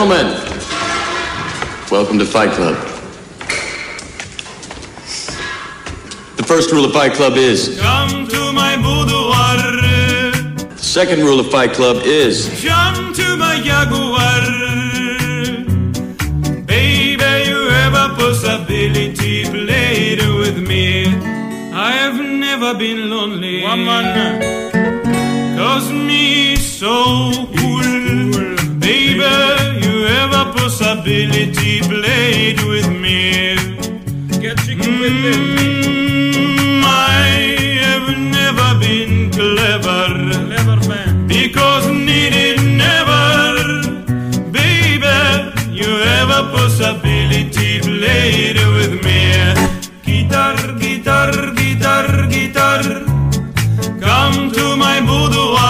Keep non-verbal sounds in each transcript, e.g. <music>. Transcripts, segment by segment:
Gentlemen, welcome to Fight Club. The first rule of Fight Club is. Come to my boudoir. The second rule of Fight Club is. Jump to my jaguar. Baby, you have a possibility. Play it with me. I have never been lonely. Woman. Cause me so cool. Baby, a possibility. Play it with me. Get chicken with mm, me. I have never been clever. Clever man. Because needed never. Baby, you have a possibility. Play it with me. Guitar, guitar, guitar, guitar. Come to my boudoir.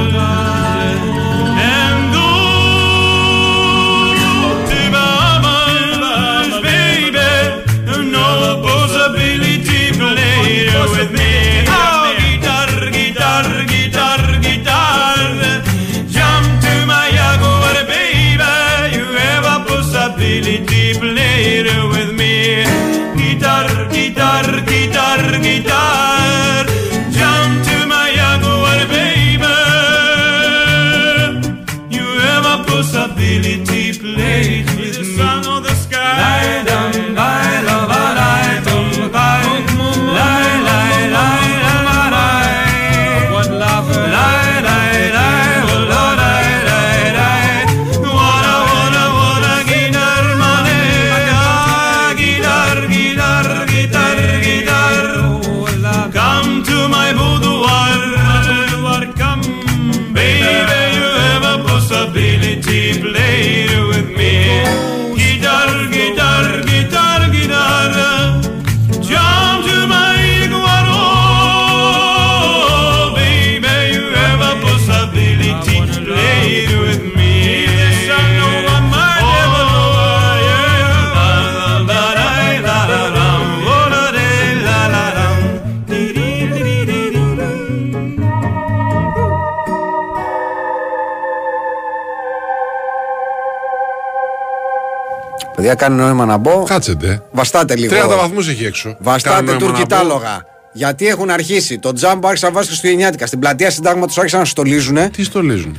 Παιδιά, κάνει νόημα να μπω. Κάτσετε. Βαστάτε λίγο. 30 βαθμούς έχει έξω. Βαστάτε Κάνω νόημα να τουρκιτάλογα. Γιατί έχουν αρχίσει. Το τζάμπο άρχισε να βάζει Χριστουγεννιάτικα. Στην πλατεία συντάγματος άρχισαν να στολίζουν. πω. Τι στολίζουν.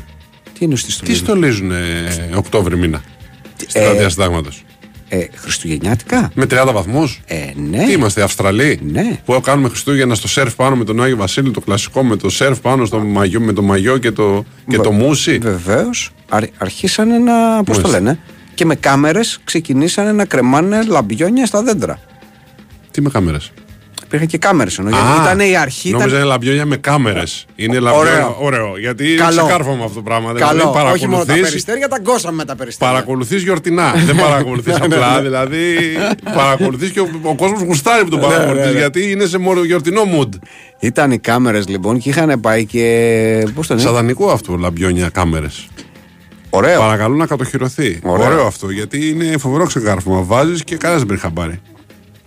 Τι είναι στη Τι στολίζουν. στολίζουν ε, Οκτώβρη μήνα; Στην Ε, πλατεία συντάγματος. Ε, Χριστουγεννιάτικα; Με 30 βαθμούς; Ε, ναι. Τι είμαστε, Αυστραλοί; Ναι. Που κάνουμε Χριστούγεννα στο σερφ πάνω με τον Άγιο Βασίλη, το κλασικό με το σερφ πάνω στο μαγιό, με το μαγιό και το, και το μουσι; Βεβαίως. Αρχίσανε να. Πώς το Μάλιστα. λένε. Και με κάμερες ξεκινήσανε να κρεμάνε λαμπιόνια στα δέντρα. Τι με κάμερες; Υπήρχαν και κάμερες ενώ. γιατί Ήταν η αρχή. Νόμιζα Ήταν... είναι λαμπιόνια με κάμερες. Είναι λαμπιόνια. Ωραίο. Ωραίο. Γιατί Καλό. είναι ξεκάρφωμα αυτό το πράγμα. Καλό. Δηλαδή Όχι μόνο τα παρακολουθείς- περιστέρια, τα γκώσαμε με τα περιστέρια. Παρακολουθείς γιορτινά. <laughs> Δεν παρακολουθείς Ναι, ναι, απλά. ναι. Δηλαδή παρακολουθείς και ο, ο κόσμος γουστάρει που τον Ναι, ναι, παρακολουθείς. ναι. Γιατί είναι σε μόρο γιορτινό mood. Ήταν οι κάμερες λοιπόν και είχαν πάει και. Πώς το λένε; Σατανικό αυτό λαμπιόνια κάμερες. Ωραίο. Παρακαλώ να κατοχυρωθεί. Ωραίο. Ωραίο. αυτό γιατί είναι φοβερό ξεκάρφωμα. Βάζεις και κανένας δεν παίρνει χαμπάρι.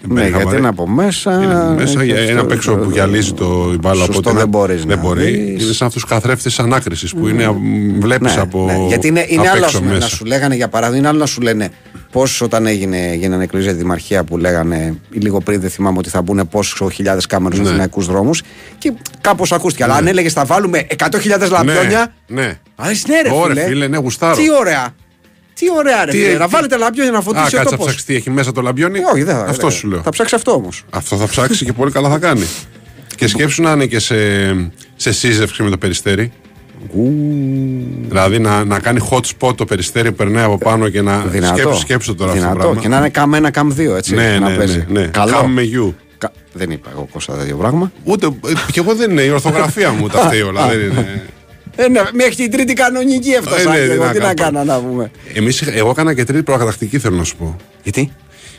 Δεν Ναι, παίρνει γιατί χαμπάρι. είναι από μέσα. Είναι μέσα και για ένα στο- απ' έξω που γυαλίζει το η μπάλα. Σωστό, οπότε να- δεν μπορείς Δεν να μπορεί. δεις. Είναι σαν αυτούς του καθρέφτες ανάκρισης που είναι, βλέπεις Ναι, από. ναι, γιατί είναι, είναι απ' άλλο έξω ας πούμε, να μέσα. σου λέγανε για παράδειγμα, είναι άλλο να σου λένε πώς όταν έγινε, γίνανε εκλογέ για τη Δημαρχία που λέγανε ή λίγο πριν δεν θυμάμαι ότι θα μπουν πόσο χιλιάδες κάμερες στους Ναι. αθηναϊκού δρόμους και κάπως ακούστηκε. Αλλά αν έλεγες θα βάλουμε 100.000 λαμπιόνια. Ναι, ναι. Α, λες, ναι, ρε, Ωραία, φίλε. φίλε, ναι, γουστάρω. Τι ωραία. Τι ωραία, ρε Τι φίλε. έχει- Να βάλετε λαμπιόνια να Α, φωτίσει ο κάτσε να τόπο. ψάξεις τι έχει μέσα το λαμπιόνι. Όχι, δεν θα. Αυτό δεν- σου λέω. Θα ψάξει αυτό όμως. Αυτό θα ψάξει και πολύ καλά θα κάνει. <laughs> Και σκέψου να είναι και σε, σε σύζευξη με το περιστέρι. Δηλαδή να, να κάνει hot spot το περιστέρι που περνάει από πάνω και να Δυνατό. σκέψου, σκέψου τώρα αυτό το Δυνατό. πράγμα. Και να είναι καμ ένα, καμ δύο, έτσι. ναι, να ναι, παίζει. ναι, ναι. Καλό. Come με you. Κα- Δεν είπα εγώ Κώστα τέτοιο πράγμα. Ούτε, ε, και εγώ δεν είναι η ορθογραφία μου τα φταίει όλα. δεν είναι. Ε, ναι, μέχρι την τρίτη κανονική έφτασα. Ε, ναι, και τι εγώ να τι να κάνω. κάνω να πούμε. Εμείς, είχα- εγώ έκανα και τρίτη προκατακτική θέλω να σου πω. Γιατί;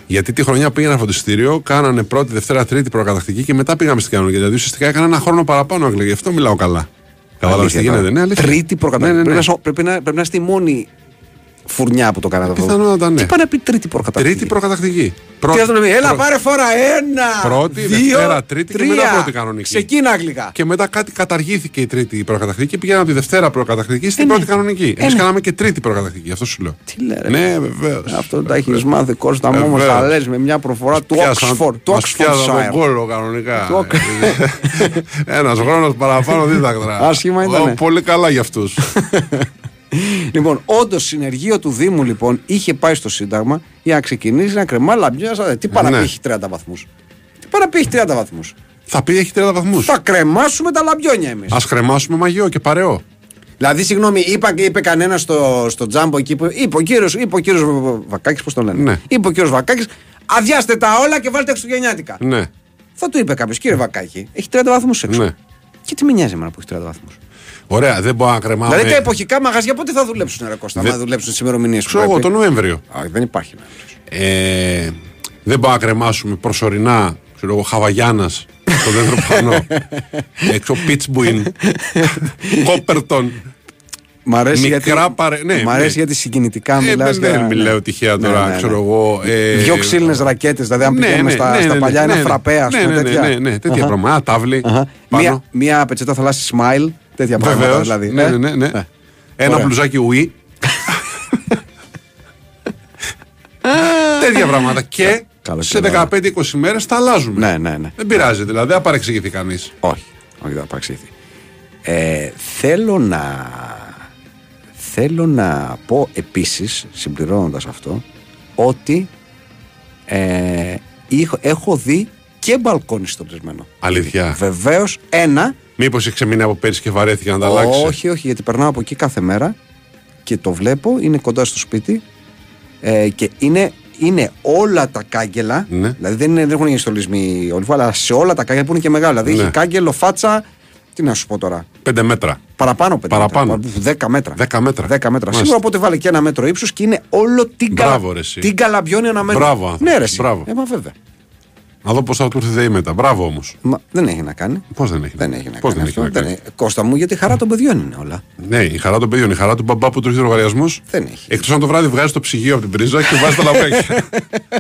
Γιατί τη χρονιά πήγαινα φωτιστήριο, κάνανε πρώτη, Δευτέρα, Τρίτη προκατακτική και μετά πήγαμε στην κανονική. Δηλαδή ουσιαστικά έκανα ένα χρόνο παραπάνω Αγγλία. Γι' αυτό μιλάω καλά. Κατάλαβες τι Αλήθεια γίνεται. τώρα. Ναι, αλήθεια. Τρίτη προκατακτική. Ναι, ναι, ναι. Πρέπει, να, πρέπει, να, πρέπει να είστε η μόνη φουρνιά που το κάνατε αυτό. Πιθανότατα, ναι. Τι πάει να πει τρίτη προκατακτική; Τρίτη προκατακτική. Τι θα το πει, Έλα, πρω- πάρε φορά ένα. Πρώτη, δύο, Δευτέρα, Τρίτη και τρία. μετά πρώτη κανονική. Ξεκίνα αγγλικά. Και μετά κάτι καταργήθηκε η τρίτη προκατακτική και πήγαμε από τη Δευτέρα προκατακτική στην Ε, ναι. πρώτη κανονική. Ε, Εμείς ναι. κάναμε και τρίτη προκατακτική, αυτό σου λέω. Τι λέει, ρε. Ναι, βεβαίως. Αυτό τα έχεις μάθει Κώστα μου όμως Βεβαίως. τα λες με μια προφορά του Oxford. Του Μας πιάσαν τον Oxfordshire. κόλλο κανονικά. Του <laughs> Ένας χρόνος παραπάνω δίδακτρα. Άσχημα ήτανε. Ω, Πολύ καλά για αυτούς. <laughs> Λοιπόν, όντως συνεργείο του Δήμου λοιπόν είχε πάει στο Σύνταγμα για να ξεκινήσει να κρεμά λαμπιά. σαν- Τι παραπεί Ναι. έχει 30 βαθμούς. Τι παραπεί έχει 30 βαθμούς. Θα πει έχει 30 βαθμούς. Θα κρεμάσουμε τα λαμπιόνια εμείς. Α κρεμάσουμε μαγειό και παρεό. Δηλαδή, συγγνώμη, είπα, είπε κανένας στο, στο τζάμπο εκεί που είπε ο κύριος είπε ο κύριος Βακάκης, πώς τον λένε; Ναι. Είπε ο κύριος Βακάκης, αδειάστε τα όλα και βάλτε Χριστουγεννιάτικα. Ναι. Θα του είπε κάποιος, κύριε Βακάκη, έχει 30 βαθμούς έξω. Ναι. Και τι με νοιάζει εμένα που έχει 30 βαθμούς; Ωραία, δεν μπορώ να κρεμάμε. Δηλαδή τα εποχικά μαγαζιά πότε θα δουλέψουν, Ρε Κώστα, Δεν- να δουλέψουν τις ημερομηνίες που Ξέρω εγώ, πρέπει; τον Νοέμβριο. Α, δεν υπάρχει. ναι. Ε, δεν μπορώ να κρεμάσουμε προσωρινά ξέρω εγώ, Χαβαγιάνα στο δέντρο πάνω. <laughs> Έξω Πίτσμπουιν. Κόπερτον. Μ' αρέσει Μικρά γιατί, παρε- ναι, μ' αρέσει ναι. γιατί συγκινητικά Ε, μιλάς δεν, για- δεν μιλάω τυχαία Ναι, τώρα, ναι, ναι. ξέρω εγώ. Ε, Δυο ξύλινες ρακέτες, δηλαδή αν ναι, πηγαίνουμε ναι, στα, ναι, στα ναι, παλιά ναι, ένα ναι, φραπέ, ας ναι, πούμε. ναι, τέτοια. ναι, ναι, ναι, τέτοια Αχα. πράγματα. Ένα τάβλι. Αχα. πάνω. Μία, μία πετσέτα θαλάσσι smile, τέτοια πράγματα Βεβαίως. δηλαδή. Ναι, ε; ναι, ναι, ναι. Ε. Ένα Ωραία. μπλουζάκι ουί. Τέτοια πράγματα. Και Καλό σε καιρό. 15-20 μέρες τα αλλάζουμε. Ναι, ναι, ναι. Δεν πειράζει, δηλαδή, δεν θα παρεξηγηθεί κανείς. Όχι, όχι δεν θα παραξηγηθεί. Ε, θέλω να θέλω να πω επίσης συμπληρώνοντας αυτό ότι ε, είχα- έχω δει και μπαλκόνι στο πλησμένο. Αλήθεια. Βεβαίως ένα Μήπως έχει ξεμείνει από πέρυσι και βαρέθηκε να τα αλλάξει; όχι, όχι, γιατί περνάω από εκεί κάθε μέρα και το βλέπω, είναι κοντά στο σπίτι ε, και είναι, είναι όλα τα κάγκελα. Ναι. Δηλαδή δεν, είναι, δεν έχουν γίνει στολισμοί όλοι, αλλά σε όλα τα κάγκελα που είναι και μεγάλα. Δηλαδή Ναι. έχει κάγκελο, φάτσα. Τι να σου πω τώρα. Πέντε μέτρα. Παραπάνω πέντε Παραπάνω. Μέτρα, 10 μέτρα. 10 μέτρα. 10 μέτρα. Μάλιστα. Σίγουρα οπότε βάλει και ένα μέτρο ύψος και είναι όλο την, Μπράβο, καλα... ρε, εσύ. την καλαμπιόνι ένα μέτρο. Μπράβο, άνθρωπος. Ναι, ρε, εσύ. Μπράβο. Ε, μα βέβαια. Να δω πώς θα του έρθει η ΔΕΗ μετά. Μπράβο όμως. Μα, δεν έχει να κάνει. Πώς δεν έχει. Δεν έχει να Πώς κάνει. δεν έχει αυτό. να κάνει. Δεν έχει. Κώστα μου, γιατί η χαρά των παιδιών είναι όλα. Ναι, η χαρά των παιδιών, η χαρά του μπαμπά που του έρχεται ο λογαριασμός. Δεν έχει. Εκτός αν το βράδυ βγάζει το ψυγείο από την πρίζα και βάζει τα λαμπέκια.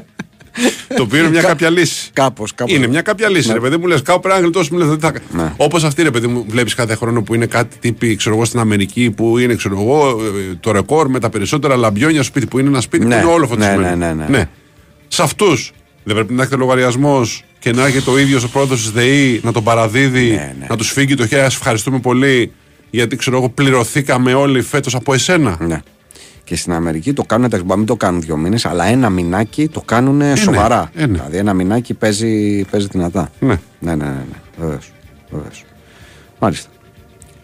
<laughs> το οποίο είναι μια κάποια λύση. Κάπως, κάπως. Είναι μια κάποια λύση, ρε παιδί μου, λες κάπου πρέπει να γλιτώσει. Μου λες, δεν θα... Ναι. Όπως αυτή, ρε παιδί μου, βλέπεις κάθε χρόνο που είναι κάτι τύπη, ξέρω εγώ, στην Αμερική που είναι, ξέρω εγώ, ε, το ρεκόρ με τα περισσότερα λαμπιόνια στο σπίτι που είναι ένα σπίτι Ναι. που είναι όλο Ναι, φωτισμένο. ναι, ναι, ναι. Σε αυτούς δεν πρέπει να έχετε λογαριασμός και να έρχεται ο ίδιος ο πρόεδρος της ΔΕΗ να τον παραδίδει, Ναι, ναι. να τους φύγει το χέρι. Σα ευχαριστούμε πολύ γιατί ξέρω εγώ πληρωθήκαμε όλοι φέτος από εσένα. Ναι. Και στην Αμερική το κάνουν, εντάξει, μπορεί να μην το κάνουν δύο μήνες, αλλά ένα μηνάκι το κάνουν σοβαρά. ε, ναι. Δηλαδή ένα μηνάκι παίζει, παίζει δυνατά. Ναι. Ναι, ναι, ναι. ναι. Βεβαίως. Βεβαίως. Μάλιστα.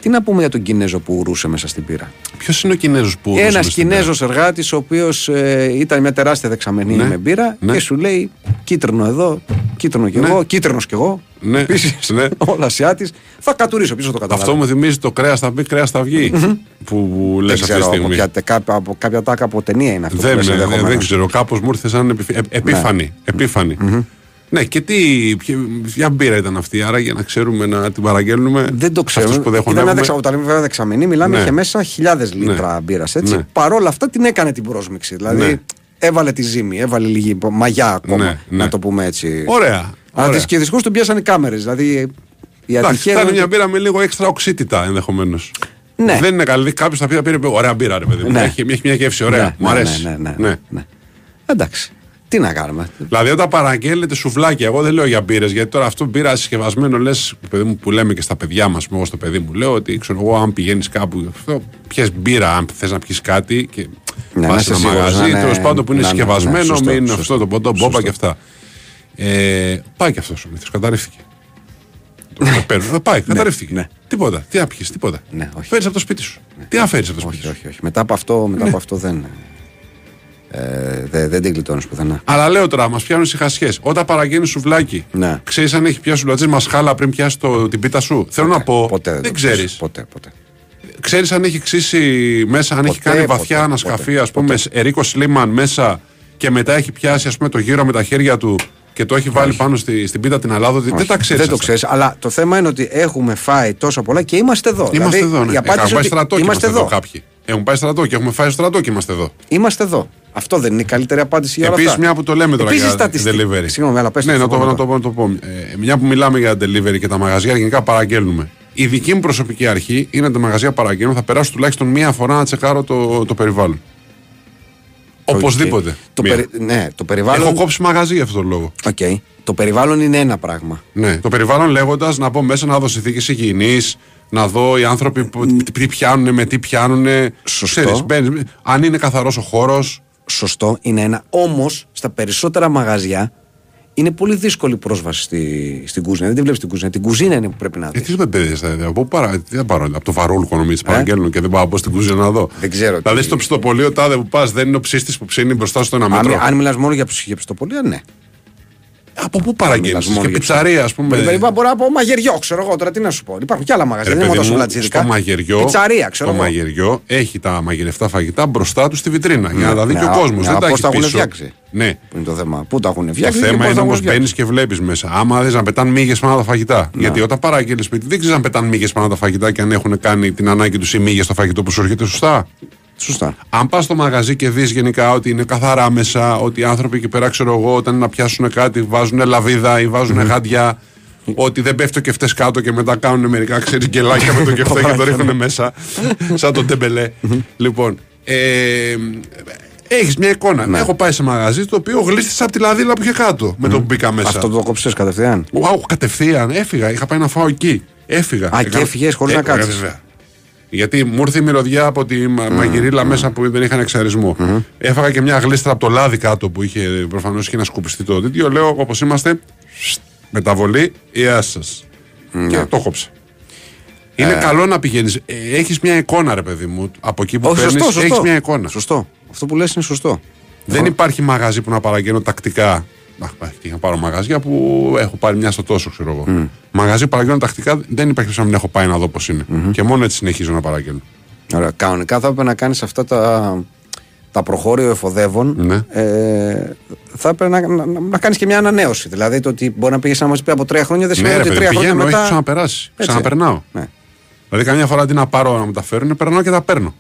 Τι να πούμε για τον Κινέζο που ρούσε μέσα στην πύρα; Ποιος είναι ο Κινέζος που. Ένας ρώτησε στην Κινέζος εργάτης, ο οποίος ήταν μια τεράστια δεξαμενή Ναι. με μπύρα Ναι. και σου λέει κίτρινο εδώ, κίτρινο κι Ναι. εγώ, κίτρινος κι εγώ. Ναι. Επίσης, Ναι. <laughs> όλα Ασιάτη. Θα κατουρίσω πίσω το καταλάβω. Αυτό μου θυμίζει το κρέας θα μπει, κρέας θα βγει. Που, που λες δεν αυτή τη ξέρω από στιγμή. ποια, κάποια, από κάποια τάκα από ταινία είναι αυτό Δεν, που λες ναι, ναι, ενδεχομένως. δεν ξέρω, κάπως μου ήρθε σαν επιφ- ε- επίφανη. επίφανη. Ναι, και τι, ποια, ποια μπύρα ήταν αυτή, άρα για να ξέρουμε να την παραγγέλνουμε. Δεν το σε αυτούς ξέρω. που δεν Ήταν μια χωνεύουμε. δεξα, όταν λέμε βέβαια δεξαμενή, μιλάμε Ναι. είχε μέσα χιλιάδες λίτρα μπύρας. Ναι. Παρ' όλα αυτά την έκανε την πρόσμηξη. Δηλαδή Ναι. έβαλε τη ζύμη, έβαλε λίγη μαγιά ακόμα. Ναι, ναι. Να το πούμε έτσι. Ωραία. Αλλά ωραία. τις- και δυστυχώ τον πιάσανε οι κάμερες. Δηλαδή η Εντάξει, ατυχία. θα είναι είναι μια ότι- μπύρα με λίγο έξτρα οξύτητα ενδεχομένως. Ναι. Δεν είναι καλή. Κάποιος θα πει, θα πήρε ωραία μπύρα, ρε παιδί μου. Ναι. Έχει, έχει μια γεύση ωραία. Ναι, μου ναι, αρέσει. Ναι, ναι, ναι, ναι. Εντάξει. Τι να κάνουμε. Δηλαδή, όταν παραγγέλλετε σουβλάκια, εγώ δεν λέω για μπύρες, γιατί τώρα αυτό μπύρα συσκευασμένο λες, παιδί μου, που λέμε και στα παιδιά μας, εγώ στο παιδί μου, λέω ότι ξέρω εγώ, αν πηγαίνεις κάπου, αυτό, πιες μπύρα, αν θες να πιεις κάτι και Ναι, πας να σε είσαι ένα σίγουρος μαγαζί, να είναι- τέλος πάντων που είναι να είναι- ναι, συσκευασμένο, σωστό, μην είναι σωστό. αυτό το ποντό, μπόμπα Σωστό. και αυτά. Ε, πάει και αυτός ο μύθος, καταρρίφθηκε. Το παίρνω. Ε, Πάει, καταρρίφθηκε. ναι. Τίποτα. Τι να πιεις, τίποτα. Ναι, όχι. Φέρεις από το σπίτι σου. Τι να φέρεις από το Όχι, σπίτι σου; όχι, όχι. Μετά από αυτό, μετά από αυτό δεν. Ε, δεν, δεν την κλειτώνεις πουθενά. Αλλά λέω τώρα, μας πιάνουν συχασιέ. Όταν παραγγέλνεις σουβλάκι, Ναι. ξέρεις αν έχει πιάσει σουβλατζή μασχάλα πριν πιάσει το, την πίτα σου; Θέλω να πω, Ποτέ δεν το ξέρεις. ξέρεις. Ποτέ, ποτέ. Ξέρεις αν έχει ξύσει μέσα, αν έχει Ποτέ, κάνει ποτέ, βαθιά ποτέ, ανασκαφή, ποτέ, ας πούμε, Ερίκος Σλίμαν μέσα και μετά έχει πιάσει ας πούμε, το γύρο με τα χέρια του και το έχει βάλει πάνω στη, στην πίτα την Ελλάδα, δεν τα ξέρεις. Δεν το ξέρεις. Αλλά το θέμα είναι ότι έχουμε φάει τόσα πολλά και είμαστε εδώ. Είμαστε δηλαδή, εδώ. Ναι. η απάντηση Έχουμε πάει ότι στρατό και είμαστε είμαστε εδώ εδώ. κάποιοι. Έχουμε πάει στρατό και έχουμε φάει στρατό και είμαστε εδώ. Είμαστε εδώ. Αυτό δεν είναι η καλύτερη απάντηση για όλα Επίσης, αυτά. μια που το λέμε τώρα Επίσης, για στατιστική- delivery. Συγγνώμη, αλλά πες ναι, το να το, στο να το, πω, να το πω. Ε, μια που μιλάμε για delivery και τα μαγαζιά, γενικά παραγγέλνουμε. Η δική μου προσωπική αρχή είναι ότι τα μαγαζιά παραγγέλνουν, θα περάσω τουλάχιστον μία φορά να τσεκάρω το, το περιβάλλον. Οπωσδήποτε. Το, Μία. περι... ναι, το περιβάλλον. Έχω κόψει μαγαζί για αυτόν τον λόγο. Οκ. Το περιβάλλον είναι ένα πράγμα. Ναι, το περιβάλλον λέγοντας να μπω μέσα να δω συνθήκες υγιεινής, να δω οι άνθρωποι που, τι πιάνουν, με τι πιάνουν. Σωστό. αν είναι καθαρός ο χώρος. Σωστό, είναι ένα. Όμως στα περισσότερα μαγαζιά είναι πολύ δύσκολη η πρόσβαση στη, στην κουζίνα. Δεν τη βλέπεις την κουζίνα. Την κουζίνα είναι που πρέπει να Ε, δεις. τι δεν παιδί, από πού παρά, τι θα πάρω, από το βαρόλουχο νομίζω παραγγέλνουν και δεν πάω να μπω στην κουζίνα να δω. Ε; Δεν ξέρω Δηλαδή τι- στο ψητοπωλείο τάδε που πας δεν είναι ο ψήστης που ψήνει μπροστά στο ένα αν, μέτρο. αν μιλάς μόνο για ψυχοπιστοπολία, ναι. Από πού παραγγέλνεις. μιλάς μόνο Και για πιτσαρία, ας πούμε. Μπορεί, μπορεί να πω μαγειριό, ξέρω εγώ τώρα τι να σου πω. Υπάρχουν και άλλα μαγαζιά. Ρε Δεν είναι παιδί μόνο τα μου, σουβλατζίδικα. στο μαγειριό, Πιτσαρία, ξέρω στο εγώ. μαγειριό έχει τα μαγειρευτά φαγητά μπροστά του στη βιτρίνα για να τα δει ναι, και ο α, κόσμος. ναι, Δεν α, τα πώς έχει τα έχουν πίσω. φτιάξει. Ναι. Που είναι το θέμα. Πού τα έχουν Το φτιάξει. και θέμα πώς είναι τα όμως έχουν φτιάξει. μπαίνεις και βλέπεις μέσα. Άμα δεις να πετάνε μύγες πάνω τα φαγητά. Γιατί όταν παραγγέλνεις σπίτι, δεν ξέρεις αν πετάνε μύγες πάνω τα φαγητά και αν έχουν κάνει την ανάγκη τους οι μύγες στο φαγητό που σου έρχεται σωστά. Σωστά. Αν πας στο μαγαζί και δεις γενικά ότι είναι καθαρά μέσα, ότι οι άνθρωποι εκεί πέρα, ξέρω εγώ, όταν είναι να πιάσουν κάτι, βάζουν λαβίδα ή βάζουν γάντια, ότι δεν πέφτει ο κεφτέ κάτω και μετά κάνουν μερικά ξέρει γκελάκια με το κεφτέ και το ρίχνουν μέσα. σαν τον τεμπελέ. λοιπόν, ε, έχεις μια εικόνα. Ναι. Έχω πάει σε μαγαζί το οποίο γλίστησα από τη λαδίλα που είχε κάτω με το που μπήκα μέσα. Αυτό το κόψες κατευθείαν; Wow, κατευθείαν έφυγα. Είχα πάει να φάω εκεί. Έφυγα. Α, και έφυγες χωρίς να Ε, κάτσεις. βέβαια. Γιατί μου ήρθε η μυρωδιά από τη μα- μαγειρίλα μέσα που δεν είχαν εξαρισμό. Έφαγα και μια γλίστρα από το λάδι κάτω που είχε προφανώς είχε να σκουπιστεί το τέτοιο. Λέω όπως είμαστε, στ, μεταβολή, γεια σας. Και το κόψα. Είναι καλό να πηγαίνεις. Έχεις μια εικόνα, ρε παιδί μου, από εκεί που Όχι, παίρνεις. σωστό, Έχεις σωστό. μια εικόνα. Σωστό. Αυτό που λες είναι σωστό. Δεν υπάρχει μαγαζί που να παραγγέλνω τακτικά. Αχ, και είχα πάρω μαγαζιά που έχω πάρει μια στο τόσο, ξέρω εγώ. Μαγαζί που παραγγέλνω τακτικά δεν υπάρχει περίπτωση να μην έχω πάει να δω πώς είναι. Και μόνο έτσι συνεχίζω να παραγγέλνω. Ωραία. Κανονικά θα έπρεπε να κάνεις αυτά τα, τα προχώριο εφοδεύων. Ναι. Ε, θα έπρεπε να, να, να, να κάνεις και μια ανανέωση. Δηλαδή το ότι μπορεί να πήγες να μας πει από τρία χρόνια δεν Ναι, σημαίνει ρε ότι παιδί, τρία χρόνια πηγαίνω, μετά. έχει ξαναπεράσει. Έτσι. Ξαναπερνάω. Ναι. Δηλαδή, καμιά φορά αντί να πάρω να μου τα φέρουν, περνάω και τα παίρνω.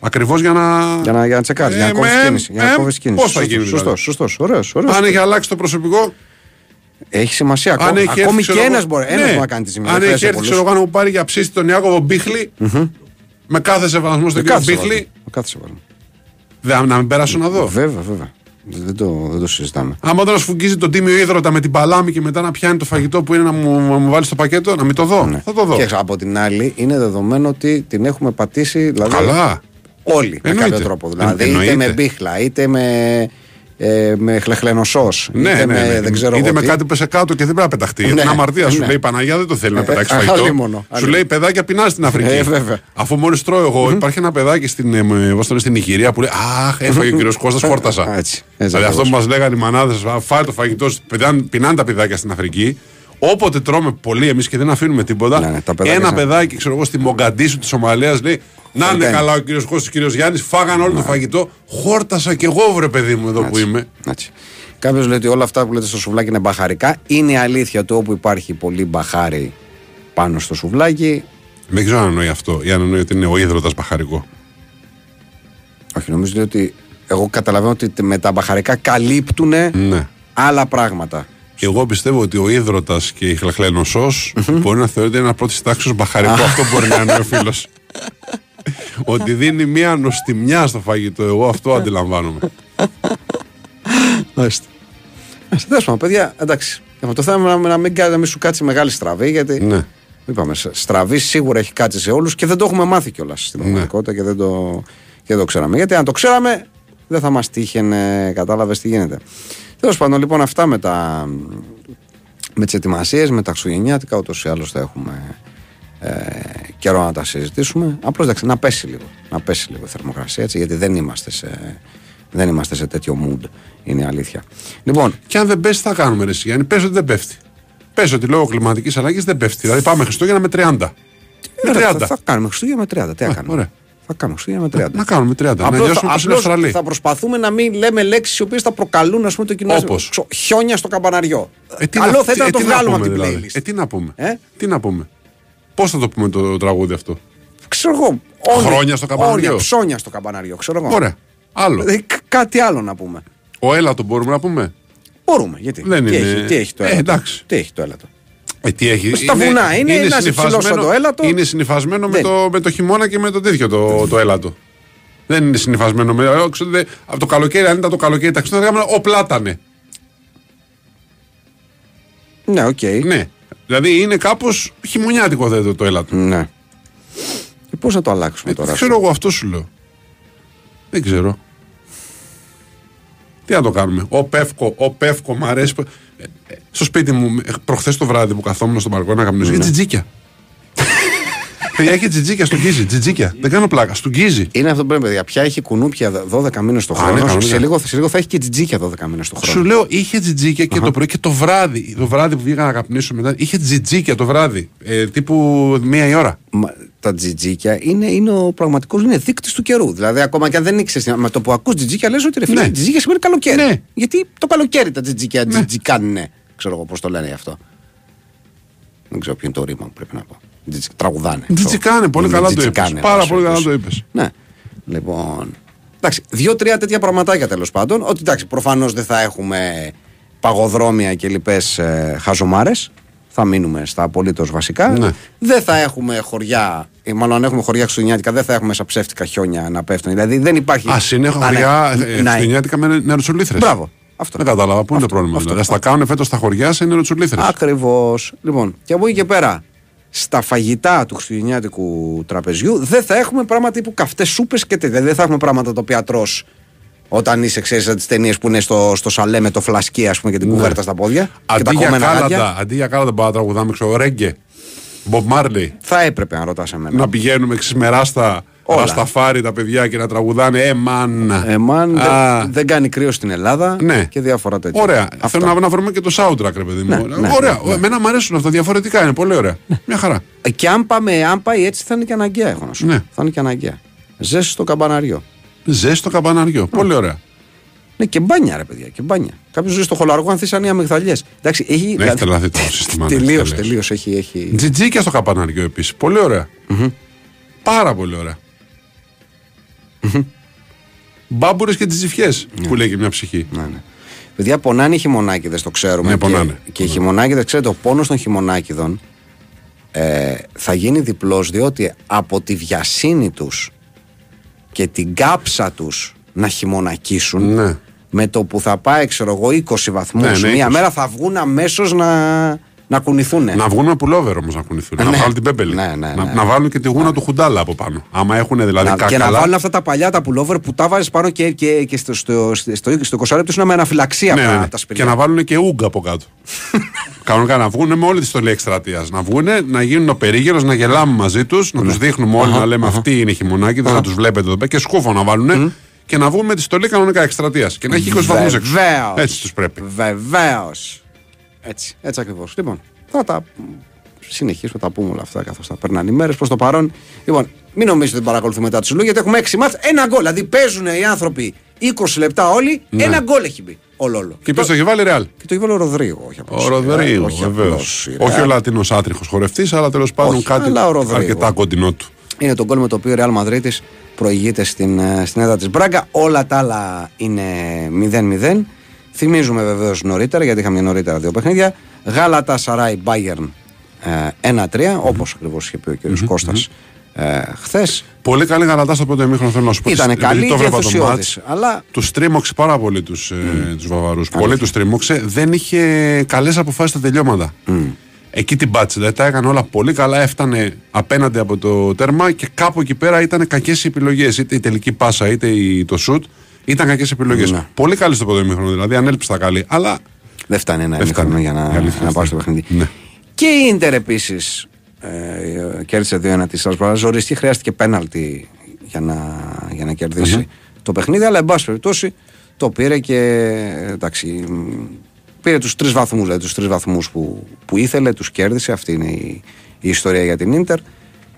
Ακριβώς για να. Για να, για να τσεκάρεις, Ε, για να κόβεις με, κίνηση. Για να ε, κόβεις κίνηση. πώς θα γίνει, Σωστό, δηλαδή; σωστός. Ωραίος, ωραίος. Αν έχει αλλάξει το προσωπικό, Έχει σημασία. αν Ακόμη, έχει έρθει, ακόμη ξέρω και εγώ- ένας μπορεί, ένας Ναι. μπορεί να κάνει τη ζημιά. Αν δεν έχει χρειάζεται έρθει, πολλούς. ξέρω εγώ, να μου πάρει για ψήστη τον Ιάκωβο Μπίχλι, με κάθε σεβασμό στον Με κύριο κάθε σεβασμό. Μπίχλι, Με κάθε σεβασμό. δεν- να μην περάσω να δω. Βέβαια, βέβαια. Δεν το, δεν το συζητάμε. Άμα τώρα σφουγγίζει τον τίμιο ίδρωτα με την παλάμη και μετά να πιάνει το φαγητό που είναι να μου, να μου βάλει στο πακέτο, να μην το δω. Θα το δω. Ναι. Και από την άλλη, είναι δεδομένο ότι την έχουμε πατήσει. Δηλαδή, Καλά. Όλοι με Εννοείται. κάποιο τρόπο. Δηλαδή, Εν- είτε εννοείται. με μπίχλα, είτε με, ε, με χλεχλενοσός. Ναι, είτε ναι, με, ναι. δεν ξέρω Είτε εγώ με τι. κάτι που πέσε κάτω και δεν πρέπει να πεταχτεί. Ναι, Είναι την αμαρτία. Σου ναι. λέει η Παναγία δεν το θέλει να Ε, πετάξει ε, φαγητό. αλίμονο, Σου αλίμονο. λέει παιδάκια πεινάς στην Αφρική. Ε, βέβαια. Αφού μόλις τρώω εγώ, υπάρχει ένα παιδάκι στην, ε, με- πώς το λένε, στην Νιγηρία που λέει Αχ, έφαγε ο κύριος Κώστας, χόρτασα. Α, έτσι, έτσι Δηλαδή αυτό ακριβώς. που μας λέγανε οι μανάδες, φάει το φαγητό, σου, πεινάνε- πεινάνε τα παιδάκια στην Αφρική. Όποτε τρώμε πολύ εμείς και δεν αφήνουμε τίποτα, Ναι, ναι, τα παιδάκια ένα σαν- παιδάκι, ξέρω εγώ, στη Μογκαντήσου της Σομαλίας λέει Να είναι Φαγητά καλά ο κύριος Κώστα, ο κύριος Γιάννης, φάγανε όλο το φαγητό. Χόρτασα κι εγώ, βρε παιδί μου, εδώ που είμαι. Έτσι. Κάποιος λέει ότι όλα αυτά που λέτε στο σουβλάκι είναι μπαχαρικά. Είναι αλήθεια ότι όπου υπάρχει πολύ μπαχάρι πάνω στο σουβλάκι. Δεν ξέρω αν εννοεί αυτό ή αν εννοεί ότι είναι ο ίδρωτα μπαχαρικό. Όχι, νομίζω λέει ότι. Εγώ καταλαβαίνω ότι με τα μπαχαρικά καλύπτουν Ναι. άλλα πράγματα. Και εγώ πιστεύω ότι ο ίδρωτα και η χλαχλένοσό μπορεί να θεωρείται ένας πρώτης τάξης μπαχαρικό. Αυτό μπορεί να είναι ο φίλος. <laughs> <laughs> ότι δίνει μια νοστιμιά στο φαγητό. Εγώ αυτό αντιλαμβάνομαι. Μάλιστα. Τέλο πάντων, παιδιά, εντάξει. Για το θέμα να, να, μην, κα- να μην σου κάτσει μεγάλη στραβή, γιατί. ναι. Είπαμε, σ- στραβή σίγουρα έχει κάτσει σε όλους και δεν το έχουμε μάθει κιόλας στην Ναι. πραγματικότητα και δεν το, και δεν το ξέραμε. Γιατί αν το ξέραμε, δεν θα μας τύχαινε, κατάλαβες τι γίνεται. Τέλος πάντων, λοιπόν, αυτά με, τα, με τις ετοιμασίες, με τα Χριστουγεννιάτικα, ούτως ή άλλως θα έχουμε ε, καιρό να τα συζητήσουμε. Απλώς εντάξει, να πέσει λίγο. Να πέσει λίγο η θερμοκρασία έτσι, γιατί δεν είμαστε σε, δεν είμαστε σε τέτοιο mood. Είναι η αλήθεια. Λοιπόν, Και αν δεν πέσει, θα κάνουμε ρε Γιάννη. Πες ότι δεν πέφτει. Πες ότι λόγω κλιματικής αλλαγής δεν πέφτει. Δηλαδή πάμε Χριστούγεννα με 30. Με θα, 30. θα κάνουμε Χριστούγεννα με 30. Τι Α, να κάνουμε; ωραία. Θα κάνουμε Χριστούγεννα με 30. Να κάνουμε 30. να Απλώς, νιώσουμε πως είναι απλώς Αυστραλοί. θα προσπαθούμε να μην λέμε λέξεις οι οποίες θα προκαλούν ας πούμε, το κοινό. Όπως; Ξο- Χιόνια στο καμπαναριό. Ε, τι Καλό να- θα ήταν ε, να το τι βγάλουμε από πούμε, την δηλαδή. playlist. Ε, τι να πούμε. Ε; Τι να πούμε. Πώς θα το πούμε το τραγούδι αυτό; Ξέρω εγώ. όνει- Χρόνια στο καμπαναριό. όνια, ψώνια στο καμπαναριό. Ξέρω εγώ. Ωραία. Άλλο. Δηλαδή, κα- κάτι άλλο να πούμε. Ο Έλατο μπορούμε να πούμε; Μπορούμε. Γιατί; Δεν τι, είναι- έχει, τι έχει το Ε, έλατο; εντάξει. Τι έχει το έλατο; Ε, τι έχει; Στα βουνά είναι, να είσαι συνυφασμένο- ψηλός σαν το έλατο; Είναι συνυφασμένο με Δεν. το, με το χειμώνα και με το τέτοιο το, το έλατο. Δεν είναι συνυφασμένο με. ε, ξέρω, δε- από το καλοκαίρι, αν ήταν το καλοκαίρι, τα Χριστούγεννα ο πλάτανος. Ναι, οκ. Ναι. Δηλαδή είναι κάπως χειμωνιάτικο δε, το, το έλατο. Ναι. Και πώς να το αλλάξουμε Ε, τώρα. ξέρω εγώ αυτό σου λέω. Δεν ξέρω. Τι να το κάνουμε. Το πεύκο, το πεύκο, μ' αρέσει. που- Ε, ε, Στο σπίτι μου, προχθές το βράδυ που καθόμουν στο μπαλκόνι να καπνίσω, είχε τζιτζίκια. Παιδιά, έχει τζιτζίκια στον γκίζι. Τζιτζίκια. Δεν κάνω πλάκα. Στον γκίζι. Είναι αυτό που πρέπει, παιδιά. Πια έχει κουνούπια 12 μήνες το Α, χρόνο. ναι, σε, κανονικά. λίγο, σε λίγο θα έχει και τζιτζίκια 12 μήνες το χρόνο. Σου λέω, είχε τζιτζίκια και το πρωί και το βράδυ. Το βράδυ που βγήκα να καπνίσω μετά, είχε τζιτζίκια το βράδυ. Ε, τύπου μία η ώρα. Μα, τα τζιτζίκια είναι, είναι ο πραγματικός είναι δείκτης του καιρού. Δηλαδή, ακόμα και αν δεν ήξερες, με το που ακούς τζιτζίκια, λες ότι ρε φίλε, Ναι. τζιτζίκια σημαίνει καλοκαίρι. Ναι. Γιατί το καλοκαίρι τα τζιτζίκια τζιτζικάνε. Ξέρω εγώ πώς το λένε γι' αυτό. Δεν ξέρω ποιο είναι το ρήμα που πρέπει να πω. Τζιτζι- Τραγουδάνε. Τζιτζικάνε, πολύ Είναι καλά το είπες. τζιτζικάνε, Πάρα όπως πολύ καλά είπες. το είπες. Ναι. Λοιπόν. Εντάξει, δύο-τρία τέτοια πραγματάκια τέλος πάντων. Ότι εντάξει, προφανώς δεν θα έχουμε παγοδρόμια και λοιπές ε, χαζομάρες. Θα μείνουμε στα απολύτως βασικά. Ναι. Δεν θα έχουμε χωριά, ή μάλλον αν έχουμε χωριά χριστουγεννιάτικα, δεν θα έχουμε σαν ψεύτικα χιόνια να πέφτουν. Δηλαδή δεν υπάρχει. Α είναι ανε- χωριά ε, Ναι. χριστουγεννιάτικα με νεροτσουλήθρε. Μπράβο. Αυτό. Δεν κατάλαβα. Πού είναι το Αυτό, πρόβλημα. αυτό, Δηλαδή, θα κάνουν φέτος τα χωριά σε νεροτσουλήθρε. Ακριβώς. Λοιπόν, και από εκεί και πέρα, στα φαγητά του χριστουγεννιάτικου τραπεζιού δεν θα έχουμε πράγματα τύπου καυτές σούπες και τέτοια. Δεν θα έχουμε πράγματα τα οποία τρώ όταν είσαι, ξέρεις, σαν τις ταινίες που είναι στο, στο σαλέ με το φλασκί, ας πούμε, και την κουβέρτα στα πόδια. και τα Ναι. Αντί για, κομμένα γάντια. κάλατα, αντί για κάλατα πάμε να τραγουδάμε, ξέρω, ρέγγε. Μπομπ Μάρλι. Θα έπρεπε να ρωτάς εμένα. Να πηγαίνουμε ξημεράστα Όλα. Ρασταφάρι τα παιδιά και να τραγουδάνε. Ε, μαν. Ε, man, Α, δεν, δεν κάνει κρύο στην Ελλάδα Ναι. και διάφορα τέτοια. Ωραία. Αυτά. Θέλω να, να βρούμε και το soundtrack, ρε παιδί μου. Ναι, ναι, ωραία. ναι, ναι. Εμένα μου αρέσουν αυτά. Διαφορετικά είναι. Πολύ ωραία. Μια χαρά. Ε, Και αν, πάμε, αν πάει έτσι θα είναι και αναγκαία, έχω να σου πω. Ναι. Θα είναι και αναγκαία. Ζέστη στο καμπαναριό. Ζέστη στο καμπαναριό. Πολύ ωραία. Ναι, και μπάνια, ρε παιδιά, και μπάνια. Κάποιος ζεις στο χολαργό αν θύσαν οι αμυγδαλιές. Εντάξει, έχει. Ναι, έχει τρελαθεί το σύστημα. ναι, <laughs> Τελείως, τι λες. τελείως. Έχει, έχει... Τζιτζίκια στο καμπαναριό επίσης. Πολύ ωραία. Πάρα πολύ ωραία. Μπάμπουρες και τζιτζιφιέ που λέει και μια ψυχή. Ναι, ναι. Παιδιά, πονάνε οι χειμωνάκιδε, το ξέρουμε. Ναι, πονάνε. Και, και οι χειμωνάκιδε, ξέρετε, ο πόνος των χειμωνάκιδων ε, θα γίνει διπλός διότι από τη βιασύνη τους και την κάψα τους να χειμωνακίσουν Ναι. με το που θα πάει, ξέρω εγώ, 20 βαθμούς Ναι, ναι, μία 20. μέρα θα βγουν αμέσως να, να κουνηθούν. Να βγουν με πουλόβερ όμως να κουνηθούν. Να Ναι. βάλουν την πέμπελη. Ναι, ναι, Να, ναι. να βάλουν και τη γούνα του χουντάλα από πάνω. Άμα έχουν δηλαδή Να- κακαλά. και να βάλουν αυτά τα παλιά τα πουλόβερ που τα βάζεις πάνω και, και, και στο, στο, στο, στο 20 λεπτό είναι με αναφυλαξία Ναι, τα, ναι, ναι. τα σπηλιά. Και να βάλουν και ούγκα από κάτω. <laughs> Κανονικά να βγουν με όλη τη στολή εκστρατείας. Να βγουν, να γίνουν ο περίγυρος, να γελάμε μαζί τους, να Ναι. τους δείχνουμε όλοι, να λέμε αυτή είναι η χειμωνάκη, να τους βλέπετε εδώ πέρα και σκούφο να βάλουν και να βγούμε με τη στολή κανονικά εκστρατείας. Και να έχει 20 βαθμούς έξω. Βεβαίως. Έτσι τους πρέπει. Βεβαίως. Έτσι, έτσι ακριβώς. Λοιπόν, θα τα συνεχίσουμε, θα τα πούμε όλα αυτά καθώς θα περνάνε οι μέρες προς το παρόν. Λοιπόν, μην νομίζετε ότι παρακολουθούμε μετά τους λόγια γιατί έχουμε 6 μάτς, ένα γκολ. Δηλαδή παίζουν οι άνθρωποι 20 λεπτά όλοι, ένα γκολ έχει μπει. Όλο, όλο. Και ποιος το έχει βάλει ρεάλ; Και το έχει βάλει ο Ροδρίγο. Όχι απλώς Ο η Ρεάλ, Ροδρίγο, όχι βεβαίως. απλώς η Όχι Ρεάλ. ο Λατίνο άτριχος χορευτής, αλλά τέλος πάντων Όχι, κάτι αλλά ο Ροδρίγο. αρκετά κοντινό του. Είναι το γκολ με το οποίο η Real Madrid προηγείται στην, ε, στην έδρα της Μπράγκα. Όλα τα άλλα είναι 0-0. Θυμίζουμε βεβαίως νωρίτερα, γιατί είχαμε νωρίτερα δύο παιχνίδια. Γάλατα Σαράι Bayern ε, 1-3, όπως ακριβώς είχε πει ο κ. Κώστας ε, χθες. Πολύ καλή γαλατά στο πρώτο ημίχρονο θέλω να σου πω. Ήτανε Επειδή καλή το και έβλεπα το ενθουσιώδης, μάτς, αλλά- Τους τρίμωξε πάρα πολύ τους τους Βαβαρούς. Πολύ τους τρίμωξε. Δεν είχε καλές αποφάσεις στα τελειώματα. Εκεί την πάτησε. Δηλαδή τα έκανε όλα πολύ καλά. Έφτανε απέναντι από το τέρμα και κάπου εκεί πέρα ήταν κακές οι επιλογές. Είτε η τελική πάσα είτε η- το σουτ. Ήταν κακές επιλογές. Ναι. Πολύ καλή στο πρώτο ημίχρονο. Δηλαδή ανέλπιστα καλή. Αλλά Δεν φτάνει ένα Δεν ημίχρονο φτάνει. για Η να, αλήθεια να αυτή. πάει στο παιχνίδι. Ναι. Και η Ιντερ επίσης ε, κέρδισε 2-1 της Σασπαρά. Ζοριστή χρειάστηκε πέναλτι για να, για να κερδισει το παιχνίδι, αλλά εν πάση περιπτώσει το πήρε και εντάξει, μ, πήρε τους τρεις βαθμούς δηλαδή, τους τρεις βαθμούς που, που ήθελε, τους κέρδισε. Αυτή είναι η, η ιστορία για την Ιντερ.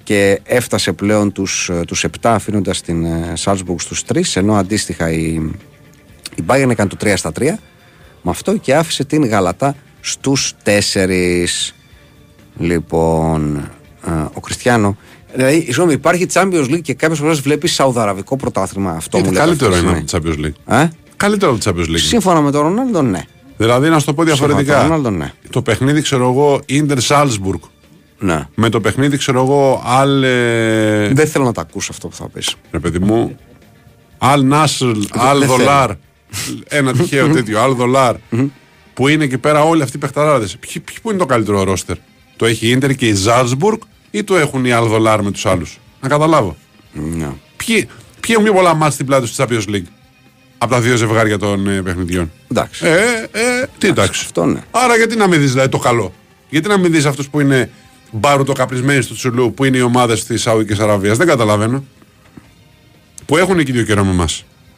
Και έφτασε πλέον τους, ε, τους 7 αφήνοντας την ε, Salzburg στους 3 ενώ αντίστοιχα η, η Bayern έκανε το 3 στα 3 με αυτό και άφησε την Γαλατά στους 4 λοιπόν ε, ο Κριστιανό Δηλαδή, συγγνώμη, υπάρχει Champions League και κάποιε φορέ βλέπεις Σαουδαραβικό πρωτάθλημα. Αυτό μου Είναι λέει. καλύτερο αυτή τη είναι από στιγμή. το Champions League. Ε; Καλύτερο από το Champions League. Σύμφωνα με τον Ρονάλντο, ναι. Δηλαδή, να σου το πω Σύμφωνα με διαφορετικά. τον Ρονάλντο, ναι. Το παιχνίδι, ξέρω εγώ, Ιντερ Salzburg. Ναι. Με το παιχνίδι, ξέρω εγώ, Αλ. ε, Δεν θέλω να τα ακούσω αυτό που θα πεις. Ρε παιδί μου. Αλ Νάσλ, Αλ δεν Δολάρ. Ένα τυχαίο τέτοιο, Αλ Δολάρ. Που είναι εκεί πέρα όλοι αυτοί οι παιχταράδες. Πού είναι το καλύτερο ρόστερ; Το έχει η Ιντερ και η Ζάλσμπουργκ ή το έχουν οι Αλ Δολάρ με τους άλλους; Να καταλάβω. Ναι. Ποιοι, ποιοι έχουν πιο πολλά μάτια στην πλάτη τους στη Champions League; Από τα δύο ζευγάρια των ε, παιχνιδιών. Εντάξει. Ε, ε, τι εντάξει. Αυτό ναι. Άρα γιατί να μην δεις δηλαδή, το καλό; Γιατί να μην δεις αυτούς που είναι μπάρου καπρισμένοι του Τσουλού, που είναι οι ομάδες της Σαουδικής Αραβίας. Δεν καταλαβαίνω. Που έχουν εκεί δύο καιρό με εμά.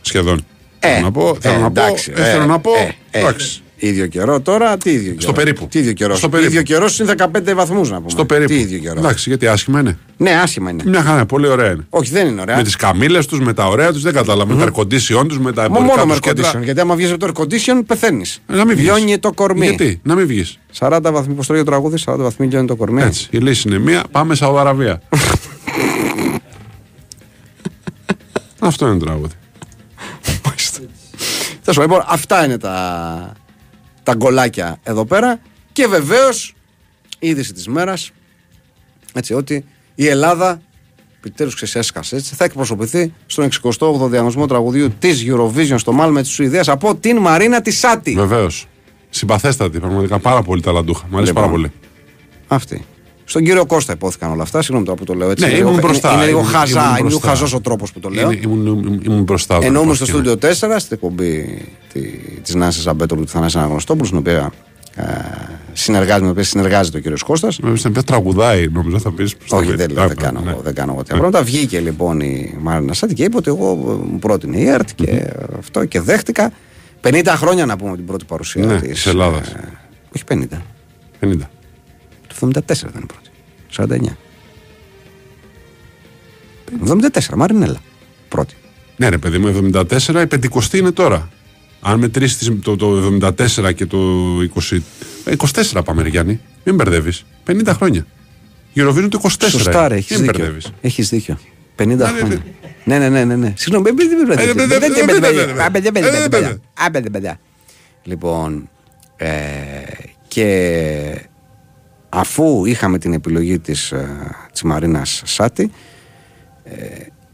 Σχεδόν. θέλω να πω. Θέλω ε, να πω. εντάξει, ε, θέλω να πω. ε, ε, εντάξει. Ίδιο καιρό τώρα, τι ίδιο καιρό. περίπου. Τι ίδιο καιρό. Στο περίπου. ίδιο καιρό είναι 15 βαθμούς να πούμε. Στο περίπου. Τι ίδιο καιρό. Εντάξει, γιατί άσχημα είναι. Ναι, άσχημα είναι. Μια χαρά, είναι, πολύ ωραία είναι. Όχι, δεν είναι ωραία. Με τις καμίλε τους, με τα ωραία τους, δεν κατάλαβα. Με τα air condition τους, με τα Μα εμπορικά μόνο με τους air κέντρα. condition. Γιατί άμα βγεις από το air condition, πεθαίνεις. Ε, Να μην βγεις. Λιώνει το κορμί. Γιατί, να μην βγεις. 40 βαθμοί, πώς το λέει το τραγούδις, 40 βαθμοί λιώνει το κορμί. Έτσι. Η λύση είναι μία, πάμε Σαουδαραβία. <laughs> Αυτό είναι το τραγούδι. Θα σου πω, λοιπόν, αυτά είναι τα, τα γκολάκια εδώ πέρα. Και βεβαίως, είδηση της μέρας. Έτσι, ότι η Ελλάδα επιτέλους ξεσέσκασε έτσι, θα εκπροσωπηθεί στον 68ο διαγωνισμό τραγουδίου της Eurovision στο Μάλμε της Σουηδίας από την Μαρίνα της Σάτι. Βεβαίως. Συμπαθέστατη, πραγματικά πάρα πολύ ταλαντούχα. Μ' αρέσει Λοιπόν. πάρα πολύ. Αυτή. Στον κύριο Κώστα υπόθηκαν όλα αυτά. Συγγνώμη τώρα που το λέω έτσι. Ναι, είναι ήμουν λίγο, μπροστά. Είναι, είναι λίγο Ήμουν- χαζά, ήμουν είναι λίγο μπροστά. χαζός ο τρόπος που το λέω. Είναι- ήμουν, ήμουν, ήμουν μπροστά. όταν Ενώ ήμουν πώς στο και να- στούντιο 4, στην εκπομπή τη της Νάσης Ζαμπέτολου του Θανάσης Αναγνωστόπουλου, στην οποία ε, συνεργάζεται, με την οποία συνεργάζεται ο κύριος Κώστας Με στην οποία τραγουδάει, νομίζω θα πεις. Όχι, δεν, λέω, δεν, κάνω, εγώ, δεν κάνω εγώ τέτοια πράγματα. Βγήκε λοιπόν η Μαρίνα Σάτι και είπε ότι εγώ ε, μου πρότεινε η ΕΡΤ και αυτό και δέχτηκα. 50 χρόνια να πούμε την πρώτη παρουσία Ναι, της, της Ελλάδας. ε, όχι 50. 50. Το 74 ήταν πρώτη. 49. 74, Μαρινέλα. Πρώτη. Ναι, ρε παιδί μου, 74, η πεντηκοστή είναι τώρα. Αν μετρήσεις το, το 74 και το 20. 24 ε, πάμε, Γιάννη. Μην μπερδεύεις. 50 χρόνια. Γυροβίνου το 24. Σωστά, ρε, έχεις δίκιο. Έχεις δίκιο. 50 χρόνια. Ναι, ναι, ναι, ναι, ναι. Συγγνώμη, Δεν μπερδεύει. Ε, λοιπόν, ε, και αφού είχαμε την επιλογή της, ε, της Μαρίνας Σάτι, ε,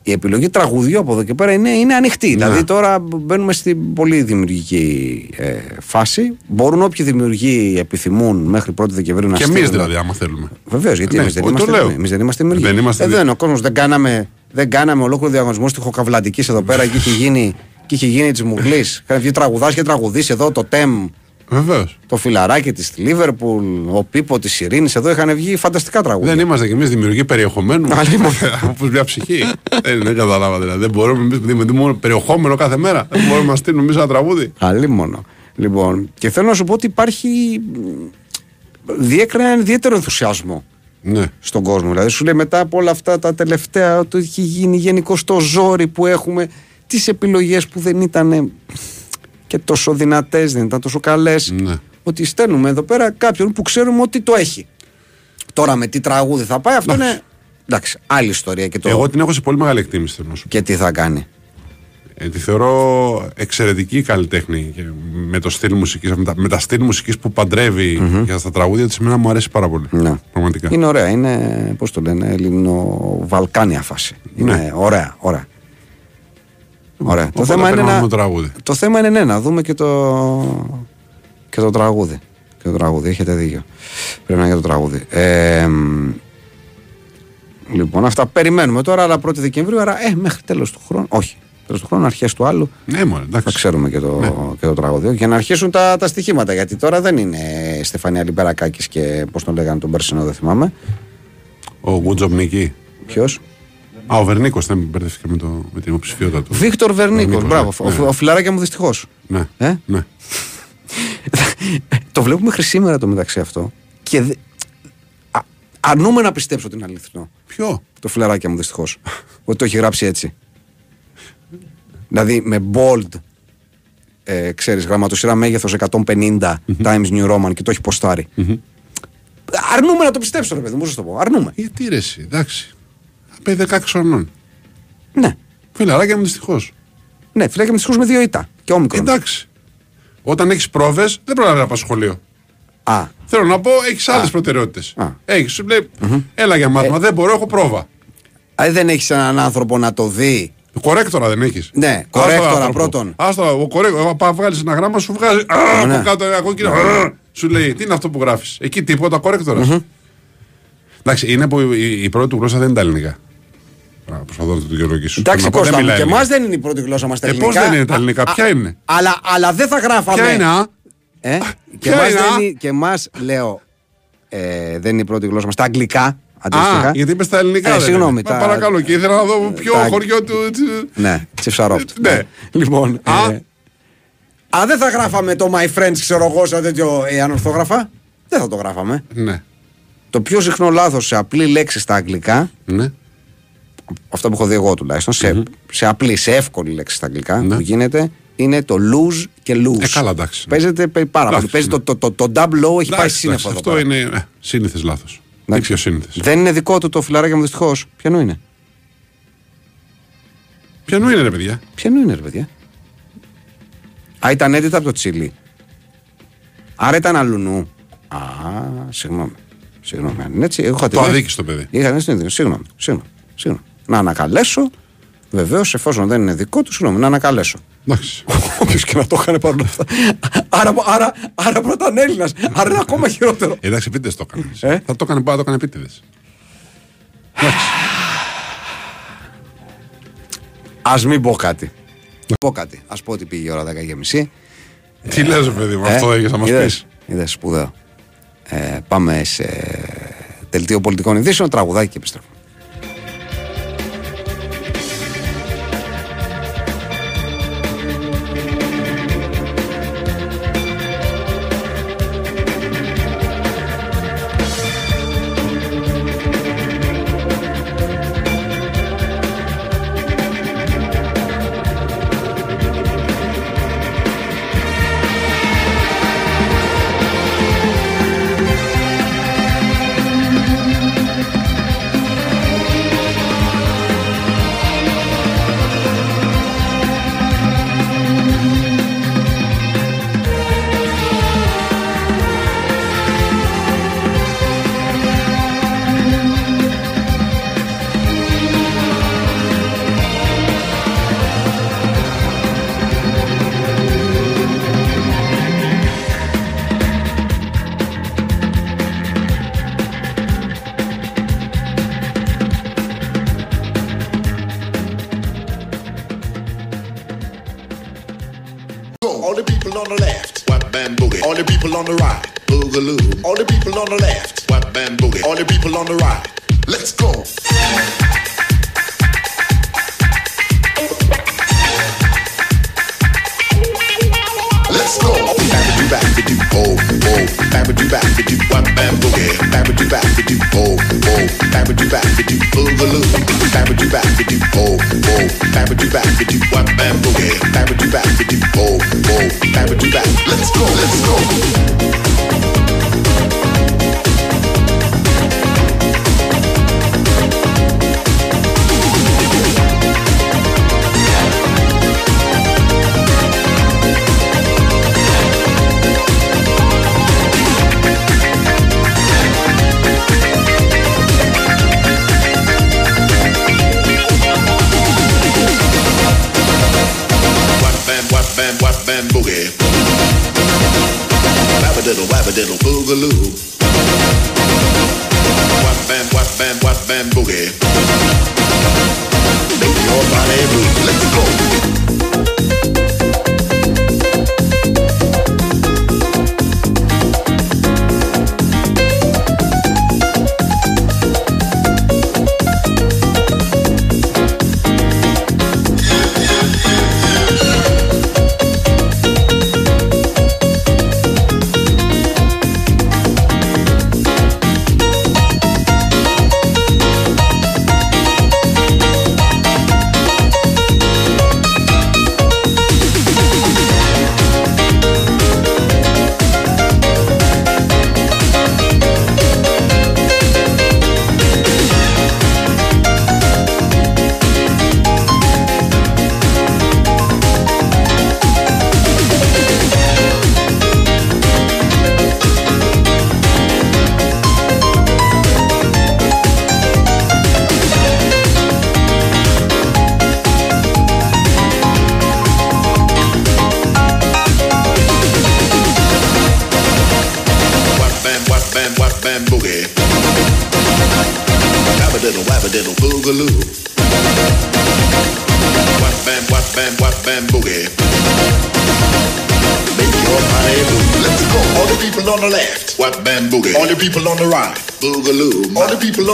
η επιλογή τραγουδιού από εδώ και πέρα είναι, είναι ανοιχτή. Ναι. Δηλαδή τώρα μπαίνουμε στην πολύ δημιουργική ε, φάση. Μπορούν όποιοι δημιουργοί επιθυμούν μέχρι 1η Δεκεμβρίου να Και εμείς στείλουν- δηλαδή, άμα θέλουμε. Βεβαίως, γιατί Ναι, εμείς δεν, το είμαστε, λέω. εμείς δεν είμαστε δημιουργοί. Δεν είμαστε ε, δι- δεν, ο κόσμος δεν κάναμε, δεν κάναμε ολόκληρο διαγωνισμό στη Χοκαβλαντικής εδώ πέρα και είχε γίνει, και είχε γίνει τη Μουγλή. Είχαν βγει τραγουδάς και τραγουδίσει εδώ το Τεμ, Βεβαίως. το φιλαράκι της Λίβερπουλ, ο Πίπο της Ειρήνης. Εδώ είχαν βγει φανταστικά τραγούδια. Δεν είμαστε κι εμείς δημιουργοί περιεχομένου. Αλλήμον. <laughs> Όπω μια ψυχή. δεν, δεν καταλάβα δηλαδή. Δεν μπορούμε εμείς να δημιουργούμε περιεχόμενο κάθε μέρα. Δεν μπορούμε να στείλουμε εμείς ένα τραγούδι. Αλλή μόνο. Λοιπόν, και θέλω να σου πω ότι υπάρχει. διέκρινε έναν ιδιαίτερο ενθουσιασμό Ναι. στον κόσμο. Δηλαδή, σου λέει μετά από όλα αυτά τα τελευταία, ότι έχει γίνει γενικώς το ζόρι που έχουμε, τις επιλογές που δεν ήταν και τόσο δυνατές, δεν ήταν τόσο καλές. Ναι. Ότι στέλνουμε εδώ πέρα κάποιον που ξέρουμε ότι το έχει. Τώρα με τι τραγούδι θα πάει, αυτό είναι. Εντάξει, άλλη ιστορία και το. Εγώ την έχω σε πολύ μεγάλη εκτίμηση θέλω να σου πω. Και τι θα κάνει. Ε, τη θεωρώ εξαιρετική καλλιτέχνη και με, το στυλ μουσικής, με, τα, με τα στυλ μουσικής που παντρεύει για στα τραγούδια της εμένα μου αρέσει πάρα πολύ. Ναι. Πραγματικά. Είναι ωραία, είναι, πώς το λένε, ελληνοβαλκάνια φάση. Είναι Ναι. ωραία, ωραία. Ωραία. Το Οπότε θέμα, είναι παίρνουμε να, το τραγούδι. το θέμα είναι ναι, να δούμε και το, και το τραγούδι. Και το τραγούδι, έχετε δίκιο. Πρέπει να είναι και το τραγούδι. Ε, μ, λοιπόν, αυτά περιμένουμε τώρα, αλλά 1η Δεκεμβρίου, άρα ε, μέχρι τέλος του χρόνου. Όχι, τέλος του χρόνου, αρχές του άλλου. Ναι, μόνο Θα εντάξει. ξέρουμε και το, Ναι. και το τραγούδι. Για να αρχίσουν τα, τα στοιχήματα. Γιατί τώρα δεν είναι Στεφανία Λιμπερακάκης και πώς τον λέγανε τον Περσινό, δεν θυμάμαι. Ο Γκούτζομ Νίκη. Ποιος; Α, ο Βερνίκος δεν μπερδεύτηκε με, το, με την υποψηφιότητα του. Βίκτορ Βερνίκος. Βερνίκος, Μπράβο. ναι. Ο, Ναι. ο φιλαράκια μου δυστυχώς. Ναι. Ε; ναι. <laughs> το βλέπουμε μέχρι σήμερα το μεταξύ αυτό. Και δε- α- αρνούμε να πιστέψω ότι είναι αληθινό. Ποιο; Το φιλαράκι μου δυστυχώς. ότι το έχει γράψει έτσι. Δηλαδή με bold, ε, ξέρεις, γραμματοσυρά μέγεθος 150 Times New Roman και το έχει ποστάρει. Αρνούμε να το πιστέψω, ρε παιδί μου, πώς να σου το πω. Αρνούμε. Γιατί ρε, εσύ, εντάξει. Απέει 16 χρονών. Ναι. Φιλαράκια μου δυστυχώς. Ναι, φυλάκια με δυστυχώς με δύο ήττα. Και όμικρον. Εντάξει. Όταν έχεις πρόβες, δεν προλαβαίνεις να πας σχολείο. Α, Θέλω να πω, έχεις άλλες προτεραιότητες. Α. Έχεις, σου λέει, έλα για μάθημα, δεν μπορώ, έχω πρόβα. Α, δεν έχεις έναν άνθρωπο να το δει; Κορέκτορα δεν έχεις. Ναι, κορέκτορα πρώτον. Άστα, ο κορέκτορα, πάω βγάλεις ένα γράμμα, σου βγάζει. Α, Ναι. από κάτω ένα κόκκινο. α, Σου λέει, τι είναι αυτό που γράφεις; Εκεί τίποτα κορέκτορας. Εντάξει, είναι που η, η πρώτη του γλώσσα δεν είναι τα ελληνικά. Α, Προσπαθώ να το δικαιολογήσω. Εντάξει, Θέλω να πω, Κώστα μου, μιλάει και ελληνικά. εμάς δεν είναι η πρώτη γλώσσα μας τα Ε, ελληνικά. πώς δεν είναι τα ελληνικά, Α, ποια α, είναι; Αλλά, αλλά δεν θα γράφαμε. Ποια είναι, α; Ε, και ποια εμάς είναι, δεν α; είναι, και εμάς, λέω, ε, δεν είναι η πρώτη γλώσσα μας. Τα αγγλικά, αντίστοιχα. Α, γιατί είπες στα ελληνικά. Ε, δεν συγγνώμη, είναι. τα- Μα Παρακαλώ, και ήθελα να δω ποιο τα- χωριό του. του- Ναι, τσιφσαρόπτ. Ναι. Λοιπόν. Α; ε, α, δεν θα γράφαμε το My Friends, ξέρω εγώ, σαν τέτοιο ε, ανορθόγραφα. Δεν θα το γράφαμε. Ναι. Το πιο συχνό λάθος σε απλή λέξη στα αγγλικά, Ναι. Αυτό που έχω δει εγώ τουλάχιστον, σε, σε απλή, σε εύκολη λέξη στα αγγλικά Ναι. που γίνεται, είναι το lose και lose. Ε, καλά, εντάξει. Παίζεται παι- πάρα πολύ. Εντάξει, Παίζει ναι. το, το, το, το double low έχει πάει Εντάξει, σύννεφο εντάξει, εδώ Αυτό πέρα. είναι ε, σύνηθες λάθος. Τι Εντάξει. πιο σύνηθες. Δεν είναι δικό του το φιλαράκι μου δυστυχώς. Ποιανού είναι; Ποιανού είναι, ρε παιδιά; Ποιανού είναι, ρε παιδιά; Α, ήταν έντυτα από το τσίλι. Άρα ήταν αλουνού. Α, συγγνώμη. Συγγνώμη. Αν είναι έτσι, εγώ είχα Το την- αδίκησε το παιδί. Είχα την αίσθηση. Συγγνώμη. Συγγνώμη. συγγνώμη. Να ανακαλέσω. Βεβαίως, εφόσον δεν είναι δικό τους, συγγνώμη, να ανακαλέσω. Εντάξει. Όποιος και να το έκανε παρόλα αυτά. άρα, άρα, άρα πρώτα είναι Έλληνας. Άρα είναι ακόμα χειρότερο. Ε, Εντάξει, επίτηδες το έκανε. Ε; Θα το έκανε πάρα, το έκανε επίτηδες. Α μην πω κάτι. Πω κάτι. Α πω ότι πήγε η ώρα 10 και μισή. Τι λες, παιδί μου, αυτό έχεις να μας πεις; Ε, είδες, είδες, σπουδαίο. Ε, πάμε σε δελτίο πολιτικών ειδήσεων, τραγουδάκι και επιστρέφουμε.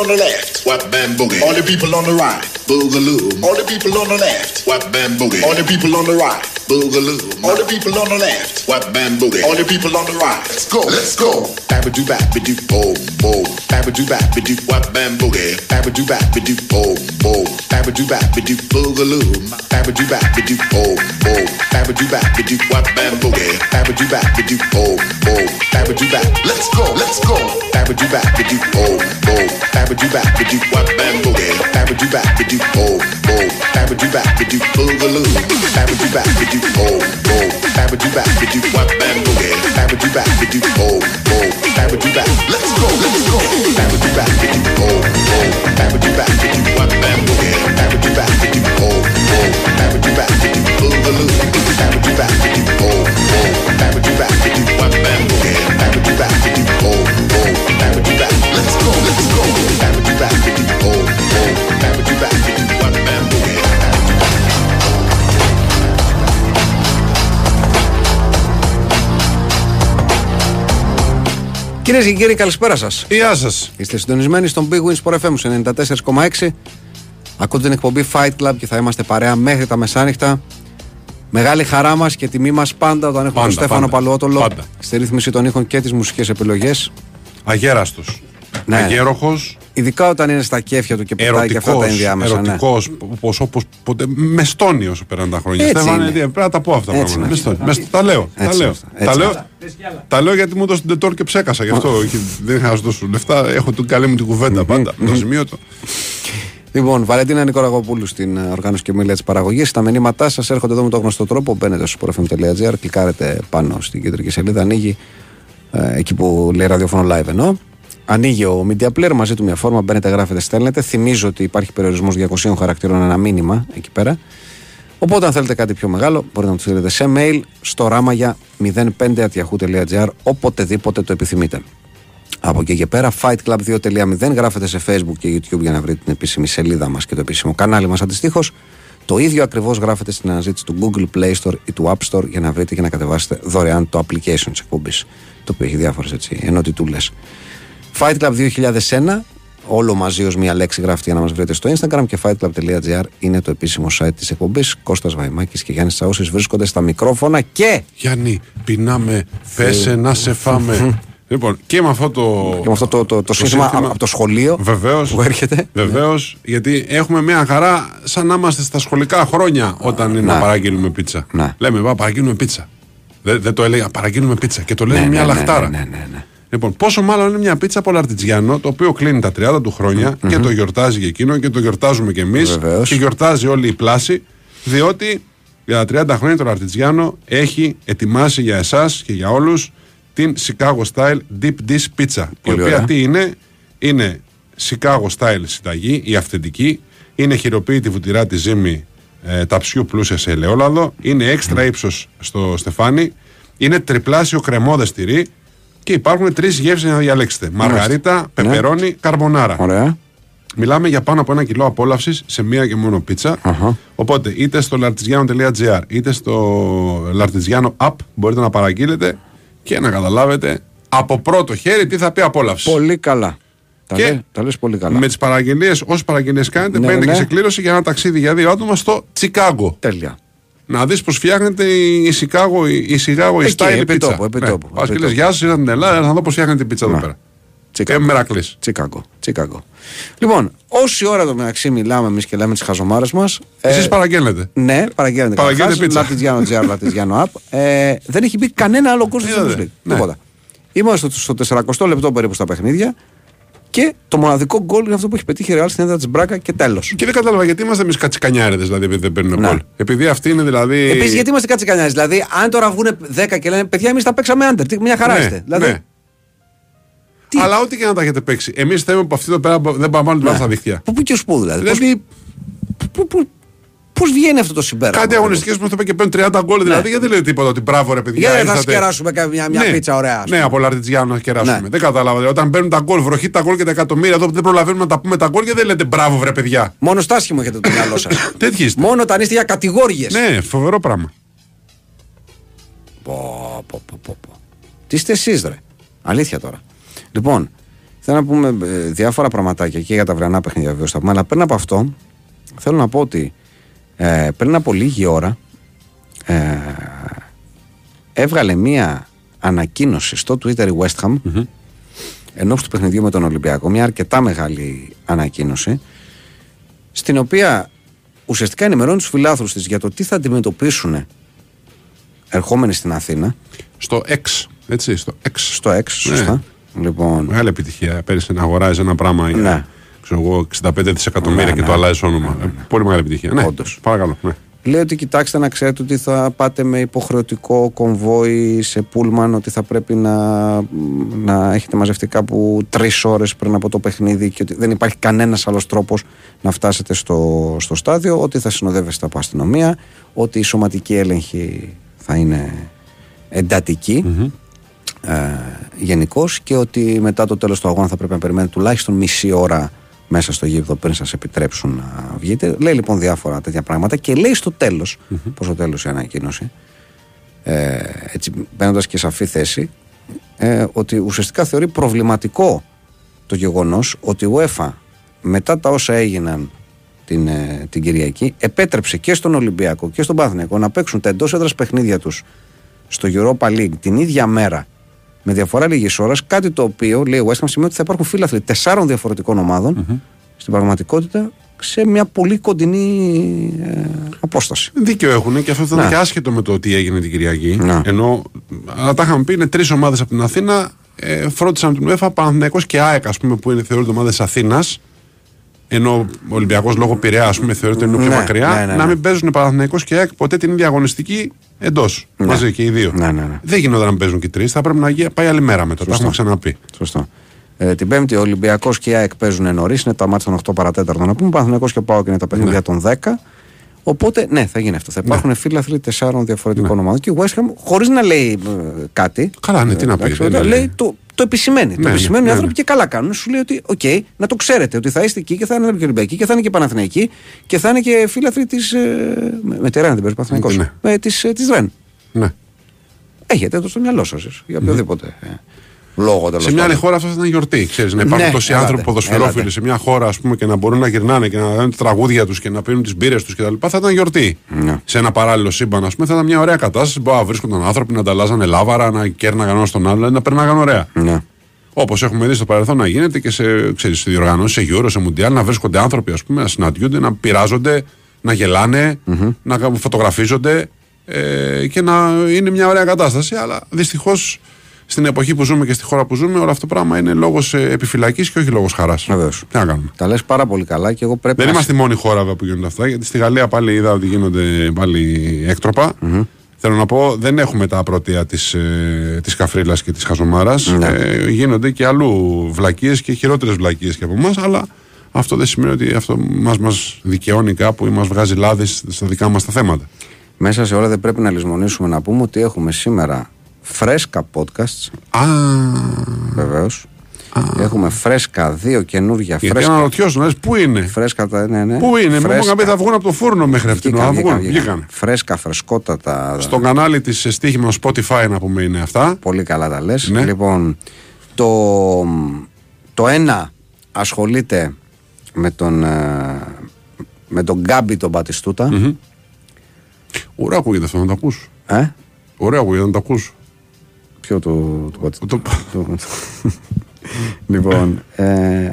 On the left. Whap bam boogie. All the people on the right. Boogaloo. All the people on the left. Whap bam boogie. All the people on the right. Boogaloo. All the people on the left. Whap bam boogie. All the people on the right. Let's go. Let's go. Babadoo bap doo boom boom. Babadoo bap doo whap bam boogie. Babadoo bap doo boom boom. Babadoo bap doo boogaloo babadoo babadoo oh oh babadoo babadoo wap bam boogie babadoo babadoo oh oh babadoo bab let's go let's go babadoo babadoo oh oh babadoo babadoo wap bam boogie babadoo babadoo oh oh babadoo babadoo boogaloo babadoo babadoo oh oh babadoo babadoo wap bam boogie babadoo babadoo oh oh babadoo bab let's go let's go babadoo babadoo oh oh babadoo babadoo wap bam boogie babadoo babadoo Κυρίες και κύριοι, καλησπέρα σας. Γεια σας. Είστε συντονισμένοι στον Big Wins Sport FM σε 94,6. Ακούτε την εκπομπή Fight Club και θα είμαστε παρέα μέχρι τα μεσάνυχτα. Μεγάλη χαρά μας και τιμή μας πάντα όταν έχουμε Πάντα, τον Στέφανο πάντα, Παλαιότολο πάντα. στη ρύθμιση των ήχων και τις μουσικές επιλογές. Αγέραστος. Ναι. Αγέροχος. Ειδικά όταν είναι στα κέφια του και πετάει και αυτά Ερωτικός. τα ενδιάμεσα. ναι. Ερωτικός. Όπως όπως ποτέ. Μεστόνι όσο πέραν τα χρόνια. Έτσι Στέφανε, είναι. τι, πρέπει να τα πω αυτά τα Έτσι πράγματα. είναι. Μεστόνι. Μεσ- Τα λέω. Τα Έτσι λέω. είναι. Έτσι Τα είναι. λέω. Τα λέω γιατί μου έδωσε την τετόρ και ψέκασα γι' αυτό. και Δεν είχα να σου δώσω λεφτά. Έχω την καλή μου την κουβέντα πάντα. Το σημείο το. Λοιπόν, Βαλεντίνα Νικοραγοπούλου στην ε, οργάνωση και μίλια της παραγωγής. Τα μηνύματά σας έρχονται εδώ με το γνωστό τρόπο. Μπαίνετε στο sportfm.gr, κλικάρετε πάνω στην κεντρική σελίδα, ανοίγει ε, εκεί που λέει ραδιόφωνο live εννοώ. Ανοίγει ο Media Player μαζί του μια φόρμα, μπαίνετε, γράφετε, στέλνετε. Θυμίζω ότι υπάρχει περιορισμός 200 χαρακτήρων, ένα μήνυμα εκεί πέρα. Οπότε, αν θέλετε κάτι πιο μεγάλο, μπορείτε να το στείλετε σε mail στο ράμαγια 05.yahoo.gr οποτεδήποτε το επιθυμείτε. Από εκεί και πέρα, Fight Club 2.0 γράφετε σε Facebook και YouTube για να βρείτε την επίσημη σελίδα μας και το επίσημο κανάλι μας αντιστοίχως. Το ίδιο ακριβώς γράφετε στην αναζήτηση του Google Play Store ή του App Store για να βρείτε και να κατεβάσετε δωρεάν το application της εκπομπής. Το οποίο έχει διάφορες ενότητούλε. Fight Club 2001, όλο μαζί ως μία λέξη γράφεται για να μας βρείτε στο Instagram και fightclub.gr είναι το επίσημο site της εκπομπής. Κώστας Βαϊμάκης και Γιάννης Τσαούση βρίσκονται στα μικρόφωνα και. Γιάννη, πεινάμε. Πέσε να σε φάμε. <laughs> Λοιπόν, και με αυτό το. Και με αυτό το, το, το, σύνθημα σύνθημα- από το σχολείο Βεβαίως. που έρχεται. Βεβαίως, γιατί έχουμε μια χαρά σαν να είμαστε στα σχολικά χρόνια όταν είναι να Ναι. παραγγείλουμε πίτσα. Ναι. Λέμε, πά, παραγγείλουμε πίτσα. Δεν, δεν το έλεγα, παραγγείλουμε πίτσα. Και το λένε Ναι, μια ναι, ναι, λαχτάρα. ναι, ναι, ναι. Λοιπόν, πόσο μάλλον είναι μια πίτσα από Λαρτιτζιάνο, το οποίο κλείνει τα 30 του χρόνια και το γιορτάζει και εκείνο και το γιορτάζουμε κι εμείς. Βεβαίως. Και γιορτάζει όλη η πλάση, διότι για τα 30 χρόνια το Λαρτιτζιάνο έχει ετοιμάσει για εσάς και για όλους την Chicago Style Deep Dish Pizza. Πολύ η οποία ωραία. τι είναι, είναι Chicago Style συνταγή, η αυθεντική, είναι χειροποίητη βουτυρά της ζύμη ε, ταψιού πλούσια σε ελαιόλαδο, είναι έξτρα ύψος στο στεφάνι, είναι τριπλάσιο κρεμόδε τυρί και υπάρχουν τρεις γεύσεις να διαλέξετε. Μαργαρίτα, πεπερώνι, καρμπονάρα. Ωραία. Μιλάμε για πάνω από ένα κιλό απόλαυσης σε μία και μόνο πίτσα. Αχα. Οπότε είτε στο lartigiano.gr είτε στο lartigiano app μπορείτε να παραγγείλετε και να καταλάβετε από πρώτο χέρι τι θα πει απόλαυση. Πολύ καλά. Τα, Και λέ, τα λες πολύ καλά. Με τις παραγγελίες, όσες παραγγελίες κάνετε, Ναι, μπαίνετε ναι. και σε κλήρωση για ένα ταξίδι για δύο άτομα στο Τσικάγκο. Τέλεια. Να δεις πώ φτιάχνεται η Σικάγο, η, η Σιγάγο, η Εκεί, style επί πίτσα. τόπου, επί τόπου, Πας και επί λες, τόπου. Γεια σας, ήρθα στην Ελλάδα, να δω πώ φτιάχνεται η πίτσα εδώ Να. πέρα. Τσικάγκο. Και μερακλή. Τσικάγκο. Τσικάγκο. Λοιπόν, όση ώρα το μεταξύ μιλάμε εμείς και λέμε τις χαζομάρες μας. Εσείς παραγγέλνετε. Ναι, παραγγέλνετε. Παραγγέλνετε πίτσα. Λατιτζιάνο GR, Λατιτζιάνο App. Ε, δεν έχει μπει κανένα άλλο κόσμο στο Είδατε, Champions League. ναι. Τίποτα. Είμαστε στο, στο 400 λεπτό περίπου στα παιχνίδια και το μοναδικό γκολ είναι αυτό που έχει πετύχει η Real στην έδρα της Μπράκα και τέλος. Και δεν κατάλαβα γιατί είμαστε εμείς κατσικανιάριδες, δηλαδή επειδή δεν παίρνουν Ναι. γκολ. Επειδή αυτή είναι δηλαδή. Επίσης, γιατί είμαστε κάτι κανένα. Δηλαδή, αν τώρα βγουν 10 και λένε παιδιά, εμείς τα παίξαμε άντερ. Τι- Μια χαρά Ναι, είστε. Δηλαδή, ναι. Τι; Αλλά ό,τι και να τα έχετε παίξει. Εμείς θέλουμε από αυτή εδώ πέρα δεν πάμε πάνω ναι. στα δίχτυα. Πού πού και ως πού δηλαδή; Δηλαδή, Πού, πού, πού Πώς βγαίνει αυτό το συμπέρασμα. Κάτι αγωνιστικές που θα πει και παίρνουν 30 γκολ. Δηλαδή, γιατί δεν λέει τίποτα ότι μπράβο ρε παιδιά. Ναι. Για δεν θα ήρθατε. σκεράσουμε καμιά- μια πίτσα ωραία, ας Ναι, πούμε. από Λαρτιτζιάνο να σκεράσουμε. Ναι. Δεν κατάλαβα. Δηλαδή, Όταν παίρνουν τα γκολ, βροχή τα γκολ και τα εκατομμύρια εδώ που δεν προλαβαίνουμε να τα πούμε τα γκολ και δεν λέτε μπράβο βρε παιδιά. Μόνο στάσχημο έχετε το μυαλό σας. <laughs> Τέτοιοι είστε. Μόνο όταν είστε για κατηγόριες. Ναι, φοβερό πράγμα. Πω, πω, πω, πω, πω. Τι είστε εσείς, ρε. Αλήθεια τώρα. Λοιπόν, θέλω να πούμε ε, διάφορα πραγματάκια και για τα βρανά παιχνίδια βεβαίως θα πούμε. Αλλά πριν από αυτό, θέλω να πω ότι ε, πριν από λίγη ώρα ε, έβγαλε μία ανακοίνωση στο Twitter η West Ham mm του παιχνιδιού με τον Ολυμπιακό. Μια αρκετά μεγάλη ανακοίνωση στην οποία ουσιαστικά ενημερώνει τους φιλάθρους της για το τι θα αντιμετωπίσουν ερχόμενοι στην Αθήνα Στο X. Έτσι, στο X. στο X, σωστά. Λοιπόν, Μεγάλη επιτυχία. Πέρυσι να αγοράζεις ένα πράγμα για Ναι. ξέρω εγώ, 65 δισεκατομμύρια Ναι, και ναι. το αλλάζεις όνομα. Ε, Πολύ μεγάλη επιτυχία. Ναι, Όντως. Παρακαλώ. Ναι. λέει ότι κοιτάξτε να ξέρετε ότι θα πάτε με υποχρεωτικό κομβόι σε πούλμαν, ότι θα πρέπει να, να έχετε μαζευτεί κάπου τρεις ώρες πριν από το παιχνίδι και ότι δεν υπάρχει κανένας άλλος τρόπος να φτάσετε στο, στο στάδιο, ότι θα συνοδεύεστε από αστυνομία, ότι η σωματική έλεγχη θα είναι εντατική. Ε, Γενικώς και ότι μετά το τέλος του αγώνα θα πρέπει να περιμένετε τουλάχιστον μισή ώρα μέσα στο γήπεδο πριν σας επιτρέψουν να βγείτε. Λέει λοιπόν διάφορα τέτοια πράγματα και λέει στο τέλος, προ το τέλος η ανακοίνωση, ε, έτσι μπαίνοντας και σε σαφή θέση, ε, ότι ουσιαστικά θεωρεί προβληματικό το γεγονός ότι η UEFA μετά τα όσα έγιναν την, ε, την Κυριακή επέτρεψε και στον Ολυμπιακό και στον Παναθηναϊκό να παίξουν τα εντός έδρας παιχνίδια τους στο Europa League την ίδια μέρα με διαφορά λίγης ώρας. Κάτι το οποίο λέει ο West Ham σημαίνει ότι θα υπάρχουν φίλαθλοι τεσσάρων διαφορετικών ομάδων, στην πραγματικότητα σε μια πολύ κοντινή ε, απόσταση. Δίκιο έχουν και αυτό θα ήταν Ναι. και άσχετο με το τι έγινε την Κυριακή. Ναι. Ενώ, αλλά τα είχαμε πει, είναι τρεις ομάδες από την Αθήνα. Ε, φρόντισαν την UEFA, Παναθηναϊκός και ΑΕΚ, ας πούμε, που είναι, θεωρούνται ομάδες Αθήνας. Ενώ ο Ολυμπιακός λόγω Πειραιά, ας πούμε, θεωρείται είναι πιο Ναι, μακριά. ναι, ναι, Να ναι. μην παίζουν Παναθηναϊκός και ΑΕΚ ποτέ την ίδια αγωνιστική εντός. Μαζί και οι δύο. Ναι, ναι, ναι. Δεν γινόταν να παίζουν και οι τρεις. Θα πρέπει να γι- πάει άλλη μέρα μετά. Τα έχουμε ξαναπεί. Σωστό. Ε, την Πέμπτη ο Ολυμπιακός και η ΑΕΚ παίζουν νωρίς, είναι τα μάτια των 8 παρατέταρτο να πούμε. Παναθυνακό και ο Πάο και είναι τα παιχνίδια Ναι. των 10. Οπότε, ναι, θα γίνει αυτό. Θα υπάρχουν φίλαθλοι τεσσάρων διαφορετικών ομάδων. Και η West Ham, χωρίς να λέει ε, κάτι. Καλά, ναι, τι να πει, εντάξει, δεν λέει, είναι- το, το επισημαίνει. Ναι, το επισημαίνουν ναι, οι ναι, άνθρωποι ναι. και καλά κάνουν. Σου λέει ότι, οκ, να το ξέρετε ότι θα είστε εκεί και θα είναι και Ολυμπιακοί και θα είναι και Παναθηναϊκοί και θα είναι και φίλαθλοι της. Ε, με, με τη Ρεν, δεν παίζει Παναθηναϊκός. Ναι. Με της ε, της Ρεν. Ναι. Έχετε το στο μυαλό σας για οποιοδήποτε ε, λόγο τέλος Σε μια άλλη χώρα αυτό θα ήταν γιορτή. Ξέρεις, να υπάρχουν Ναι, τόσοι ελάτε, άνθρωποι ποδοσφαιρόφιλοι ελάτε. σε μια χώρα ας πούμε, και να μπορούν να γυρνάνε και να δουν τα τραγούδια τους και να πίνουν τις μπύρες τους κτλ. Θα ήταν γιορτή. Ναι. Σε ένα παράλληλο σύμπαν, ας πούμε, θα ήταν μια ωραία κατάσταση. Μπορεί να βρίσκονταν άνθρωποι να ανταλλάζανε λάβαρα, να κέρναγαν ένα στον άλλο, να περνάγαν ωραία. Ναι. Όπως έχουμε δει στο παρελθόν να γίνεται και σε, ξέρεις, σε διοργανώσεις, σε Euro, σε Μουντιάλ, να βρίσκονται άνθρωποι ας πούμε, να συναντιούνται, να πειράζονται, να γελανε να κα- φωτογραφίζονται ε, και να είναι μια ωραία κατάσταση. Αλλά δυστυχώς στην εποχή που ζούμε και στη χώρα που ζούμε, όλο αυτό το πράγμα είναι λόγος επιφυλακής και όχι λόγος χαράς. Βεβαίως. Τι να κάνουμε. Τα λες πάρα πολύ καλά και εγώ πρέπει Δεν να. είμαστε η μόνη χώρα βέβαια, που γίνονται αυτά, γιατί στη Γαλλία πάλι είδα ότι γίνονται πάλι έκτροπα. Θέλω να πω, δεν έχουμε τα πρωτεία της ε, της καφρίλας και της χαζομάρας. Ναι. Ε, γίνονται και αλλού βλακίες και χειρότερες βλακίες και από εμάς, αλλά αυτό δεν σημαίνει ότι αυτό μας μας δικαιώνει κάπου ή μας βγάζει λάδι στα δικά μας τα θέματα. Μέσα σε όλα δεν πρέπει να λησμονήσουμε να πούμε ότι έχουμε σήμερα φρέσκα podcasts, Α, βεβαίως. Έχουμε φρέσκα, δύο καινούργια γιατί φρέσκα. αναρωτιώσουν, να λες, πού είναι; Φρέσκα τα, ναι, ναι. Πού είναι, μου Φρέσκα. είχαν πει θα βγουν από το φούρνο μέχρι αυτήν. Βγήκαν, Να βγήκαν, βγουν, βγήκαν. βγήκαν. Φρέσκα, φρεσκότατα. Στο κανάλι της στοίχημα Spotify να πούμε είναι αυτά. Πολύ καλά τα λες. Ναι. Λοιπόν, το, το ένα ασχολείται με τον, ε, με τον Γκάμπι τον πατιστουτα Ωραία ακούγεται αυτό να το ακούς. Ε; Ωραία ακούγεται να το ακούς. Ποιο το, το Μπατιστούτα. Το- Το- λοιπόν, ε,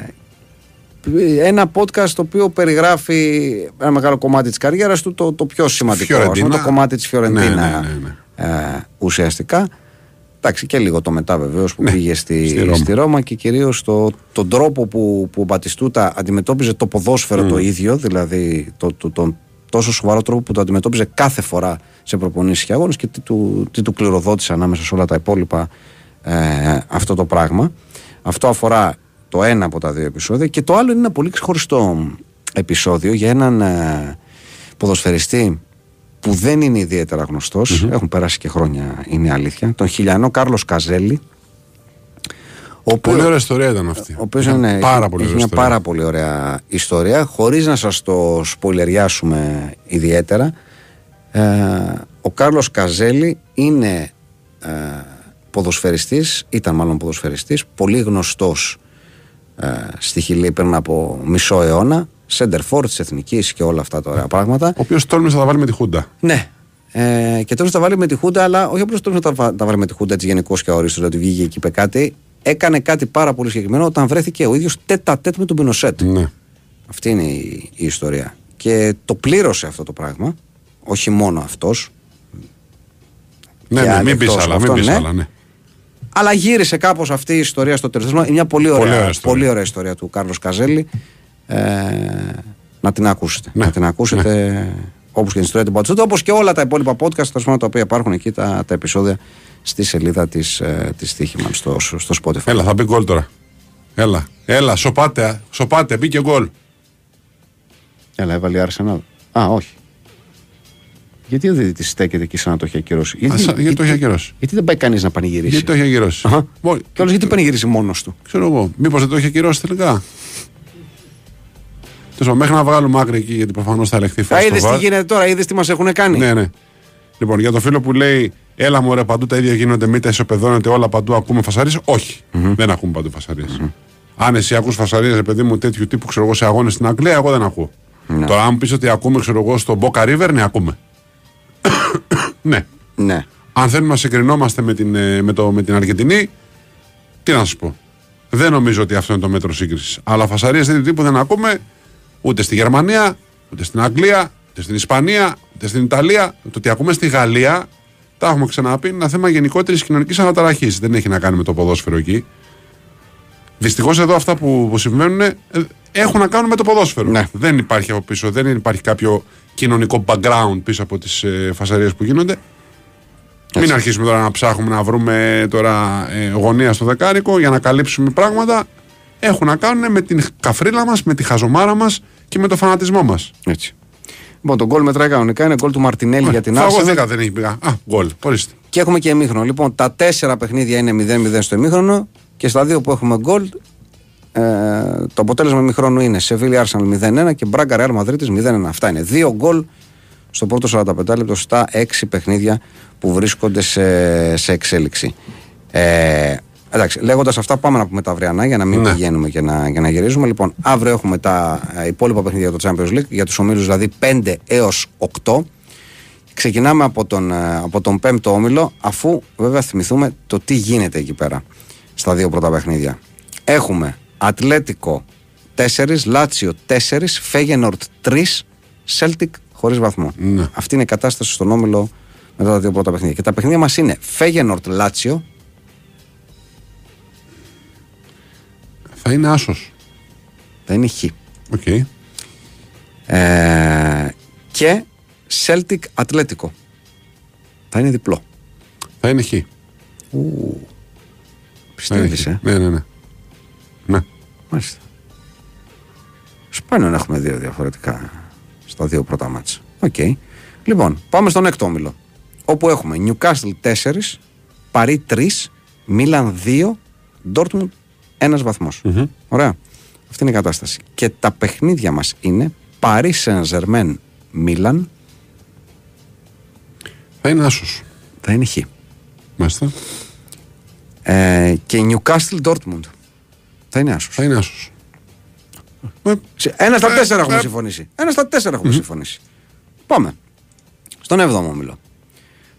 ένα podcast το οποίο περιγράφει ένα μεγάλο κομμάτι της καριέρας του, το, το πιο σημαντικό, ας πούμε, Φιωρεντίνα. το κομμάτι της Φιωρεντίνα Ναι, ναι, ναι, ε, ουσιαστικά. Εντάξει, και λίγο το μετά βεβαίως που πήγε στη, στη Ρώμα. στη Ρώμα και κυρίως το, τον τρόπο που, που ο Μπατιστούτα αντιμετώπιζε το ποδόσφαιρο το ίδιο, δηλαδή το, το, τον τόσο σοβαρό τρόπο που το αντιμετώπιζε κάθε φορά σε προπονήσεις και αγώνες και τι του, τι του κληροδότησε ανάμεσα σε όλα τα υπόλοιπα ε, αυτό το πράγμα. Αυτό αφορά το ένα από τα δύο επεισόδια και το άλλο είναι ένα πολύ ξεχωριστό επεισόδιο για έναν ε, ποδοσφαιριστή που δεν είναι ιδιαίτερα γνωστός, έχουν περάσει και χρόνια, είναι η αλήθεια, τον χιλιανό Κάρλος Καζέλη, ο Πολύ οποίος- ωραία ιστορία ήταν αυτή. ο οποίος Ήταν είναι, πάρα πολύ έχει ωραία μια ιστορία. πάρα πολύ ωραία ιστορία. Χωρίς να σας το σποιλεριάσουμε ιδιαίτερα, ε, ο Κάρλος Καζέλη είναι ε, ποδοσφαιριστής, ήταν μάλλον ποδοσφαιριστής, πολύ γνωστός ε, στη Χιλή πριν από μισό αιώνα, σέντερφορ της Εθνικής και όλα αυτά τα ωραία πράγματα. Ο οποίος τόλμησε να τα βάλει με τη Χούντα. Ναι. Ε, και τώρα τα βάλει με τη Χούντα, αλλά όχι απλώς τώρα τα, βα- τα βάλει με τη Χούντα έτσι γενικώς και αορίστο, ότι βγήκε εκεί είπε κάτι. Έκανε κάτι πάρα πολύ συγκεκριμένο όταν βρέθηκε ο ίδιος τέτα τέτ με τον Πινοσέτ. Ναι. Αυτή είναι η, η ιστορία. Και το πλήρωσε αυτό το πράγμα. Όχι μόνο αυτός. Ναι, Και ναι, άλλοι μην πεις εκτός άλλα. από Μην αυτόν, πεις ναι. άλλα, ναι. Αλλά γύρισε κάπως αυτή η ιστορία στο τέλος. Είναι μια πολύ ωραία, Πολύ ωραία πολύ ιστορία. ωραία, ιστορία του Κάρλος Καζέλη. Ε, να την ακούσετε. Ναι, Να την ακούσετε όπως και την ιστορία του Μπατσούτα, όπω και όλα τα υπόλοιπα podcast τέλος πάντων, τα οποία υπάρχουν εκεί τα, τα επεισόδια στη σελίδα της ε, της Στίχημαν στο, στο Spotify. Έλα, θα μπει γκολ τώρα. Έλα, έλα, σοπάτε, σοπάτε, μπήκε γκολ. Έλα, έβαλε η Arsenal. Α, όχι. Γιατί ο διαιτητής στέκεται εκεί σαν να το έχει ακυρώσει; Γιατί, σαν- γιατί το έχει ακυρώσει. Γιατί δεν πάει κανείς να πανηγυρίσει; Γιατί το έχει ακυρώσει; Αχα. Μόλι- Και όλο γιατί πανηγυρίσει μόνος του; Ξέρω εγώ, μήπως δεν το έχει ακυρώσει τελικά; Τέλο μέχρι να βγάλουμε άκρη εκεί, γιατί προφανώς θα ελεγχθεί Α, φάση. είδε στο τι VAR. γίνεται τώρα, είδες τι μας έχουν κάνει; Ναι, ναι. Λοιπόν, για το φίλο που λέει, έλα μου ρε, παντού τα ίδια γίνονται, μην τα ισοπεδώνετε όλα παντού, ακούμε φασαρίες. Όχι, δεν ακούμε παντού φασαρίες. Αν εσύ ακούς φασαρίες, ρε παιδί μου, τέτοιου τύπου ξέρω εγώ σε αγώνες στην Αγγλία, εγώ δεν ακούω. Τώρα, αν μου πεις ότι ακούμε, ξέρω εγώ, στο Boca River, ναι, ακούμε. <coughs> ναι. ναι. Αν θέλουμε να συγκρινόμαστε με την, ε, με, το, με την Αργεντινή, τι να σας πω. Δεν νομίζω ότι αυτό είναι το μέτρο σύγκρισης. Αλλά φασαρίες τέτοιου τύπου δεν ακούμε ούτε στη Γερμανία, ούτε στην Αγγλία, ούτε στην Ισπανία, ούτε στην Ιταλία. Το ότι ακούμε στη Γαλλία, τα έχουμε ξαναπεί, είναι ένα θέμα γενικότερης κοινωνικής αναταραχής. Δεν έχει να κάνει με το ποδόσφαιρο εκεί. Δυστυχώς εδώ αυτά που, που συμβαίνουν ε, έχουν να κάνουν με το ποδόσφαιρο. Ναι. Δεν υπάρχει από πίσω, δεν υπάρχει κάποιο κοινωνικό background πίσω από τις ε, φασαρίες που γίνονται. Μην αρχίσουμε τώρα να ψάχνουμε να βρούμε τώρα ε, γωνία στο δεκάρικο για να καλύψουμε πράγματα. Έχουν να κάνουν με την καφρίλα μας, με τη χαζομάρα μας και με το φανατισμό μας. Έτσι. Λοιπόν, το γκολ μετράει κανονικά. Είναι γκολ του Μαρτινέλη για την Arsenal. Φαγωθήκα δεν έχει πήγα. Α, γκολ. Ορίστε. Και έχουμε και ημίχρονο. Λοιπόν, τα τέσσερα παιχνίδια είναι 0-0 στο ημίχρονο και στα δύο που έχουμε γκολ. Ε, το αποτέλεσμα ημίχρονου είναι Σεβίλη Arsenal 0-1 και Μπράγκα Real Madrid 0-1. Αυτά είναι. Δύο γκολ στο πρώτο 45 λεπτό στα έξι παιχνίδια που βρίσκονται σε, σε εξέλιξη. Ε, εντάξει, λέγοντας αυτά, πάμε να πούμε τα αυριανά για να μην Ναι. πηγαίνουμε και να, για να γυρίζουμε. Λοιπόν, αύριο έχουμε τα ε, υπόλοιπα παιχνίδια για το Champions League, για τους ομίλους δηλαδή 5 έως 8. Ξεκινάμε από τον, ε, από τον πέμπτο όμιλο, αφού βέβαια θυμηθούμε το τι γίνεται εκεί πέρα στα δύο πρώτα παιχνίδια. Έχουμε Ατλέτικο 4, Λάτσιο 4, Φέγενορτ 3, Celtic χωρίς βαθμό. Ναι. Αυτή είναι η κατάσταση στον όμιλο μετά τα δύο πρώτα παιχνίδια. Και τα παιχνίδια μας είναι Φέγενορτ Λάτσιο, Θα είναι άσος. θα είναι Χ. Οκ. Ε, και Celtic Ατλέτικο. Θα είναι διπλό. Θα είναι χ. Θα είναι Πιστεύει, χ. ε. Ναι, ναι, ναι. Ναι. Μάλιστα. Σπάνιο να έχουμε δύο διαφορετικά στα δύο πρώτα μάτια. Οκ. Λοιπόν, πάμε στον έκτο όμιλο. Όπου έχουμε Newcastle 4, Παρί 3, Μίλαν 2, Dortmund 1 βαθμός Ωραία. Αυτή είναι η κατάσταση. Και τα παιχνίδια μας είναι Paris Saint-Germain Μίλαν Θα είναι άσος. θα είναι Χ. Μάλιστα. Ε, και Newcastle Dortmund θα είναι άσος. Θα είναι άσος. Ε, Σε- Ένα στα Ε, τέσσερα έχουμε ε. συμφωνήσει. Ένα στα τέσσερα έχουμε συμφωνήσει. Πάμε. Στον 7ο όμιλο.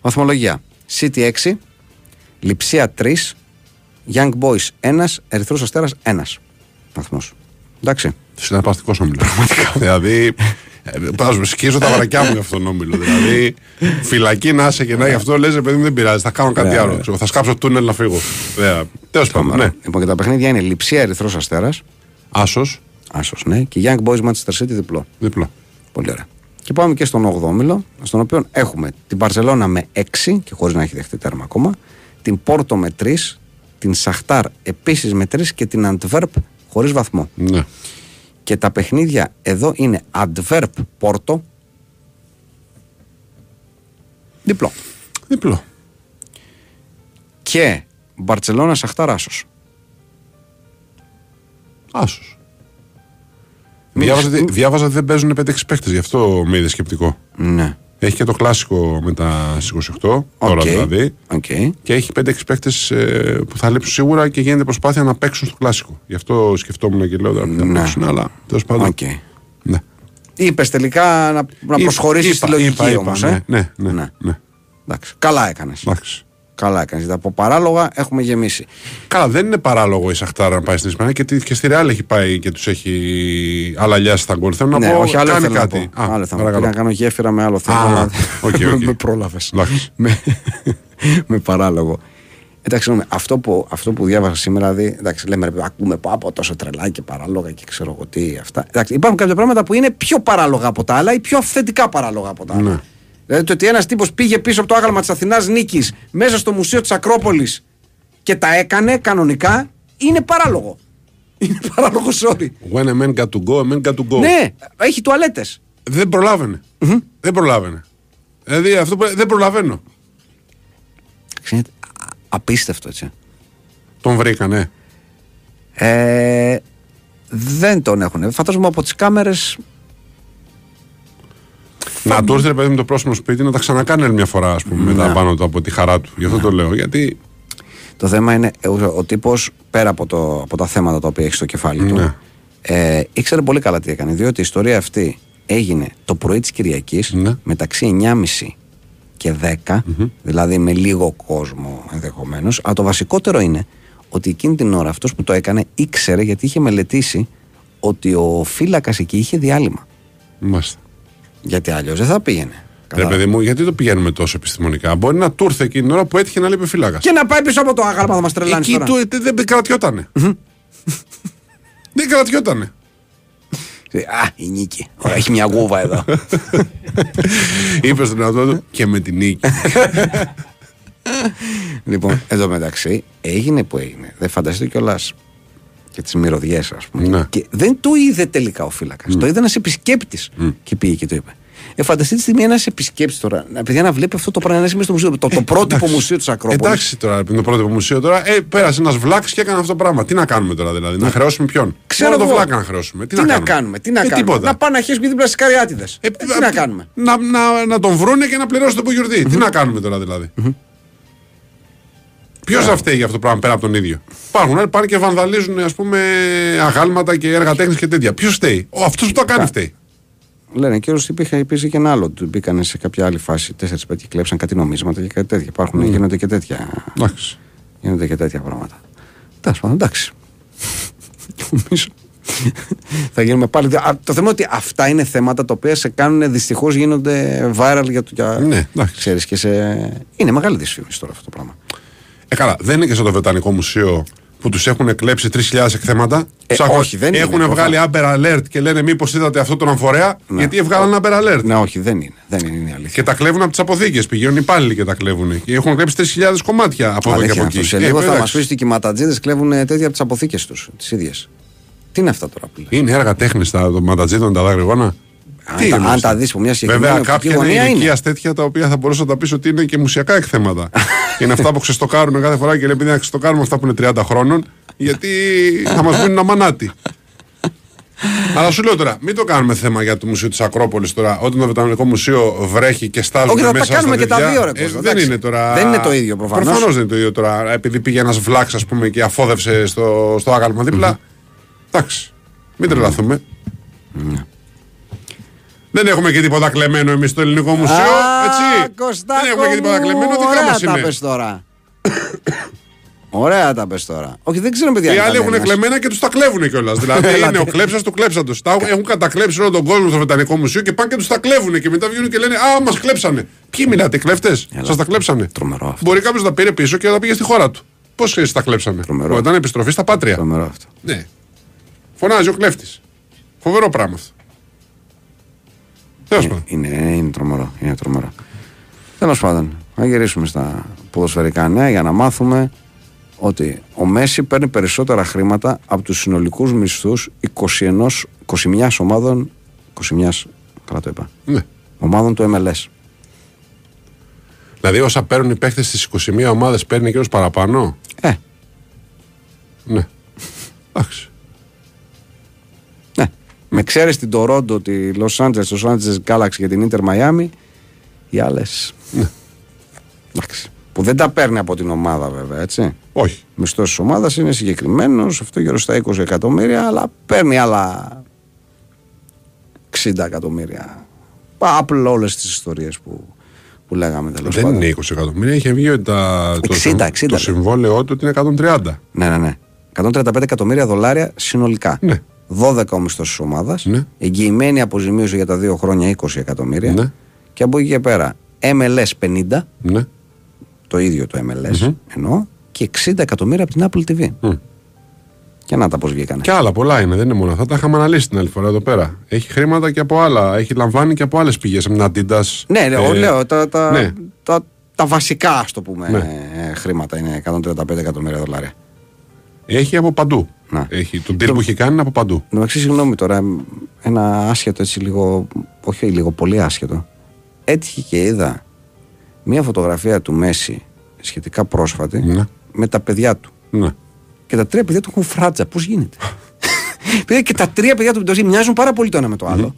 Βαθμολογία. City 6, Λιψία 3, Young Boys 1, Ερυθρός Αστέρας 1. Βαθμός. Εντάξει. Συναρπαστικός όμιλος. Πραγματικά. δηλαδή. ε, Πάζω, σκίζω τα βρακιά μου για αυτόν τον όμιλο. Δηλαδή, φυλακή να είσαι και να γι' αυτό λες, παιδί μου δεν πειράζει. Θα κάνω κάτι Ωραία, άλλο. ωραία. Ξέρω, Θα σκάψω τούνελ να φύγω. Τέλος πάντων, ναι. Λοιπόν, και τα παιχνίδια είναι Λιψία Ερυθρός Αστέρας. Άσος, Άσος, ναι. Και Young Boys Manchester City διπλό. διπλό. Πολύ ωραία. Και πάμε και στον 8ο όμιλο, στον οποίο έχουμε την Παρσελώνα με 6 και χωρίς να έχει δεχτεί τέρμα ακόμα, την Πόρτο με 3, την Σαχτάρ επίσης με 3 και την Αντβέρπ χωρίς βαθμό. Ναι. Και τα παιχνίδια εδώ είναι Αντβέρπ Πόρτο Διπλό. Διπλό. Και Μπαρσελόνα Σαχταράσο. Άσος. Διάβαζα, ότι- διάβαζα ότι δεν παίζουν 5-6 παίχτες, γι' αυτό με είδες σκεπτικό. Ναι. Έχει και το κλασικό μετά στις 28, τώρα Οκ. δηλαδή. Οκ. Και έχει 5-6 παίχτες που θα λείψουν σίγουρα και γίνεται προσπάθεια να παίξουν στο κλασικό. Γι' αυτό σκεφτόμουν και λέω τώρα ποιοι θα Ναι. παίξουν, αλλά τέλος πάντων. Οκ. Ναι. Είπες τελικά να, να Είπα- προσχωρήσεις στη είπα- λογική είπα- είπα, όμως. ναι, Ε; ναι, ναι, Ναι. ναι. Εντάξει. Καλά έκανες. Εντάξει. Καλά έκανες. Γιατί από παράλογα έχουμε γεμίσει. Καλά, δεν είναι παράλογο η Σαχτάρ να πάει στην Ισπανία και, τι- και στη Ρεάλ έχει πάει και τους έχει αλαλιάσει τα γκολ. Θέλω να ναι, πω, όχι, άλλο κάνει θέλω κάτι. να πω. Α, άλλο θέλω να πω. παρακαλώ. Πήγα να κάνω γέφυρα με άλλο θέμα. Α, αλλά OK, OK. <laughs> με πρόλαβες. Εντάξει. <laughs> με, με παράλογο. Εντάξει, συγγνώμη, αυτό που, αυτό που διάβασα σήμερα, δηλαδή, εντάξει, λέμε ρε, παιδί, ακούμε πω, από τόσο τρελά και παράλογα και ξέρω εγώ τι αυτά. Εντάξει, υπάρχουν κάποια πράγματα που είναι πιο παράλογα από τα άλλα ή πιο αυθεντικά παράλογα από τα άλλα. Ναι. Δηλαδή το ότι ένας τύπος πήγε πίσω από το άγαλμα της Αθηνάς Νίκης μέσα στο μουσείο της Ακρόπολης και τα έκανε κανονικά είναι παράλογο. Είναι παράλογο, sorry. When a man got to go, a man got to go. Ναι, έχει τουαλέτες. Δεν προλάβαινε. Δεν προλάβαινε. Δηλαδή αυτό που δεν προλαβαίνω. Είναι απίστευτο έτσι. Τον βρήκανε. Ε, δεν τον έχουν. Φαντάζομαι από τις κάμερες. Να του έρθει ρε παιδί με το πρόσωπο σπίτι να τα ξανακάνει άλλη μια φορά, ας πούμε, μετά Ναι. πάνω του από τη χαρά του. Γι' αυτό το λέω. Γιατί. Το θέμα είναι ε, ο, ο τύπος πέρα από, το, από τα θέματα τα οποία έχει στο κεφάλι του. Ναι. Ε, ήξερε πολύ καλά τι έκανε. Διότι η ιστορία αυτή έγινε το πρωί της Κυριακής Ναι. μεταξύ 9.30 και 10, δηλαδή με λίγο κόσμο ενδεχομένως. Αλλά το βασικότερο είναι ότι εκείνη την ώρα αυτός που το έκανε ήξερε γιατί είχε μελετήσει ότι ο φύλακας εκεί είχε διάλειμμα. Μάλιστα. Γιατί αλλιώς δεν θα πήγαινε. Ρε Κατάλαβες; παιδί μου, γιατί το πηγαίνουμε τόσο επιστημονικά; Μπορεί να του ήρθε εκείνη την ώρα που έτυχε να λείπει φύλακας. Και να πάει πίσω από το άγαλμα θα μας τρελάνεις Εκεί τώρα. του ε, δεν κρατιότανε. Δεν κρατιότανε. Α, η νίκη. Ωραία, έχει μια γούβα εδώ. <laughs> Είπε στον εαυτό του και με την νίκη. <laughs> λοιπόν, εδώ μεταξύ έγινε που έγινε. Δεν φανταστείτε κιόλας και τις μυρωδιές, ας πούμε. Ναι. Και δεν το είδε τελικά ο φύλακας. Το είδε ένας επισκέπτης και πήγε και το είπε. Ε, φανταστείτε τη στιγμή ένας επισκέπτης τώρα, να, παιδιά, να βλέπει αυτό το πράγμα να είσαι μέσα στο μουσείο. Το, το πρότυπο μουσείο της Ακρόπολης. Εντάξει τώρα, ρε παιδί, το πρώτο μουσείο τώρα. Ε, πέρασε ένας βλάξ και έκανε αυτό το πράγμα. Τι να κάνουμε τώρα δηλαδή, να χρεώσουμε ποιον; Ξέρω Μόνο το εγώ. βλάκα να χρεώσουμε. Τι, Τι, να, κάνουμε, τι να Ε, κάνουμε; τίποτα. Να πάνε να χέσουν δίπλα στις καριάτιδες. Ε, τι να κάνουμε; Να, να, να τον βρούνε και να πληρώσουν το απογειορτή. Τι να κάνουμε τώρα δηλαδή; Ποιος θα φταίει για αυτό το πράγμα πέρα από τον ίδιο; Υπάρχουν άλλοι που πάνε και βανδαλίζουν ας πούμε αγάλματα και έργα τέχνης και τέτοια. Ποιος φταίει; Ο αυτός που το κάνει φταίει. Λένε και όλο υπήρχε, υπήρχε και ένα άλλο. Του μπήκαν σε κάποια άλλη φάση 4-5 και κλέψαν κάτι νομίσματα και κάτι τέτοια. Υπάρχουν, γίνονται και τέτοια. Εντάξει. Γίνονται και τέτοια πράγματα. Τέλος πάντων, εντάξει. <laughs> Νομίζω. θα γίνουμε πάλι. Α, το θέμα είναι ότι αυτά είναι θέματα τα οποία σε κάνουν δυστυχώς γίνονται viral για το. Για, Ναι, εντάξει. ξέρεις, και σε... Είναι μεγάλη δυσφήμιση τώρα αυτό το πράγμα. Ε, καλά, δεν είναι και σαν το Βρετανικό Μουσείο που τους έχουν κλέψει 3.000 εκθέματα. Ε, Ψάχνουν- όχι, δεν είναι, Έχουν προφανώς. βγάλει Amber Alert και λένε μήπως είδατε αυτό τον αμφορέα. Γιατί έβγαλαν Amber Alert. Ναι, όχι, δεν είναι. Δεν είναι, είναι η αλήθεια. Και τα κλέβουν από τις αποθήκες. Πηγαίνουν οι υπάλληλοι και τα κλέβουν. Και έχουν κλέψει 3.000 κομμάτια από εδώ και Αλήθεια από αυτό. εκεί. Σε Ε, λίγο θα εντάξει. μας πεις ότι και οι ματατζίδες κλέβουν τέτοια από τις αποθήκες τους, τις ίδιες. Τι είναι αυτά τώρα που λέει. Είναι έργα τέχνης τα ματατζίδων, τα δάκρυγόνα. Αν τα- αν τα δεις από μια συγκεκριμένη Βέβαια, οπτική κάποια είναι γωνία είναι. ηλικία τέτοια τα οποία θα μπορούσα να τα πεις ότι είναι και μουσιακά εκθέματα. <laughs> είναι αυτά που ξεστοκάρουν κάθε φορά και λέει: Επειδή να ξεστοκάρουμε αυτά που είναι 30 χρόνων, γιατί θα μας μείνουν αμανάτι. Αλλά σου λέω τώρα, μην το κάνουμε θέμα για το Μουσείο της Ακρόπολης τώρα, όταν το Βρετανικό Μουσείο βρέχει και στάζουν Όχι, θα τα μέσα κάνουμε στα και τα παιδιά. δύο, ρε, Ε, Κώστα, δεν εντάξει. είναι τώρα. Δεν είναι το ίδιο, προφανώς. Προφανώς δεν είναι το ίδιο τώρα. Επειδή πήγε ένας βλάξ, ας πούμε, και αφόδευσε στο, στο άγαλμα δίπλα. Εντάξει. Μην τρελαθούμε. Ναι. Δεν έχουμε και τίποτα κλεμμένο εμείς στο ελληνικό μουσείο. Α, έτσι. Κωστάκο Δεν έχουμε και τίποτα μου, κλεμμένο. Δικά Ωραία μας τα είναι. πες τώρα. Ωραία τα πες τώρα. Όχι, δεν ξέρω παιδιά. Οι αν άλλοι ήταν έχουν ένας. κλεμμένα και τους τα κλέβουν κιόλας. δηλαδή είναι ο κλέψας του κλέψαντο. Έχουν κατακλέψει όλο τον κόσμο στο Βρετανικό Μουσείο και πάνε και τους τα κλέβουν και μετά βγαίνουν και λένε Α, μας κλέψανε. Ποιοι μιλάτε, κλέφτες; Σας τα κλέψανε. Τρομερό αυτό. Μπορεί κάποιος να τα πήρε πίσω και να τα πήγε στη χώρα του. Πώς έτσι τα κλέψανε; Τρομερό. Ήταν επιστροφή στα πάτρια. Τρομερό αυτό. Ναι. Φωνάζει ο κλέφτης. Φοβερό πράγμα αυτό. Τέλος πάντων. Είναι, είναι τρομερό. Είναι τρομερό. Τέλος πάντων, να γυρίσουμε στα ποδοσφαιρικά νέα για να μάθουμε ότι ο Μέση παίρνει περισσότερα χρήματα από τους συνολικούς μισθούς 21, 21 ομάδων 21, καλά το είπα, Ναι. ομάδων του MLS. Δηλαδή, όσα παίρνουν οι παίχτε στις 21 ομάδες, παίρνει εκείνο παραπάνω; Ε, Ναι. Εντάξει. Ναι. Με ξέρεις την Τορόντο, τη Los Angeles, το Los Angeles Galaxy και την Inter Miami, οι άλλες. Εντάξει. Που δεν τα παίρνει από την ομάδα βέβαια, έτσι. Όχι. Μισθός της ομάδας είναι συγκεκριμένος, αυτό γύρω στα 20 εκατομμύρια, αλλά παίρνει άλλα 60 εκατομμύρια. Απλό όλες τις ιστορίες που, που λέγαμε τέλος Δεν είναι 20 εκατομμύρια. Είχε βγει ότι τα, το, 60, συμ- 60, το λέει. συμβόλαιό του είναι 130. Ναι, ναι, ναι. 135 εκατομμύρια δολάρια συνολικά. Ναι. 12 ο μισθό της ομάδας. Ναι. Εγγυημένη αποζημίωση για τα δύο χρόνια 20 εκατομμύρια. Ναι. Και από εκεί και πέρα MLS 50, Ναι. το ίδιο το MLS εννοώ, και 60 εκατομμύρια από την Apple TV. Μμ. Και να τα πώς βγήκανε. Και άλλα πολλά είναι, δεν είναι μόνο αυτά. Τα είχαμε αναλύσει την άλλη φορά εδώ πέρα. Έχει χρήματα και από άλλα. Έχει λαμβάνει και από άλλες πηγές. Από την Adidas. Ναι, ναι, ε, λέω τα, τα, ναι. τα, τα βασικά, ας το πούμε, Ναι. ε, χρήματα είναι 135 εκατομμύρια δολάρια. Έχει από παντού. Να. Έχει, τον deal που έχει κάνει είναι από παντού. Εν τω μεταξύ, συγγνώμη τώρα, ένα άσχετο έτσι λίγο, όχι λίγο, πολύ άσχετο. Έτυχε και είδα μία φωτογραφία του Μέση σχετικά πρόσφατη Ναι. με τα παιδιά του. Ναι. Και τα τρία παιδιά του έχουν φράτζα. Πώς γίνεται; <laughs> Παιδιά, και τα τρία παιδιά του μεταξύ μοιάζουν πάρα πολύ το ένα με το άλλο.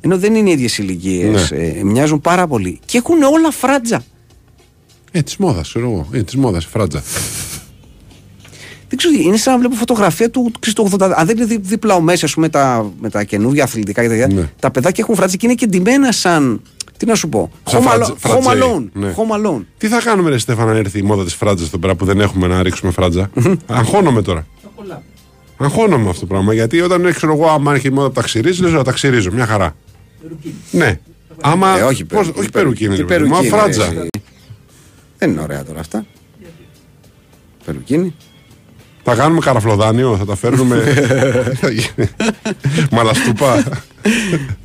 Ενώ δεν είναι ίδιες ηλικίες. Ναι. Ε, μοιάζουν πάρα πολύ. Και έχουν όλα φράτζα. Ε, της μόδας, ξέρω εγώ. Ε, της μόδας, φράτζα. Δεν ξέρω, είναι σαν να βλέπω φωτογραφία του, ξέρεις, του 80. Αν δεν είναι δι- δίπλα ο Μέση, ας πούμε, τα, με τα καινούργια αθλητικά και τέτοια. Ναι. Τα παιδάκια έχουν φράτζα και είναι και ντυμένα σαν. Τι να σου πω. Σαν Home φράτζε- Alone- Home φρατζέι. Alone. Ναι. Home Alone. Τι θα κάνουμε, Ρε Στέφανα, αν έρθει η μόδα της φράτζας εδώ πέρα που δεν έχουμε να ρίξουμε φράτζα; Αγχώνομαι τώρα. Αγχώνομαι αυτό το πράγμα. Γιατί όταν ξέρω εγώ, άμα έχει η μόδα που τα ξυρίζεις, λέω τα ξυρίζω. Μια χαρά. Ναι. Άμα. Ε, όχι, πώς- περου- όχι περου- περουκίνη. τι ρε παιδί μου, Μα περουκίνη, φράτζα. ρε, εσύ. Δεν είναι ωραία τώρα αυτά. Περουκίνη. Θα κάνουμε καραφλοδάνιο, θα τα φέρνουμε. Θα <laughs> γίνει. Μαλαστούπα.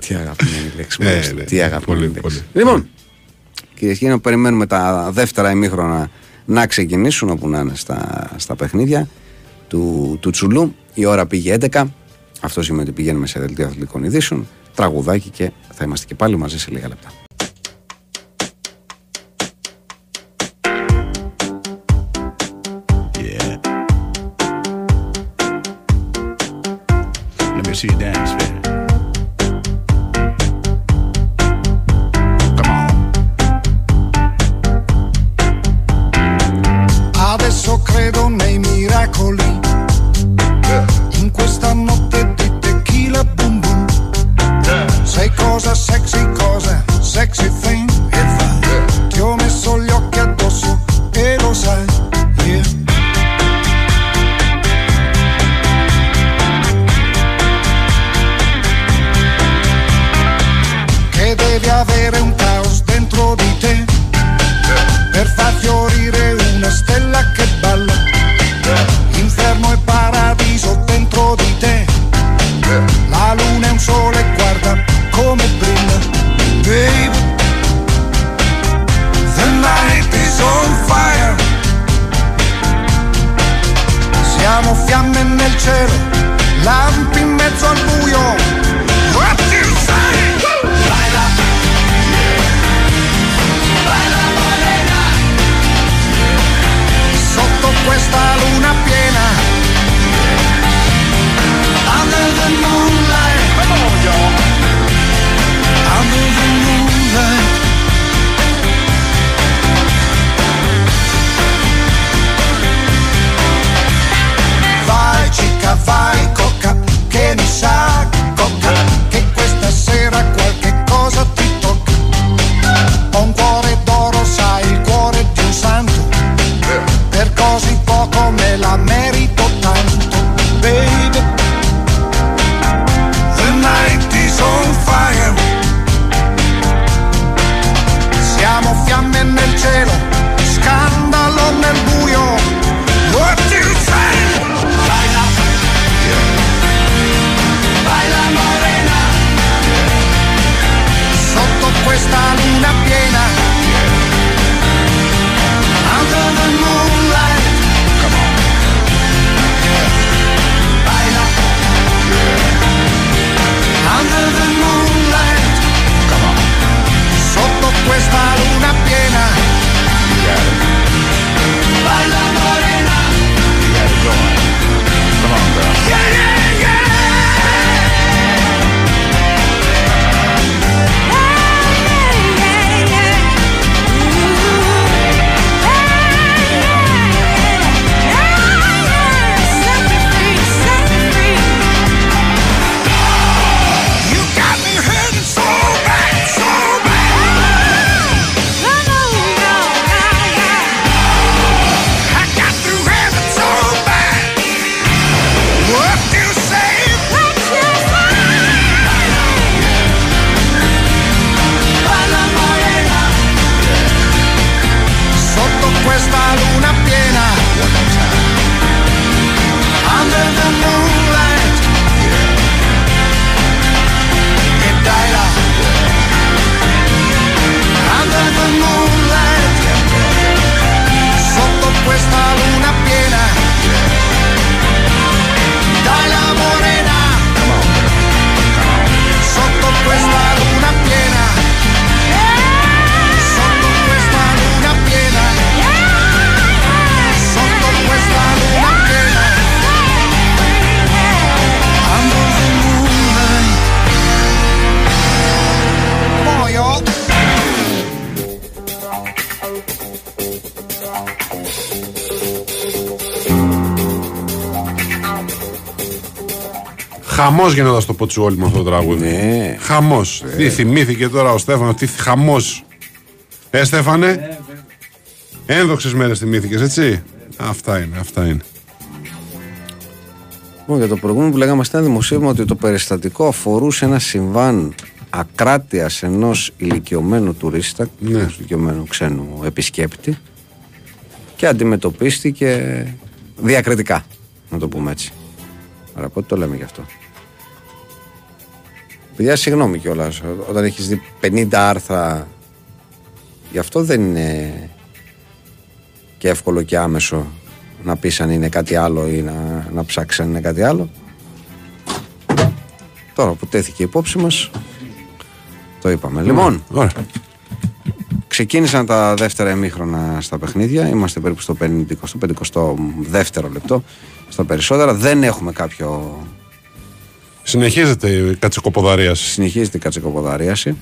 Τι αγαπημένη λέξη. Ε, μάλιστα. ναι. Τι αγαπημένη Πολύ, λέξη. πολύ. Λοιπόν, κυρίε και κύριοι, περιμένουμε τα δεύτερα ημίχρονα να ξεκινήσουν όπου να είναι στα, στα παιχνίδια του, του Τσουλού. Η ώρα πήγε 11. Αυτό σημαίνει ότι πηγαίνουμε σε δελτίο αθλητικών ειδήσεων. Τραγουδάκι και θα είμαστε και πάλι μαζί σε λίγα λεπτά. she dance, baby. Χαμός γινόταν στο Ποτσουόλι με αυτό το τραγούδι. Ναι. Χαμός. Τι θυμήθηκε τώρα ο Στέφανος, τι χαμός. Ε, Στέφανε; Ένδοξες μέρες θυμήθηκες, έτσι; Αυτά είναι, αυτά είναι. Λοιπόν, για το προηγούμενο που λέγαμε στα δημοσίευμα ότι το περιστατικό αφορούσε ένα συμβάν ακράτειας ενός ηλικιωμένου τουρίστα, Ναι. ενός ηλικιωμένου ξένου επισκέπτη και αντιμετωπίστηκε διακριτικά, να το πούμε έτσι. Άρα πότε το λέμε γι' αυτό; Παιδιά, συγγνώμη κιόλας. Όταν έχεις δει 50 άρθρα, γι' αυτό δεν είναι και εύκολο και άμεσο να πεις αν είναι κάτι άλλο ή να, να ψάξεις αν είναι κάτι άλλο. Τώρα που τέθηκε υπόψη μας, το είπαμε. Λοιπόν, Ωραία. ξεκίνησαν τα δεύτερα εμίχρονα στα παιχνίδια. Είμαστε περίπου στο 50, 52ο λεπτό. Στα περισσότερα δεν έχουμε κάποιο. Συνεχίζεται η κατσικοποδαρία. Συνεχίζεται η κατσικοποδαρίαση.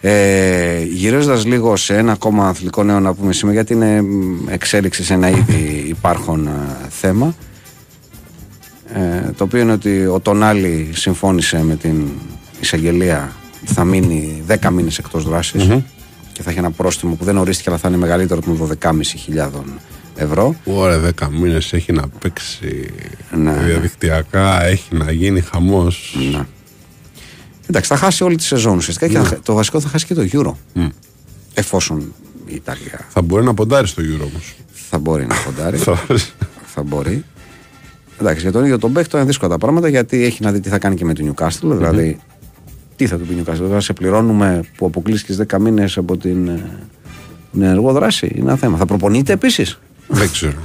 Ε, Γυρίζοντας λίγο σε ένα ακόμα αθλητικό νέο να πούμε σήμερα, γιατί είναι μ, εξέλιξη σε ένα ήδη υπάρχον ε, θέμα. Ε, το οποίο είναι ότι ο Τονάλι συμφώνησε με την εισαγγελία ότι θα μείνει 10 μήνες εκτός δράσης και θα έχει ένα πρόστιμο που δεν ορίστηκε αλλά θα είναι μεγαλύτερο των 12.500 ευρώ. Ωραία, δέκα μήνες έχει να παίξει Ναι, ναι. διαδικτυακά, έχει να γίνει χαμός. Να. Εντάξει, θα χάσει όλη τη σεζόν ουσιαστικά και θα- το βασικό θα χάσει και το Euro. Εφόσον η Ιταλία Θα μπορεί να ποντάρει στο Euro όμως. θα μπορεί να ποντάρει. θα μπορείς. Εντάξει, για τον ίδιο τον παίχτη είναι δύσκολα τα πράγματα γιατί έχει να δει τι θα κάνει και με τον Newcastle. Δηλαδή, τι θα του πει Newcastle, θα σε πληρώνουμε που αποκλείστηκες 10 μήνες από την, ε, την ενεργό δράση. Είναι ένα θέμα. Θα προπονείται επίσης; Δεν ξέρω.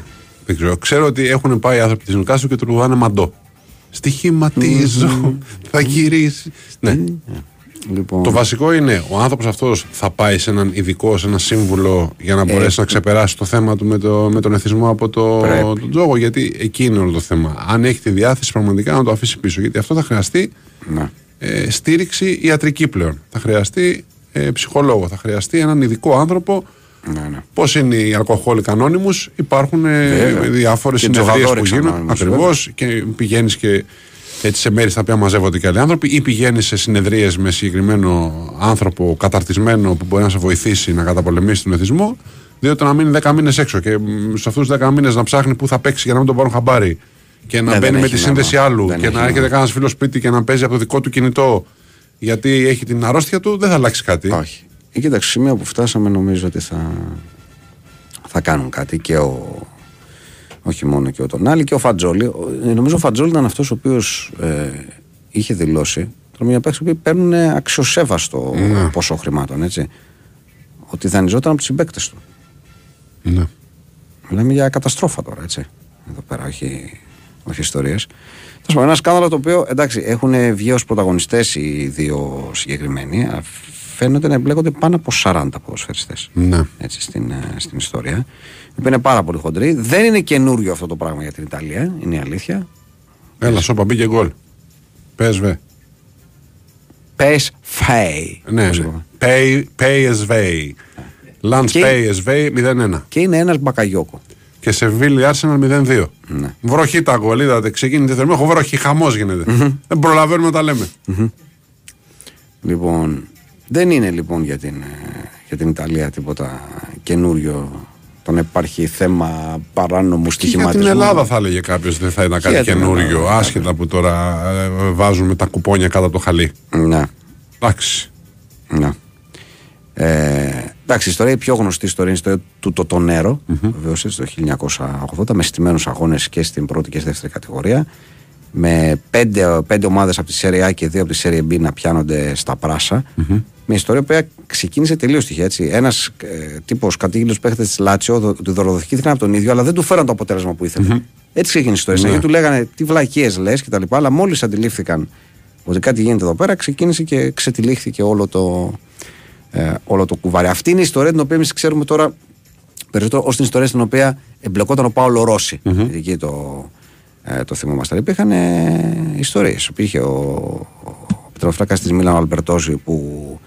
Δεν ξέρω. Ξέρω ότι έχουν πάει οι άνθρωποι της Νουκάσου και του ρουδάνε μαντό. Στοιχηματίζω. θα γυρίσει. Ναι. Λοιπόν, Το βασικό είναι ο άνθρωπος αυτός θα πάει σε έναν ειδικό, σε ένα σύμβουλο για να μπορέσει να ξεπεράσει το θέμα του με, το, με τον εθισμό από το, Πρέπει. τον τζόγο. Γιατί εκεί είναι όλο το θέμα. Αν έχει τη διάθεση πραγματικά να το αφήσει πίσω. Γιατί αυτό θα χρειαστεί ναι. ε, στήριξη ιατρική πλέον. Θα χρειαστεί ε, ψυχολόγο. Θα χρειαστεί έναν ειδικό άνθρωπο. Ναι, ναι. Πώς είναι οι αλκοόλοι κανόνιμου, υπάρχουν ε, Βέβαια. διάφορες Και συνεδρίες που Τζογαδόροι γίνουν. Anonymous, Ακριβώς και πηγαίνεις και έτσι σε μέρη στα οποία μαζεύονται και άλλοι άνθρωποι, ή πηγαίνεις σε συνεδρίες με συγκεκριμένο άνθρωπο καταρτισμένο που μπορεί να σε βοηθήσει να καταπολεμήσει τον εθισμό, διότι το να μείνει 10 μήνες έξω και μ, σε αυτούς του 10 μήνες να ψάχνει πού θα παίξει για να μην τον πάρουν χαμπάρι και να Ναι, μπαίνει δεν με έχει τη νόημα. σύνδεση άλλου Δεν και έχει να έρχεται νόημα. κανένας φίλος σπίτι και να παίζει από το δικό του κινητό γιατί έχει την αρρώστια του, δεν θα αλλάξει κάτι. Όχι. Ε, κοίταξε, σημείο που φτάσαμε νομίζω ότι θα, θα κάνουν κάτι και ο, όχι μόνο και ο Τονάλη και ο Φατζόλη. Ο- ε, Νομίζω ο Φατζόλη ήταν αυτός ο οποίος ε, είχε δηλώσει. Τώρα μια παίξη που παίρνουν αξιοσέβαστο ποσό χρημάτων, έτσι. Ότι δανειζόταν από τους συμπαίκτες του. Ναι. Μιλάμε για καταστρόφα τώρα, έτσι. Εδώ πέρα, όχι, όχι ιστορίες. Τέλο πάντων, ένα σκάνδαλο το οποίο εντάξει, έχουν βγει ως πρωταγωνιστές οι δύο συγκεκριμένοι. Αλλά Φαίνεται να εμπλέκονται πάνω από 40 ποδοσφαιριστές Ναι. έτσι, στην, ε, στην ιστορία. Οι οποίοι είναι πάρα πολύ χοντροί. Δεν είναι καινούριο αυτό το πράγμα για την Ιταλία, είναι η αλήθεια. Έλα, σώπα, μπήκε γκολ. Πες βε. Πες φέι. Ναι, όπως ναι. είπαμε. Pay, pay as vay. Lunch Και- pay as vay 0-1. Και είναι ένας μπακαγιόκο. Και σε Βίλη Arsenal 0-2. Ναι. Βροχή τα γκολ, είδατε. Ξεκίνησε θερμό. Έχω βροχή, χαμός γίνεται. Δεν προλαβαίνουμε να τα λέμε. Λοιπόν, δεν είναι λοιπόν για την, ε, για την Ιταλία τίποτα καινούριο το να υπάρχει θέμα παράνομου Και για στοιχηματισμού. την Ελλάδα θα έλεγε κάποιος δεν θα ήταν κάτι για την καινούριο. Ελλάδα, Άσχετα που τώρα ε, βάζουμε τα κουπόνια κάτω από το χαλί. Ναι, Εντάξει. ναι. Ε, εντάξει, η ιστορία, η πιο γνωστή ιστορία είναι η ιστορία του Τοτονέρο, βεβαίως έτσι το 1980, με στημένους αγώνες και στην πρώτη και στη δεύτερη κατηγορία. Με πέντε, πέντε ομάδες από τη Serie A και δύο από τη Serie B να πιάνονται στα πράσα. Μια ιστορία που ξεκίνησε τελείως τυχαία. Έτσι. Ένας ε, τύπος κατήγγειλος παίχτε τη Λάτσιο, δο- του δωροδοχήθηκαν από τον ίδιο, αλλά δεν του φέραν το αποτέλεσμα που ήθελε. Έτσι ξεκίνησε η ιστορία. Στην αρχή του λέγανε τι βλακίες λες κτλ. Αλλά μόλις αντιλήφθηκαν ότι κάτι γίνεται εδώ πέρα, ξεκίνησε και ξετυλίχθηκε όλο το, ε, όλο το κουβάρι. Αυτή είναι η ιστορία την οποία εμείς ξέρουμε τώρα περισσότερο ως την ιστορία στην οποία εμπλεκόταν ο Πάολο Ρώση. Εκεί το, ε, το θυμόμαστε. Υπήρχαν ε, ιστορίες. Υπήρχε ο, ο Πετροφράκα της Μίλαν ο Αλμπερτόζη που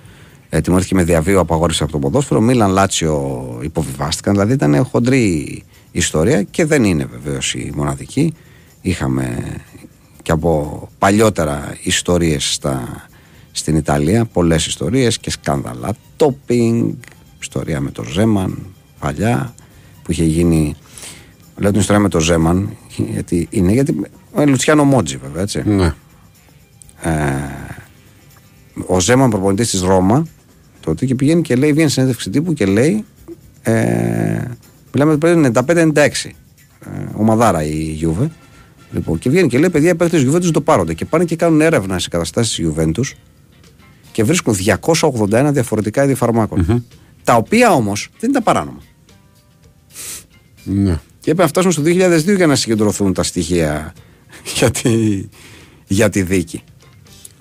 ε, τιμωρήθηκε με διαβίω απαγόρευση από το ποδόσφαιρο. Μίλαν Λάτσιο υποβιβάστηκαν. Δηλαδή ήταν χοντρή ιστορία και δεν είναι βεβαίως η μοναδική. Είχαμε και και από παλιότερα ιστορίες στα, στην Ιταλία, πολλές ιστορίες και σκάνδαλα τόπινγκ, ιστορία με το Ζέμαν παλιά που είχε γίνει λέω την ιστορία με το Ζέμαν γιατί είναι γιατί ο Λουτσιάνο Μότζι βέβαια έτσι Ναι. ο Ζέμαν προπονητής της Ρώμα τότε και πηγαίνει και λέει, βγαίνει σε συνέντευξη τύπου και λέει ε, μιλάμε πριν 95-96 ε, ομαδάρα η Γιούβε λοιπόν, και βγαίνει και λέει παιδιά οι παίκτες της Γιουβέντους το πάρονται και πάνε και κάνουν έρευνα σε καταστάσεις της Γιουβέντους και βρίσκουν 281 διαφορετικά είδη φαρμάκων. τα οποία όμως δεν ήταν παράνομα Ναι. και έπρεπε να φτάσουν στο 2002 για να συγκεντρωθούν τα στοιχεία για τη, για τη δίκη.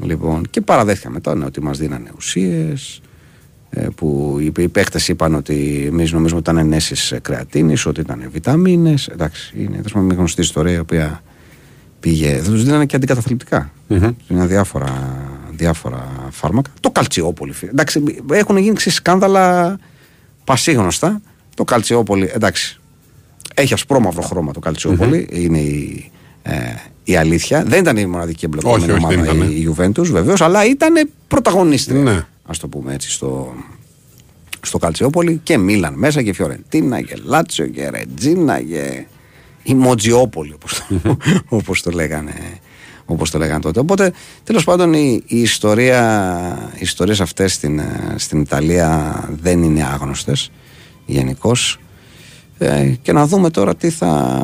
Λοιπόν, και παραδέχτηκαν μετά ναι, ότι μας δίνανε ουσίες ε, που οι, οι παίκτες είπαν ότι εμείς νομίζουμε ότι ήταν ενέσεις ε, κρεατίνης, ότι ήταν βιταμίνες. Εντάξει, είναι τέλος πάντων μια γνωστή ιστορία η οποία πήγε. Δεν τους δίνανε και αντικαταθλιπτικά. Είναι διάφορα, διάφορα φάρμακα. Το καλτσιόπολη. φίλε. Εντάξει, έχουν γίνει ξέρεις, σκάνδαλα πασίγνωστα. Το καλτσιόπολη, εντάξει, έχει ασπρόμαυρο χρώμα το καλτσιοπολη είναι η, ε, η αλήθεια. Δεν ήταν η μοναδική εμπλεκόμενη Όχι, όχι, δεν ομάδα ήτανε. η, η Juventus βεβαίως, αλλά ήταν πρωταγωνίστρια. Ναι. Α το πούμε έτσι στο, στο Καλτσιόπολη και Μίλαν μέσα και Φιωρεντίνα και Λάτσιο και Ρετζίνα και η Μοτζιόπολη όπως, το- <laughs> όπως το λέγανε όπως το λέγανε τότε. Οπότε τέλος πάντων η, η ιστορία, οι ιστορίες αυτές στην, ε, στην Ιταλία δεν είναι άγνωστες γενικώς. Ε, και να δούμε τώρα τι θα,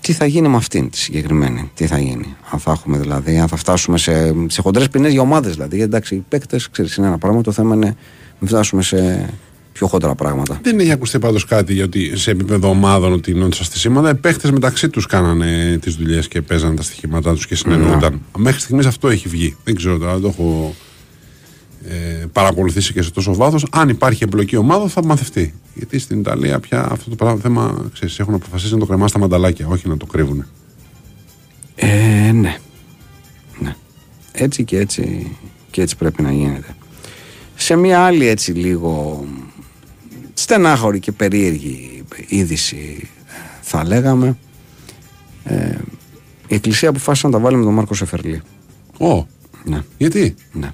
τι θα γίνει με αυτήν τη συγκεκριμένη. Τι θα γίνει. Αν θα έχουμε δηλαδή, αν θα φτάσουμε σε, σε χοντρές ποινές για ομάδες δηλαδή. Γιατί, Εντάξει, οι παίκτες, ξέρεις, είναι ένα πράγμα. Το θέμα είναι να φτάσουμε σε πιο χοντρά πράγματα. Δεν έχει ακουστεί πάντως κάτι γιατί σε επίπεδο ομάδων ότι είναι στα στοιχήματα. Οι παίχτε μεταξύ τους κάνανε τις δουλειές και παίζανε τα στοιχήματά τους και συνεννοούνταν. Μέχρι στιγμής αυτό έχει βγει. Δεν ξέρω τώρα, δεν το έχω ε, παρακολουθήσει και σε τόσο βάθος. Αν υπάρχει εμπλοκή ομάδα θα μαθευτεί. Γιατί στην Ιταλία πια αυτό το πράγμα, θέμα ξέρεις, έχουν αποφασίσει να το κρεμά στα μανταλάκια, όχι να το κρύβουν. Ε, ναι. ναι. Έτσι και έτσι και έτσι πρέπει να γίνεται. Σε μια άλλη έτσι λίγο στενάχωρη και περίεργη είδηση ε, θα λέγαμε ε, η Εκκλησία αποφάσισε να τα βάλει με τον Μάρκο Σεφερλή. Ω, Ναι. γιατί; Ναι.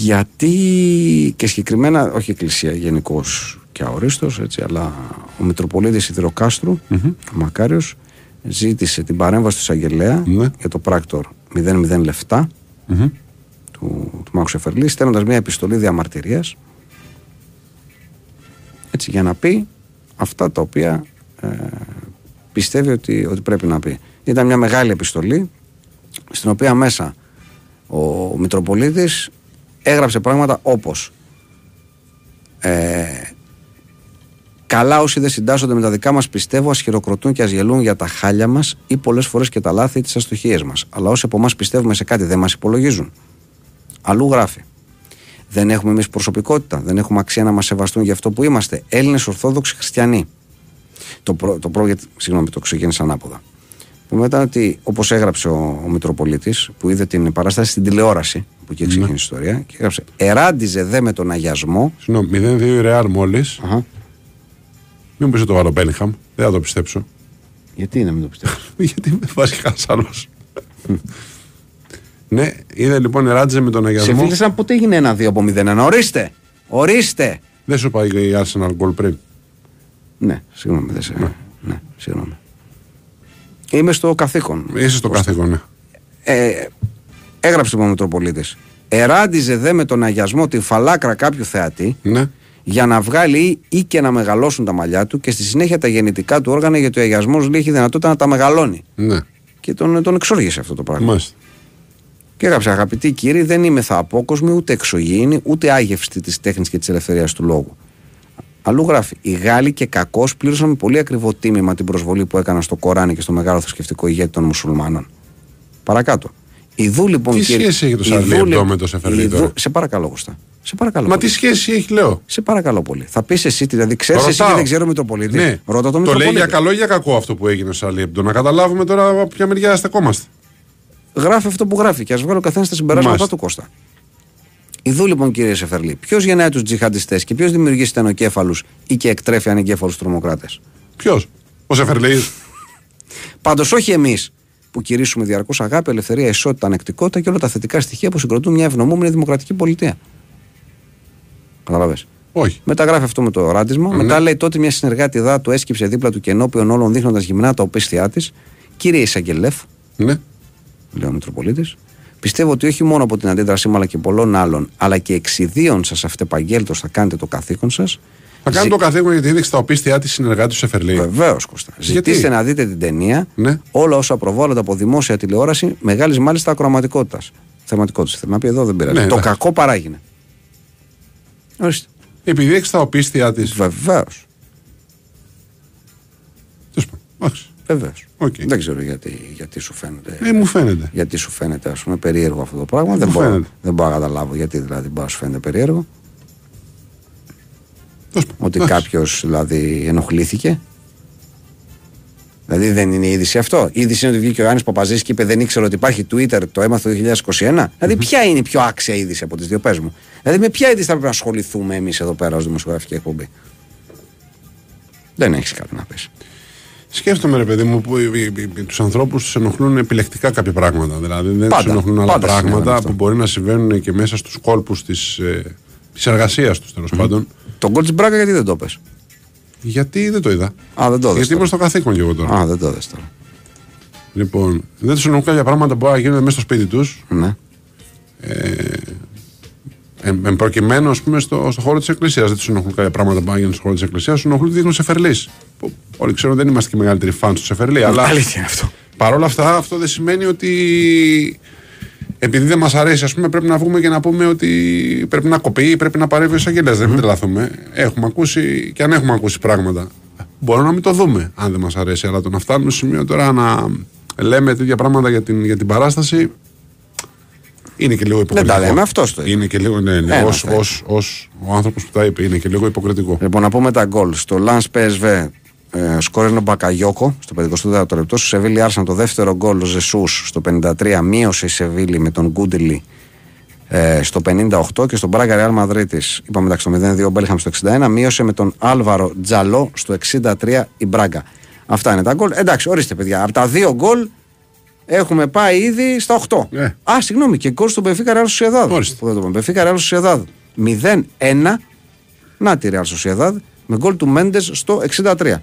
Γιατί και συγκεκριμένα, όχι η Εκκλησία γενικώς και αορίστος, έτσι, αλλά ο Μητροπολίτης Ιδροκάστρου, ο Μακάριος, ζήτησε την παρέμβαση του εισαγγελέα Ναι. για το πράκτορ 0-0 λεφτά του, του Μάκου Σεφερλή, στέλνοντας μια επιστολή διαμαρτυρίας έτσι, για να πει αυτά τα οποία ε, πιστεύει ότι, ότι πρέπει να πει. Ήταν μια μεγάλη επιστολή στην οποία μέσα ο Μητροπολίτης έγραψε πράγματα όπως ε, Καλά όσοι δεν συντάσσονται με τα δικά μας πιστεύω ας χειροκροτούν και ας γελούν για τα χάλια μας ή πολλές φορές και τα λάθη ή τις αστοχίες μας. Αλλά όσοι από εμάς πιστεύουμε σε κάτι δεν μας υπολογίζουν. Αλλού γράφει. Δεν έχουμε εμείς προσωπικότητα, δεν έχουμε αξία να μας σεβαστούν για αυτό που είμαστε. Έλληνες Ορθόδοξοι Χριστιανοί. Το, προ, το προ, γιατί- συγγνώμη, το ξεκίνησα ανάποδα. Που μετά ότι, όπως έγραψε ο, ο Μητροπολίτης, που είδε την παράσταση στην τηλεόραση, που εκεί ξεκίνησε η ιστορία, και έγραψε Εράντιζε δε με τον αγιασμό. Συγγνώμη, 0-2 η Ρεάλ μόλις. Αχα. Μην μου πεις ότι το βάλω Μπένιχαμ. Δεν θα το πιστέψω. Γιατί να μην το πιστεύω. <laughs> Γιατί με βάζει κανένα ναι, είδε λοιπόν η Ράτζε με τον Σε αγιασμό. φίλησαν πότε έγινε ένα-δύο από 0-1. Ορίστε! Ορίστε! Δεν σου πάει η Arsenal γκολ πριν; Ναι, συγγνώμη, δεν σε. Ναι, συγγνώμη. Είμαι στο καθήκον. Είσαι στο καθήκον, ναι. ε, έγραψε λοιπόν ο Μητροπολίτη. Εράντιζε δε με τον αγιασμό τη φαλάκρα κάποιου θεατή ναι. για να βγάλει ή, ή και να μεγαλώσουν τα μαλλιά του και στη συνέχεια τα γεννητικά του όργανα γιατί ο αγιασμός λέει έχει δυνατότητα να τα μεγαλώνει. Ναι. Και τον, τον εξόργησε αυτό το πράγμα. Μάλιστα. Και έγραψε αγαπητοί κύριοι, δεν είμαι θα απόκοσμη, ούτε εξωγήινη, ούτε άγευστη της τέχνης και της ελευθερίας του λόγου. Αλλού γράφει: Οι Γάλλοι και κακώς πλήρωσαν με πολύ ακριβό τίμημα την προσβολή που έκαναν στο Κοράνι και στο μεγάλο θρησκευτικό ηγέτη των μουσουλμάνων. Παρακάτω. Ιδού λοιπόν. Τι κύριε- σχέση έχει το Ιδού, Σαρλί Εμπτό λοιπόν- με το Σεφερλί Ιδού- τώρα; Σε παρακαλώ, Γουστά. Σε παρακαλώ. Μα πολύ. τι σχέση έχει, λέω; Σε παρακαλώ πολύ. Θα πεις εσύ, δηλαδή, ξέρεις εσύ Ρωτάω. και δεν ξέρω Μητροπολίτη. Ναι. Ρώτα τον το λέει Μητροπολίτη. για καλό ή για κακό αυτό που έγινε ο Σαρλί Εμπτό. Να καταλάβουμε τώρα από ποια μεριά στεκόμαστε. Γράφει αυτό που γράφει και ας βγάλει ο καθένας τα συμπεράσματα Μάλιστα. του Κώστα. Ιδού λοιπόν κύριε Σεφερλή, ποιος γεννάει τους τζιχαντιστές και ποιος δημιουργεί στενοκέφαλους ή και εκτρέφει ανεγκέφαλου τρομοκράτες; Ποιος; Ο Σεφερλί. <laughs> Πάντως όχι εμείς που που κηρύσουμε διαρκώς αγάπη, ελευθερία, ισότητα, ανεκτικότητα και όλα τα θετικά στοιχεία που συγκροτούν μια ευνομούμενη δημοκρατική πολιτεία. Καταλαβέ. Όχι. Μετά γράφει αυτό με το ράντισμα. Μετά λέει τότε μια συνεργάτη δά του έσκυψε δίπλα του και ενώπιον όλων δείχνοντας γυμνά τα οπίστια της. Κύριε Ισαγγελέφ, Ναι. λέει ο Μητροπολίτης, πιστεύω ότι όχι μόνο από την αντίδρασή μου αλλά και πολλών άλλων, αλλά και εξιδίων σας αυτεπαγγέλτο θα κάνετε το καθήκον σας. Θα κάνω το καθήκον για τη δίδυξη στα οπίστια της συνεργάτης του Σεφερλή. Βεβαίως, Κώστα. Γιατί; Ζητήστε να δείτε την ταινία. Ναι. Όλα όσα προβάλλονται από δημόσια τηλεόραση μεγάλης μάλιστα ακροαματικότητας. Θεματικότητας. Θέλω να πει εδώ δεν πειράζει. Ναι, το εντάξει. κακό παράγινε. Ορίστε. Επειδή έχει τα οπίσθιά της. Βεβαίως. Τέλος πάντων. Εντάξει. Βεβαίως. Οκ. Δεν ξέρω γιατί, γιατί σου φαίνεται. Ε, μου φαίνεται. Γιατί σου φαίνεται ας πούμε, περίεργο αυτό το πράγμα. Δεν μπορώ, φαίνεται. δεν μπορώ να καταλάβω γιατί δηλαδή μπορεί να σου φαίνεται περίεργο. Τέλος πάντων. Ότι Εντάξει. κάποιος δηλαδή ενοχλήθηκε. Δηλαδή δεν είναι είδηση αυτό. Η είδηση είναι ότι βγήκε ο Ιωάννης Παπαζής και είπε Δεν ήξερα ότι υπάρχει Twitter, το έμαθα το 2021. Δηλαδή, ποια είναι η πιο άξια είδηση από τις δύο πες μου. Δηλαδή, με ποια είδηση θα πρέπει να ασχοληθούμε εμείς εδώ πέρα ως δημοσιογραφική εκπομπή; Δεν έχεις κάτι να πεις. Σκέφτομαι, ρε παιδί μου, που τους ανθρώπους τους ενοχλούν επιλεκτικά κάποια πράγματα. Δηλαδή δεν τους Πάντα. ενοχλούν άλλα Πάντα συνέβαινε πράγματα αυτό. που μπορεί να συμβαίνουν και μέσα στους κόλπους της ε, της εργασίας τους τέλος πάντων. Τον γκολ τη Μπράγκα γιατί δεν το πες; Γιατί δεν το είδα. Α, δεν το δες Γιατί τώρα. ήμουν στο καθήκον και εγώ τώρα. Α, δεν το δες τώρα. Λοιπόν, δεν τους ενοχλούν κάποια πράγματα που μπορεί να γίνουν μέσα στο σπίτι τους. Ναι. Εν, εν προκειμένου, ας πούμε, στο, στο χώρο της Εκκλησίας. Δεν τους ενοχλούν κάποια πράγματα που μπορεί να γίνουν στο χώρο της Εκκλησίας. Τους ενοχλούν δείχνουν Σεφερλή. Που όλοι ξέρουν δεν είμαστε και μεγαλύτεροι φαν του Σεφερλή. Αλλά Αλήθεια είναι αυτό. Παρ' όλα αυτά, αυτό δεν σημαίνει ότι επειδή δεν μας αρέσει, ας πούμε, πρέπει να βγούμε και να πούμε ότι πρέπει να κοπεί ή πρέπει να παρεύει ο εισαγγελέας. Δεν μην τρελαθούμε. Έχουμε ακούσει και αν έχουμε ακούσει πράγματα. Μπορούμε να μην το δούμε, αν δεν μας αρέσει. Αλλά το να φτάνουμε στο σημείο τώρα να λέμε τέτοια πράγματα για την, για την παράσταση είναι και λίγο υποκριτικό. λέμε, αυτός το είπε. Είναι και λίγο, ναι, ναι, Ένας ως, θα είναι. ως, ως ο άνθρωπος που τα είπε, είναι και λίγο υποκριτικό. Λοιπόν, να πούμε τα γκολ. Στο Lance PSV ες, σκόρ είναι ο Μπακαγιώκο στο 54ο λεπτό. Στο Σεβίλη Άρσαν το δεύτερο γκολ ο Ζεσούς στο 53. Μείωσε η Σεβίλη με τον Γκούντιλι ε, στο 58 και στον Μπράγκα Ρεάλ Μαδρίτης, είπαμε εντάξει το 0-2 ο Μπέλχαμ στο 61, μείωσε με τον Άλβαρο Τζαλό στο 63 η Μπράγκα. Αυτά είναι τα γκολ. Εντάξει, ορίστε παιδιά, από τα δύο γκολ έχουμε πάει ήδη στα 8. Ε. Α, συγγνώμη, και γκολ στον Μπεφίκα Ρεάλ Σοσιαδάδ. Ορίστε. Που δεν το είπαμε. Μπεφίκα Ρεάλ Σοσιαδάδ 0-1. Να τη Ρεάλ Σοσιαδάδ με γκολ του Μέντες στο 63.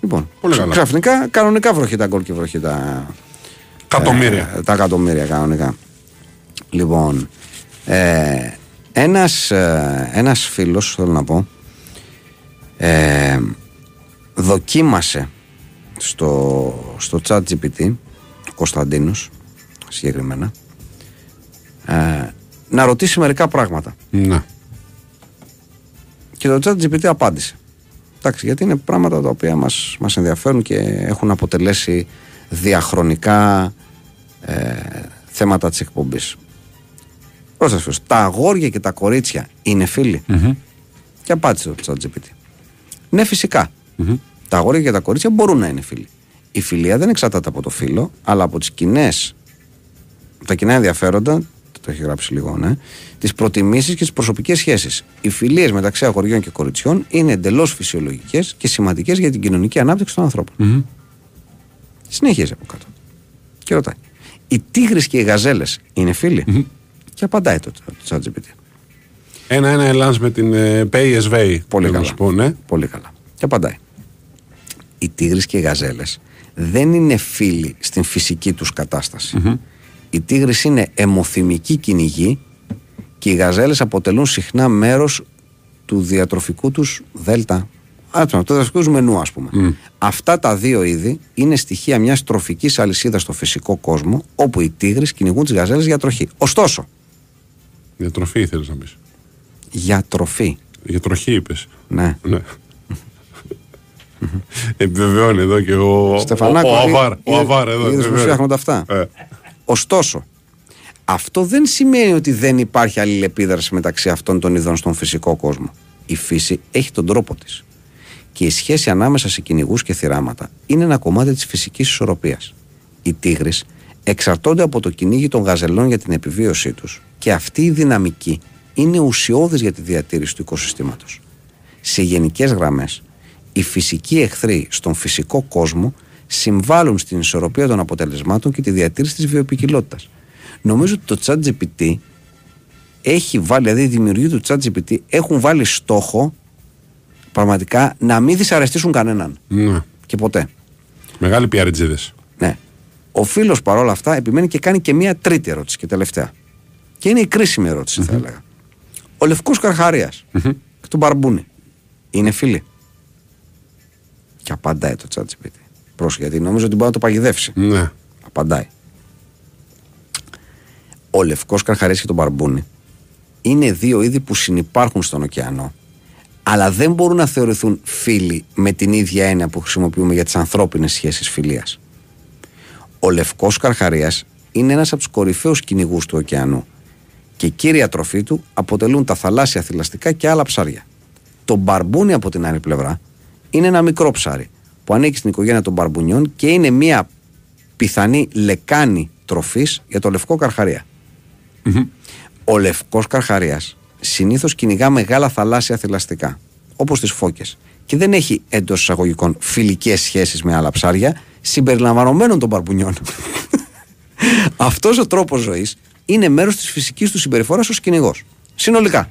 Λοιπόν, Πολύ ξε- καλά. ξαφνικά κανονικά βροχή τα γκολ και βροχή τα, Κατομμύρια. ε, τα εκατομμύρια κανονικά. Λοιπόν, ε, ένας, ε, ένας φίλος, θέλω να πω, ε, δοκίμασε στο, στο chat GPT, ο Κωνσταντίνος συγκεκριμένα, ε, να ρωτήσει μερικά πράγματα. Να. Και το chat GPT απάντησε. Εντάξει, γιατί είναι πράγματα τα οποία μας, μας ενδιαφέρουν και έχουν αποτελέσει διαχρονικά ε, θέματα της εκπομπής. Πρόσθεσαι φίλος, τα αγόρια και τα κορίτσια είναι φίλοι; Και απάντησε το chat GPT. Ναι, φυσικά. Τα αγόρια και τα κορίτσια μπορούν να είναι φίλοι. Η φιλία δεν εξαρτάται από το φίλο, αλλά από τις κοινές τα κοινά ενδιαφέροντα, το έχει γράψει λίγο, ναι, τις προτιμήσεις και τις προσωπικές σχέσεις. Οι φιλίες μεταξύ αγοριών και κοριτσιών είναι εντελώς φυσιολογικές και σημαντικές για την κοινωνική ανάπτυξη των ανθρώπων. Συνεχίζει από κάτω. Και ρωτάει. Οι τίγρες και οι γαζέλες είναι φίλοι; Και απαντάει το, το ChatGPT. Ένα-ένα Ελλάς με την ε, PSV. Πολύ θέλω να καλά. σου πω, ναι. Πολύ καλά. Και απαντάει. Οι τίγρες και οι γαζέλες δεν είναι φίλοι στην φυσική τους κατάσταση. Οι τίγρες είναι αιμοθυμικοί κυνηγοί και οι γαζέλες αποτελούν συχνά μέρος του διατροφικού τους δέλτα. Α, το διατροφικού τους μενού, ας πούμε. Αυτά τα δύο είδη είναι στοιχεία μιας τροφικής αλυσίδας στο φυσικό κόσμο, όπου οι τίγρες κυνηγούν τις γαζέλες για τροχή. Ωστόσο, Για τροφή θέλεις να πεις. για τροφή. Για τροχή είπες. Ναι. Ναι. <laughs> Επιβεβαιώνει εδώ και ο, Στεφανάκο, ο, ο, Αβάρ. είδε- Ο Αβάρ εδώ. είδες που επιβεβαιώνει. φτιάχνονται αυτά. Ε. Ωστόσο, αυτό δεν σημαίνει ότι δεν υπάρχει αλληλεπίδραση μεταξύ αυτών των ειδών στον φυσικό κόσμο. Η φύση έχει τον τρόπο της. Και η σχέση ανάμεσα σε κυνηγούς και θυράματα είναι ένα κομμάτι της φυσικής ισορροπίας. Οι τίγρε εξαρτώνται από το κυνήγι των γαζελών για την επιβίωσή τους και αυτή η δυναμική είναι ουσιώδης για τη διατήρηση του οικοσυστήματος. Σε γενικές γραμμές, οι φυσικοί εχθροί στον φυσικό κόσμο συμβάλλουν στην ισορροπία των αποτελεσμάτων και τη διατήρηση της βιοπικιλότητα. Νομίζω ότι το ChatGPT έχει βάλει, δηλαδή οι δημιουργοί του ChatGPT έχουν βάλει στόχο πραγματικά να μην δυσαρεστήσουν κανέναν. Ναι. Και ποτέ. Μεγάλοι πιαριτζίδε. Ναι. Ο φίλος παρόλα αυτά επιμένει και κάνει και μία τρίτη ερώτηση και τελευταία. Και είναι η κρίσιμη ερώτηση, θα έλεγα. Ο Λευκός Καρχαρίας και τον Μπαρμπούνι είναι φίλοι. Και απαντάει το ChatGPT. Πρόσεχε, γιατί νόμιζα ότι μπορεί να το παγιδεύσει. Ναι. Απαντάει. Ο Λευκός Καρχαρίας και το Μπαρμπούνι είναι δύο είδη που συνυπάρχουν στον ωκεανό αλλά δεν μπορούν να θεωρηθούν φίλοι με την ίδια έννοια που χρησιμοποιούμε για τις ανθρώπινες σχέσεις φιλίας. Ο Λευκός Καρχαρίας είναι ένας από τους κορυφαίους κυνηγούς του ωκεανού και κύρια τροφή του αποτελούν τα θαλάσσια θηλαστικά και άλλα ψάρια. Το μπαρμπούνι από την άλλη πλευρά είναι ένα μικρό ψάρι που ανήκει στην οικογένεια των μπαρμπουνιών και είναι μια πιθανή λεκάνη τροφής για το λευκό καρχαρία. Ο λευκός καρχαρίας συνήθως κυνηγά μεγάλα θαλάσσια θηλαστικά, όπως τις φώκες και δεν έχει εντός εισαγωγικών φιλικές σχέσεις με άλλα ψάρια συμπεριλαμβανομένων των μπαρμπουνιών. <laughs> Αυτός ο τρόπος ζωής είναι μέρος της φυσικής του συμπεριφοράς ως κυνηγός. Συνολικά.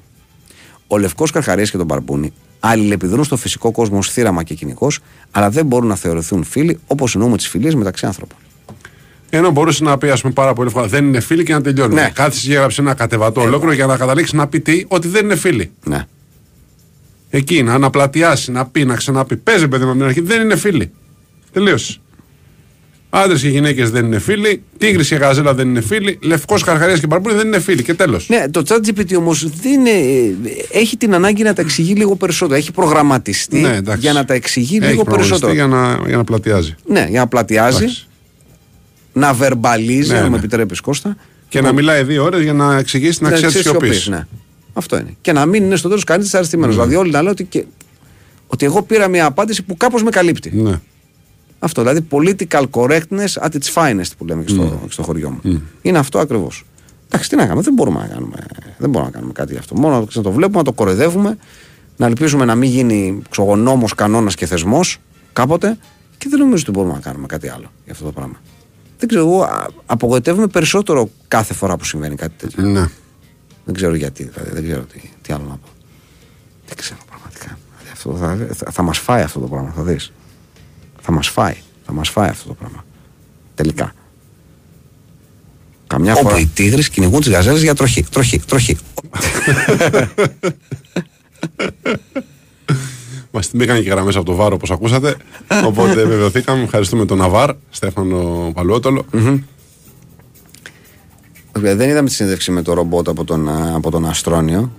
Ο λευκός καρχαρίας και τον μπαρμπούνι αλληλεπιδρούν στο φυσικό κόσμο ως θύραμα και κυνηγό, αλλά δεν μπορούν να θεωρηθούν φίλοι όπως εννοούμε τις φιλίες μεταξύ άνθρωπων. Ενώ μπορούσε να πει, ας πούμε, πάρα πολύ εύκολα, δεν είναι φίλοι και να τελειώνει. Ναι. Κάθισε και έγραψε ένα κατεβατό ολόκληρο για να καταλήξει να πει τι, ότι δεν είναι φίλοι. Ναι. Εκεί να αναπλατιάσει, να πει, να ξαναπεί. Παίζει παιδί μου από την αρχή, δεν είναι φίλοι. Τελείωσε. Άντρες και γυναίκες δεν είναι φίλοι. Τίγρης και γαζέλα δεν είναι φίλοι. Λευκός καρχαρία και μπαρμπούνι δεν είναι φίλοι. Και τέλος. Ναι, το ChatGPT όμως έχει την ανάγκη να τα εξηγεί λίγο περισσότερο. Έχει προγραμματιστεί Ναι, εντάξει. για να τα εξηγεί Έχει λίγο προγραμματιστεί περισσότερο. Για να, για να πλατιάζει. Ναι, για να πλατιάζει, Εντάξει. να βερμπαλίζει, Ναι, αν ναι. με επιτρέπεις Κώστα. Και να μιλάει δύο ώρες για να εξηγήσει την Να αξία της ξέρεις σιωπής. σιωπής, Ναι. Αυτό είναι. Και να μην είναι στο τέλος κανείς δυσαρεστημένος. Ναι. Δηλαδή, όλοι να λένε ότι, και, ότι εγώ πήρα μια απάντηση που κάπως με καλύπτει. Ναι. Αυτό δηλαδή political correctness at its finest που λέμε και στο, Ναι. και στο χωριό μου. Είναι αυτό ακριβώς. Εντάξει, τι να κάνουμε, δεν μπορούμε να κάνουμε, δεν μπορούμε να κάνουμε κάτι γι' αυτό. Μόνο να το βλέπουμε, να το κοροϊδεύουμε, να ελπίζουμε να μην γίνει νόμος, κανόνας και θεσμός κάποτε και δεν νομίζω ότι μπορούμε να κάνουμε κάτι άλλο για αυτό το πράγμα. Δεν ξέρω, εγώ α, απογοητεύομαι περισσότερο κάθε φορά που συμβαίνει κάτι τέτοιο. ναι. Δεν ξέρω γιατί, δηλαδή, δεν ξέρω τι, τι άλλο να πω. Δεν ξέρω πραγματικά. Δηλαδή, αυτό θα, θα, θα μας φάει αυτό το πράγμα, θα δεις. Θα μας φάει, θα μας φάει αυτό το πράγμα. Τελικά. Καμιά φορά. Όπου οι τίγρες κυνηγούν τις γαζέλες για τροχή, τροχή, τροχή. Μα την πήγαν και γραμμές από το Βάρο όπως ακούσατε. Οπότε βεβαιωθήκαμε. Ευχαριστούμε τον Ναβάρ, Στέφανο Παλαιότολο. Ε, Δεν είδαμε τη συνέντευξη με το ρομπότ από τον, α, από τον Αστρόνιο.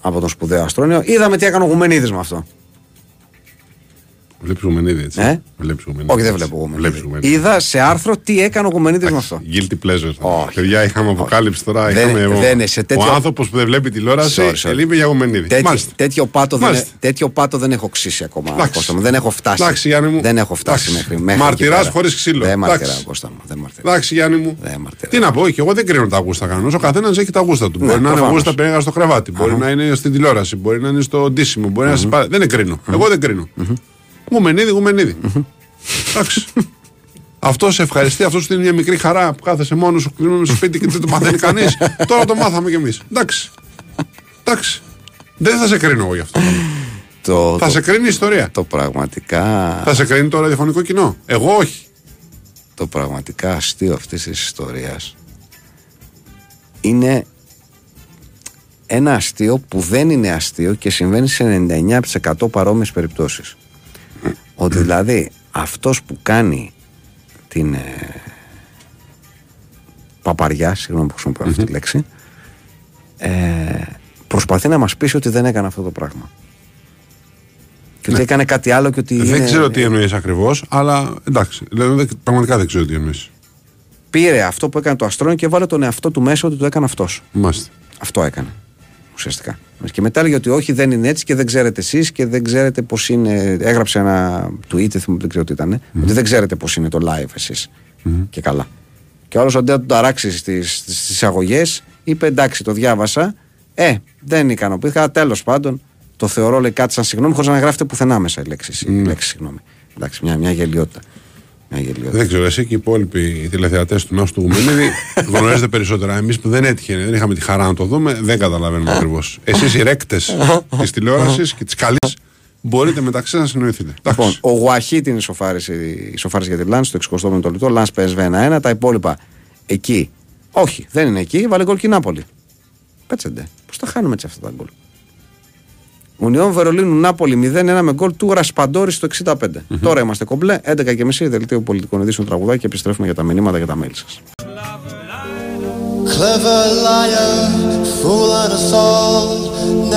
Από τον σπουδαίο Αστρόνιο. Είδαμε τι έκανε ο Γουμενίδης με αυτό. Βλέπεις Γουμενίδη έτσι. Ε; Βλέπεις Γουμενίδη, Όχι, δεν έτσι. βλέπω Βλέπεις Γουμενίδη. Γουμενίδη. Είδα σε άρθρο τι έκανε ο Γουμενίδης με αυτό. Guilty pleasure. Όχι. Παιδιά, είχαμε αποκάλυψη τώρα. Δεν- είχαμε, δεν είναι σε τέτοιο- Ο άνθρωπος που δεν βλέπει τηλεόραση Sorry, sorry. ελείπει για Γουμενίδη. Τέτοιο, Μάλιστα. τέτοιο, πάτο δεν, Μάλιστα. τέτοιο πάτο δεν έχω ξύσει ακόμα. Εντάξει. Κώστα μου. Δεν έχω φτάσει. Εντάξει, Γιάννη μου. Δεν έχω φτάσει Εντάξει. μέχρι, μέχρι Μαρτυράς εκεί πέρα. χωρίς ξύλο. Δεν μαρτυρά, Εντάξει. Κώστα μου. Δεν μαρτυρά. Εντάξει, Γιάννη μου. Δεν μαρτυρά. Τι να πω, και εγώ δεν κρίνω τα γούστα κανένας. Ο καθένας έχει τα γούστα του. Ναι, μπορεί να είναι προφανώς. γούστα πένεγα στο κρεβάτι, μπορεί να είναι στην τηλεόραση, μπορεί να είναι στο ντύσιμο, μπορεί να είναι σπα- Δεν κρίνω. Εγώ δεν κρίνω. Γουμενίδη, γουμενίδη. Εντάξει. Αυτό σε ευχαριστεί, αυτό σου δίνει μια μικρή χαρά που κάθεσαι μόνος σου, κλείνουν στο σπίτι και δεν το μαθαίνει κανείς. Τώρα το μάθαμε κι εμείς. Εντάξει. Εντάξει. Δεν θα σε κρίνω εγώ γι' αυτό. Το, θα το, σε κρίνει η ιστορία. το πραγματικά, Θα σε κρίνει το ραδιοφωνικό κοινό. Εγώ όχι. το πραγματικά αστείο αυτής της ιστορίας είναι ένα αστείο που δεν είναι αστείο και συμβαίνει σε 99% παρόμοιες περιπτώσεις. Ότι δηλαδή αυτός που κάνει την ε, παπαριά, συγγνώμη που χρησιμοποιώ αυτή τη λέξη, ε, προσπαθεί να μας πείσει ότι δεν έκανε αυτό το πράγμα. Και ότι έκανε κάτι άλλο και ότι Δεν είναι- ξέρω τι εννοείς ακριβώς, αλλά εντάξει. Δηλαδή, δεν- πραγματικά δεν ξέρω τι εννοείς. πήρε αυτό που έκανε το Αστρόνιο και βάλε τον εαυτό του μέσα ότι το έκανε αυτός. Μάλιστα. Αυτό έκανε. Ουσιαστικά. Και μετά έλεγε ότι όχι, δεν είναι έτσι και δεν ξέρετε εσείς και δεν ξέρετε πώς είναι. Έγραψε ένα tweet, δεν δεν ξέρω τι ήταν. Ότι δεν ξέρετε πώς είναι το live εσείς. Και καλά. Και όλος αντί να του ταράξει στις εισαγωγές, είπε εντάξει, το διάβασα. Ε, δεν ικανοποιήθηκα. Τέλος πάντων, το θεωρώ λέει κάτι σαν συγγνώμη, χωρίς να γράφεται πουθενά μέσα η λέξη, η λέξη συγγνώμη. Εντάξει, μια, μια γελιότητα. Μια γελιότητα. Δεν ξέρω, εσύ και οι υπόλοιποι τηλεθεατές του Ναού του Γουμενίδη <laughs> γνωρίζετε περισσότερα. Εμείς που δεν έτυχε, δεν είχαμε τη χαρά να το δούμε, δεν καταλαβαίνουμε ακριβώς. Εσείς οι ρέκτες της τηλεόρασης και της καλής μπορείτε μεταξύ σας να συνοηθείτε. Λοιπόν, Εντάξει. ο Γουαχίτ είναι ισοφάρισε ισοφάρισε για τη Λάνς στο 60 λεπτό. Λάνς PSV 1-1. Τα υπόλοιπα εκεί. Όχι, δεν είναι εκεί. Βάλε γκολ και η Νάπολη. Πέτσεντε. Πώς τα χάνουμε έτσι αυτά τα γκολ. Ουνιόν Βερολίνου Νάπολη 0-1 με γκολ του Ρασπαντόρη στο 65. Τώρα είμαστε κομπλέ. 11.30 δελτίο πολιτικών ειδήσεων τραγουδάκι και επιστρέφουμε για τα μηνύματα και τα mail σας. Clever liar, fooling us all.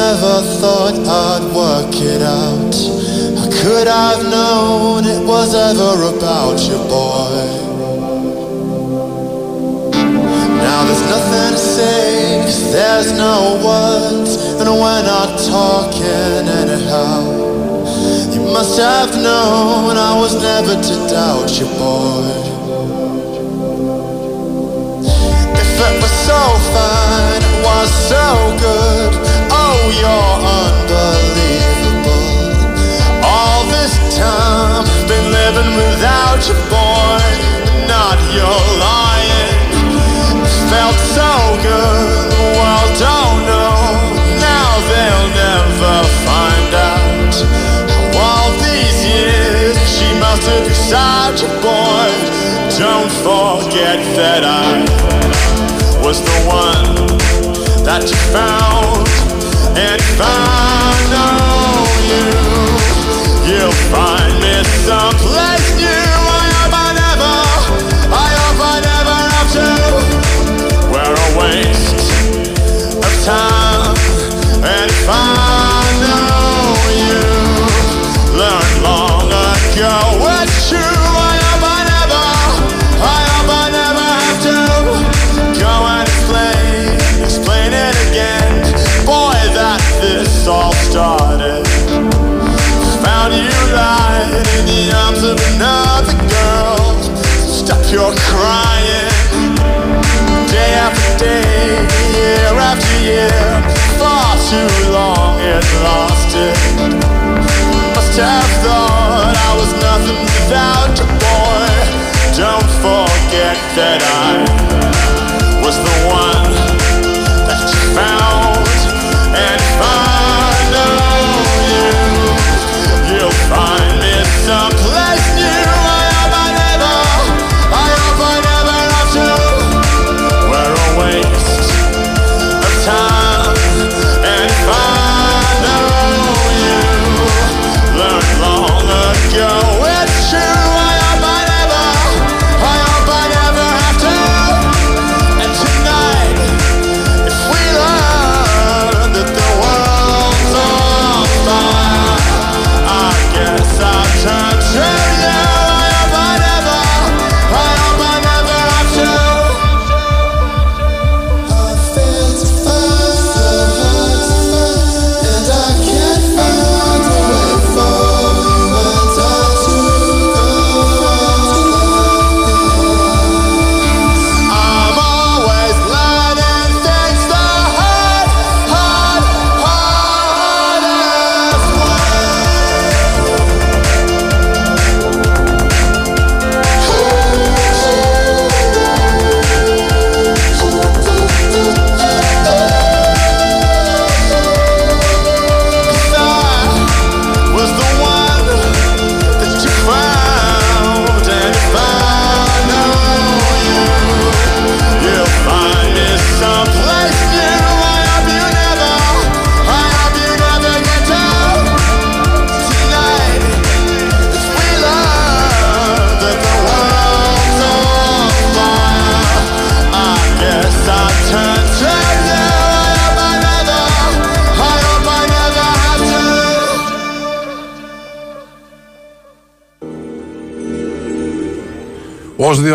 Never thought I'd work it out. How could I've known it was ever about you, boy? Now there's nothing to say, 'cause there's no words, and we're not talking anyhow. You must have known I was never to doubt you, boy. If it was so fine, it was so good. Oh, you're unbelievable. All this time, been living without you, boy. Not your forget that I was the one that you found. And if I know you, you'll find me someplace new. That I was the one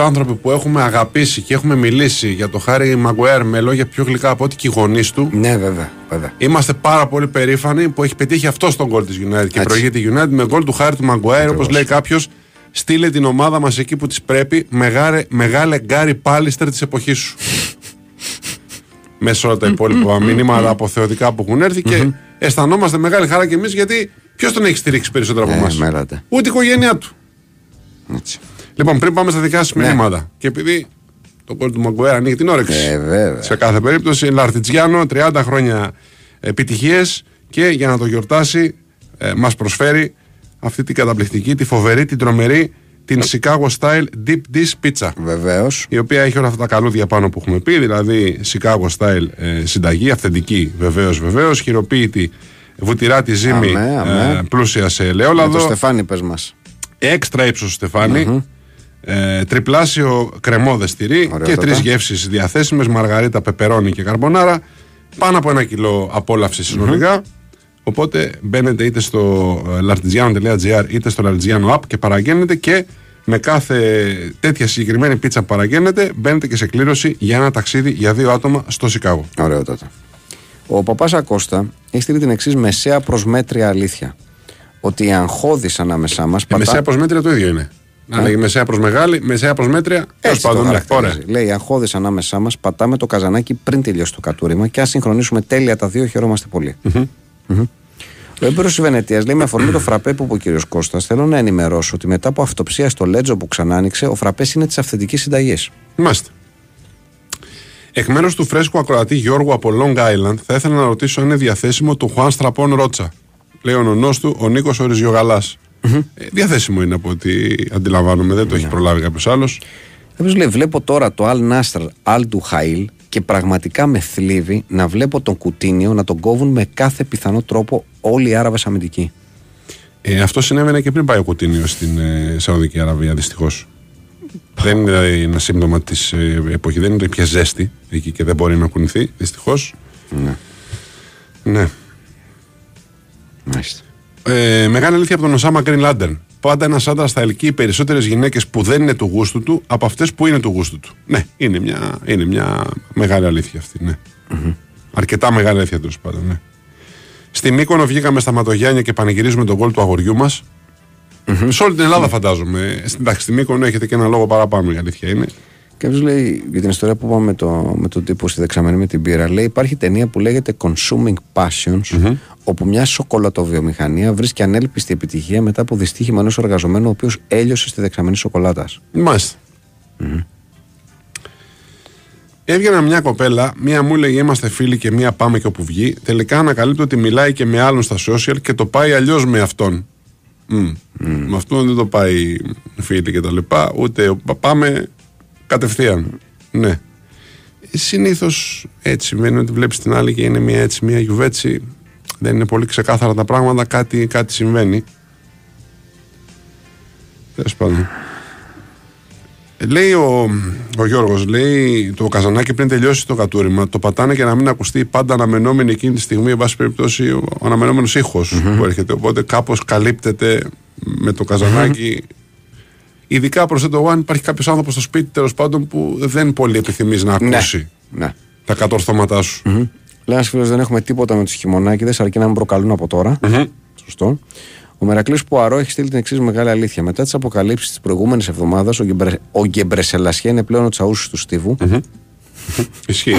δύο άνθρωποι που έχουμε αγαπήσει και έχουμε μιλήσει για το Χάρη Μαγκουέρ με λόγια πιο γλυκά από ό,τι και οι γονείς του, Ναι, βέβαια. βέβαια. είμαστε πάρα πολύ περήφανοι που έχει πετύχει αυτό τον γκολ της United και Έτσι. προηγείται η United με γκολ του Χάρη του Μαγκουέρ. Όπως λέει κάποιος, στείλε την ομάδα μας εκεί που της πρέπει. Μεγάλε, μεγάλε Γκάρι Πάλιστερ της εποχής σου. <laughs> Μέσα σε όλα τα υπόλοιπα <laughs> μηνύματα αποθεωτικά που έχουν έρθει και αισθανόμαστε μεγάλη χαρά κι εμείς γιατί ποιος τον έχει στηρίξει περισσότερο από Ε, εμάς; μέλατε. Ούτε η οικογένειά του. Έτσι. Λοιπόν, πριν πάμε στα δικά σας Ναι. μηνύματα. Και επειδή το κόλ του Μαγκουέρα ανοίγει την όρεξη. Ε, βέβαια. Σε κάθε περίπτωση, Λαρτιτζιάνο, 30 χρόνια επιτυχίες και για να το γιορτάσει, ε, μας προσφέρει αυτή την καταπληκτική, τη φοβερή, την τρομερή, την Chicago Style Deep Dish Pizza. Βεβαίως. Η οποία έχει όλα αυτά τα καλούδια πάνω που έχουμε πει, δηλαδή Chicago Style ε, συνταγή, αυθεντική βεβαίως, βεβαίως, χειροποίητη βουτυρά ζύμη, Αμέ, αμέ. Ε, πλούσια σε Με το ελαιόλαδο, Στεφάνι, πες μας. έξτρα ύψος στεφάνι, ε, τριπλάσιο κρεμόδες τυρί και Ωραιότατα. τρεις γεύσεις διαθέσιμες: μαργαρίτα, πεπερώνι και καρμπονάρα. Πάνω από ένα κιλό απόλαυσης συνολικά. Οπότε μπαίνετε είτε στο ε, lartigiano.gr είτε στο lartigiano app και παραγγέλνετε και με κάθε τέτοια συγκεκριμένη πίτσα που παραγγέλνετε μπαίνετε και σε κλήρωση για ένα ταξίδι για δύο άτομα στο Σικάγο. Ωραιότατα. Ο παπάς Ακώστα έχει στείλει την εξής μεσαία προσμέτρια αλήθεια. Ότι η αγχώδη ανάμεσά μας. Η μεσαία προ μέτρια το ίδιο είναι. Να λέγει μεσαία προς μεγάλη, μεσαία προς μέτρια. Τέλος Έτσι το πάντων, ναι, χαρακτηρίζει. ωραία. Λέει: Αγχώδη ανάμεσά μας, πατάμε το καζανάκι πριν τελειώσει το κατούριμα και αν συγχρονίσουμε τέλεια τα δύο, χαιρόμαστε πολύ. Μμμ. Ο έμπειρος της Βενετίας λέει: Με αφορμή το φραπέ που είπε ο κύριος Κώστας, θέλω να ενημερώσω ότι μετά από αυτοψία στο Λέτζο που ξανά άνοιξε, ο φραπές είναι της αυθεντικής συνταγής. Μάλιστα. Εκ μέρους του φρέσκου ακροατή Γιώργου από Long Island, θα ήθελα να ρωτήσω αν είναι διαθέσιμο του Χουάν Στραπών Ρότσα. Λέει ο νονός του, ο Νίκος Οριζιογαλάς. Ε, διαθέσιμο είναι από ό,τι αντιλαμβάνομαι, δεν το έχει προλάβει κάποιος άλλος. Κάποιος λέει: Βλέπω τώρα το Al Nasr Al Duhail και πραγματικά με θλίβει να βλέπω τον Κουτίνιο να τον κόβουν με κάθε πιθανό τρόπο όλοι οι Άραβες αμυντικοί. Ε, αυτό συνέβαινε και πριν πάει ο Κουτίνιο στην ε, Σαουδική Αραβία, δυστυχώς. δεν είναι δηλαδή, ένα σύμπτωμα της ε, εποχής, δεν είναι πια ζέστη εκεί και δεν μπορεί να κουνηθεί, δυστυχώς. Ναι. Ναι. Μάλιστα. Ε, μεγάλη αλήθεια από τον Οσάμα Γκριν Λάντερν. Πάντα ένα άντρα θα ελκύει περισσότερες γυναίκες που δεν είναι του γούστου του από αυτές που είναι του γούστου του. Ναι, είναι μια, είναι μια μεγάλη αλήθεια αυτή. Ναι. Αρκετά μεγάλη αλήθεια τέλος πάντων. Ναι. Στη Μύκονο βγήκαμε στα Ματογιάννια και πανηγυρίζουμε τον κόλ του αγοριού μας. Σε όλη την Ελλάδα φαντάζομαι. Στην- Εντάξει, στη Μύκονο έχετε και ένα λόγο παραπάνω, η αλήθεια είναι. Κάποιο λέει για την ιστορία που είπαμε με, το, με τον τύπο στη δεξαμενή με την πύρα. Λέει υπάρχει ταινία που λέγεται Consuming Passions, όπου μια σοκολατοβιομηχανία βρίσκει ανέλπιστη επιτυχία μετά από δυστύχημα ενός εργαζομένου ο οποίος έλειωσε στη δεξαμενή σοκολάτας. Μάλιστα. Έβγαινα μια κοπέλα, μία μου έλεγε είμαστε φίλοι και μία πάμε και όπου βγει. Τελικά ανακαλύπτω ότι μιλάει και με άλλον στα social και το πάει αλλιώς με αυτόν. Μμ. Με αυτόν δεν το πάει φίλοι και τα λοιπά, ούτε πα- πάμε κατευθείαν. Ναι. Συνήθως έτσι συμβαίνει ότι βλέπεις την άλλη και είναι μια έτσι, μια γιουβέτσι. Δεν είναι πολύ ξεκάθαρα τα πράγματα, κάτι, κάτι συμβαίνει. Τέλος πάντων. Ε, Λέει ο, ο Γιώργος, λέει το καζανάκι πριν τελειώσει το κατούριμα, το πατάνε για να μην ακουστεί η πάντα αναμενόμενη εκείνη τη στιγμή, εν πάση περιπτώσει, ο, ο αναμενόμενο που έρχεται. Οπότε κάπως καλύπτεται με το καζανάκι. Ειδικά προσθέτω εγώ, αν υπάρχει κάποιος άνθρωπος στο σπίτι τέλος πάντων που δεν πολύ επιθυμεί να ακούσει Ναι. τα κατορθώματά σου. Λέει ένας φίλος: Δεν έχουμε τίποτα με του χειμωνάκιδε, αρκεί να με προκαλούν από τώρα. Σωστό. Ο Μερακλής Πουαρό έχει στείλει την εξής μεγάλη αλήθεια. Μετά τις αποκαλύψεις της προηγούμενης εβδομάδας, ο, Γκεμπρε... ο Γκεμπρεσελασιέ είναι πλέον ο τσαούσι του Στίβου. Ισχύει.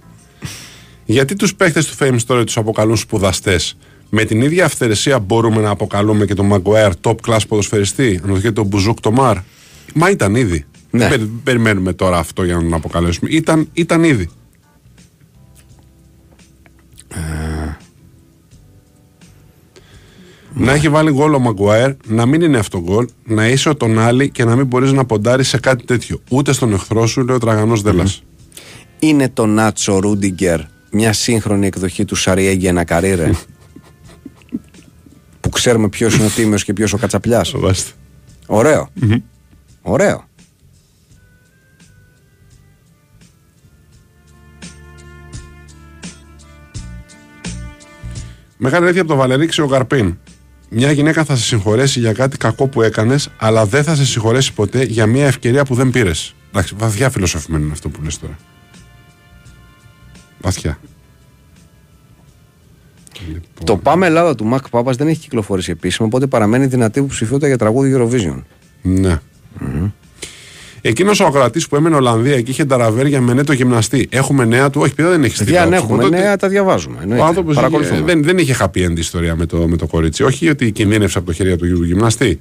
<laughs> Γιατί τους παίχτες του Fame Story τους αποκαλούν σπουδαστές; Με την ίδια αυθαιρεσία μπορούμε να αποκαλούμε και τον Maguire top class ποδοσφαιριστή, αν και τον Μπουζούκ το Μαρ. Μα ήταν ήδη. Ναι. Δεν περι- περιμένουμε τώρα αυτό για να τον αποκαλέσουμε. Ήταν, ήταν ήδη. Να έχει βάλει γκολ ο Μαγκουάερ, να μην είναι αυτό γκολ, να είσαι ο τον άλλη και να μην μπορείς να ποντάρεις σε κάτι τέτοιο. Ούτε στον εχθρό σου, λέει ο τραγανός Δέλλα. Είναι το Νάτσο Ρούντιγκερ μια σύγχρονη εκδοχή του Σαριέγγι Ενακαρίρε. <laughs> που ξέρουμε ποιος είναι ο τίμιος και ποιος ο κατσαπλιάς. Φοβάστε. Ωραίο. Ωραίο. Μεγάλη αλήθεια από τον Βαλερίξιο Γαρπίν. Μια γυναίκα θα σε συγχωρέσει για κάτι κακό που έκανες, αλλά δεν θα σε συγχωρέσει ποτέ για μια ευκαιρία που δεν πήρες. Εντάξει, βαθιά φιλοσοφημένο είναι αυτό που λες τώρα. Βαθιά. Λοιπόν, Το Πάμε Ελλάδα του Μακ Πάπας δεν έχει κυκλοφορήσει επίσημα, οπότε παραμένει δυνατή υποψηφιότητα για τραγούδι Eurovision. Ναι. Εκείνος ο ακροατής που έμενε Ολλανδία και είχε ταραβέρια με νέτο γυμναστή. Έχουμε νέα του, όχι, παιδιά δεν έχεις στείλει. Δηλαδή, αν άποψη. έχουμε Οπότε, νέα, τα διαβάζουμε. Ο εννοείται. άνθρωπο Παρακολουθούμε. δεν, δεν είχε happy end ιστορία με το, με το κορίτσι. Όχι ότι κινδύνευσε από το χέρι του γυμναστή.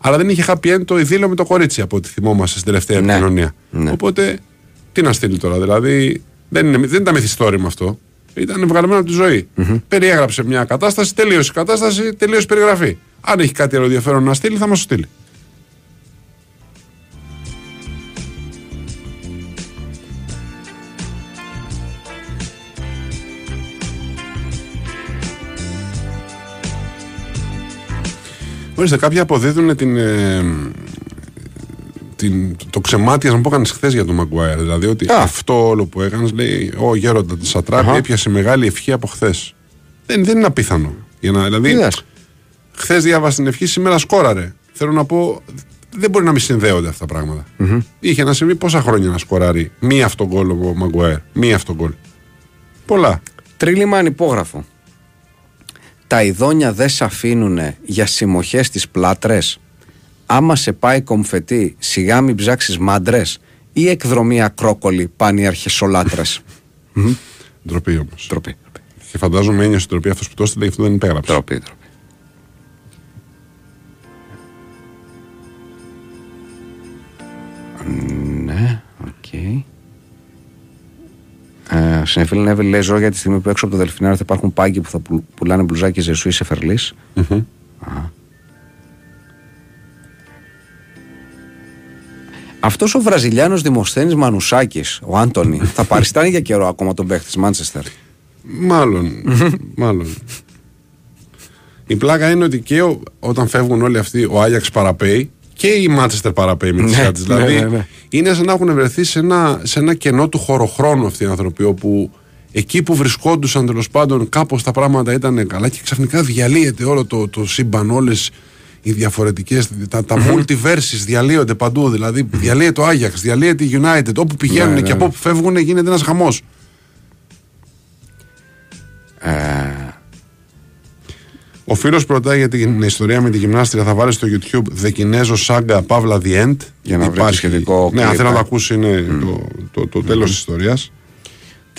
Αλλά δεν είχε happy end το ειδήλιο με το κορίτσι από ό,τι θυμόμαστε στην τελευταία Ναι. επικοινωνία. Ναι. Οπότε τι να στείλει τώρα. Δηλαδή δεν, είναι, δεν ήταν μυθιστόρημα αυτό. Ήταν βγαλμένο από τη ζωή. Περιέγραψε μια κατάσταση, τελείωσε η κατάσταση, τελείωσε η περιγραφή. Αν έχει κάτι άλλο ενδιαφέρον να στείλει, θα μας το στείλει. Ορίστε, κάποιοι αποδίδουν την, ε, την, το ξεμάτιασμα που έκανε χθες για τον Μαγκουάιρ. Δηλαδή ότι Α. αυτό όλο που έκανες, λέει, ο γέροντα της Σατράπη έπιασε μεγάλη ευχή από χθες. Δεν, δεν είναι απίθανο. Για να, δηλαδή, Είδες. χθες διάβασες την ευχή, σήμερα σκόραρε. Θέλω να πω, δεν μπορεί να μην συνδέονται αυτά τα πραγματα Είχε να συμβεί πόσα χρόνια να σκοράρει μία αυτόν γκολ ο Μαγκουάιρ. Μία αυτόν γκολ. Πολλά. Τρίλημα ανυπόγραφο. Τα ειδόνια δεν σε αφήνουν για συμμοχές στις πλάτρες. Άμα σε πάει κομφετή, σιγά μην ψάξεις μάντρες ή εκδρομή ακρόκολη πάνε οι αρχισολάτρες. <laughs> Ντροπή όμως. Τροπή. Και φαντάζομαι ένιωσε ντροπή αυτός που το έστειλε, γι' αυτό δεν υπέγραψε. Τροπή, τροπή. Ναι, οκ. Ε, Συνεφίλη Νέβη λέει ζω για τη στιγμή που έξω από το Δελφινάριο θα υπάρχουν πάγκοι που θα πουλ- πουλάνε μπλουζάκι ζεσού ή σε φερλής. Αυτός ο Βραζιλιάνος δημοσθένης Μανουσάκης, ο Άντωνη, <laughs> θα παριστάνει για καιρό ακόμα τον παίχτη της Μάντσεστερ; Μάλλον. <laughs> μάλλον. Η πλάκα είναι ότι και ο- όταν φεύγουν όλοι αυτοί, ο Άγιαξ παραπέει και η Μάντσεστερ παραπέει με τη Ναι, σειρά της. ναι, Δηλαδή ναι, ναι. είναι σαν να έχουν βρεθεί σε ένα, σε ένα κενό του χωροχρόνου αυτοί οι άνθρωποι, όπου εκεί που βρισκόντουσαν τέλος πάντων κάπως τα πράγματα ήταν καλά και ξαφνικά διαλύεται όλο το, το σύμπαν, όλες οι διαφορετικές. Τα, τα multiverses διαλύονται παντού. Δηλαδή διαλύεται ο Άγιαξ, διαλύεται η United. Όπου πηγαίνουν Ναι, και ναι, από ναι. όπου φεύγουν γίνεται ένας χαμός. Ε, Ο φίλος ρωτάει για την ιστορία με τη γυμνάστρια. Θα βάλεις στο YouTube The Kinezo Saga Pavla The End. Για να βρεις το σχετικό Ναι, αν κλιπ, θέλει να το ε. ακούσει, είναι το, το, το τέλος της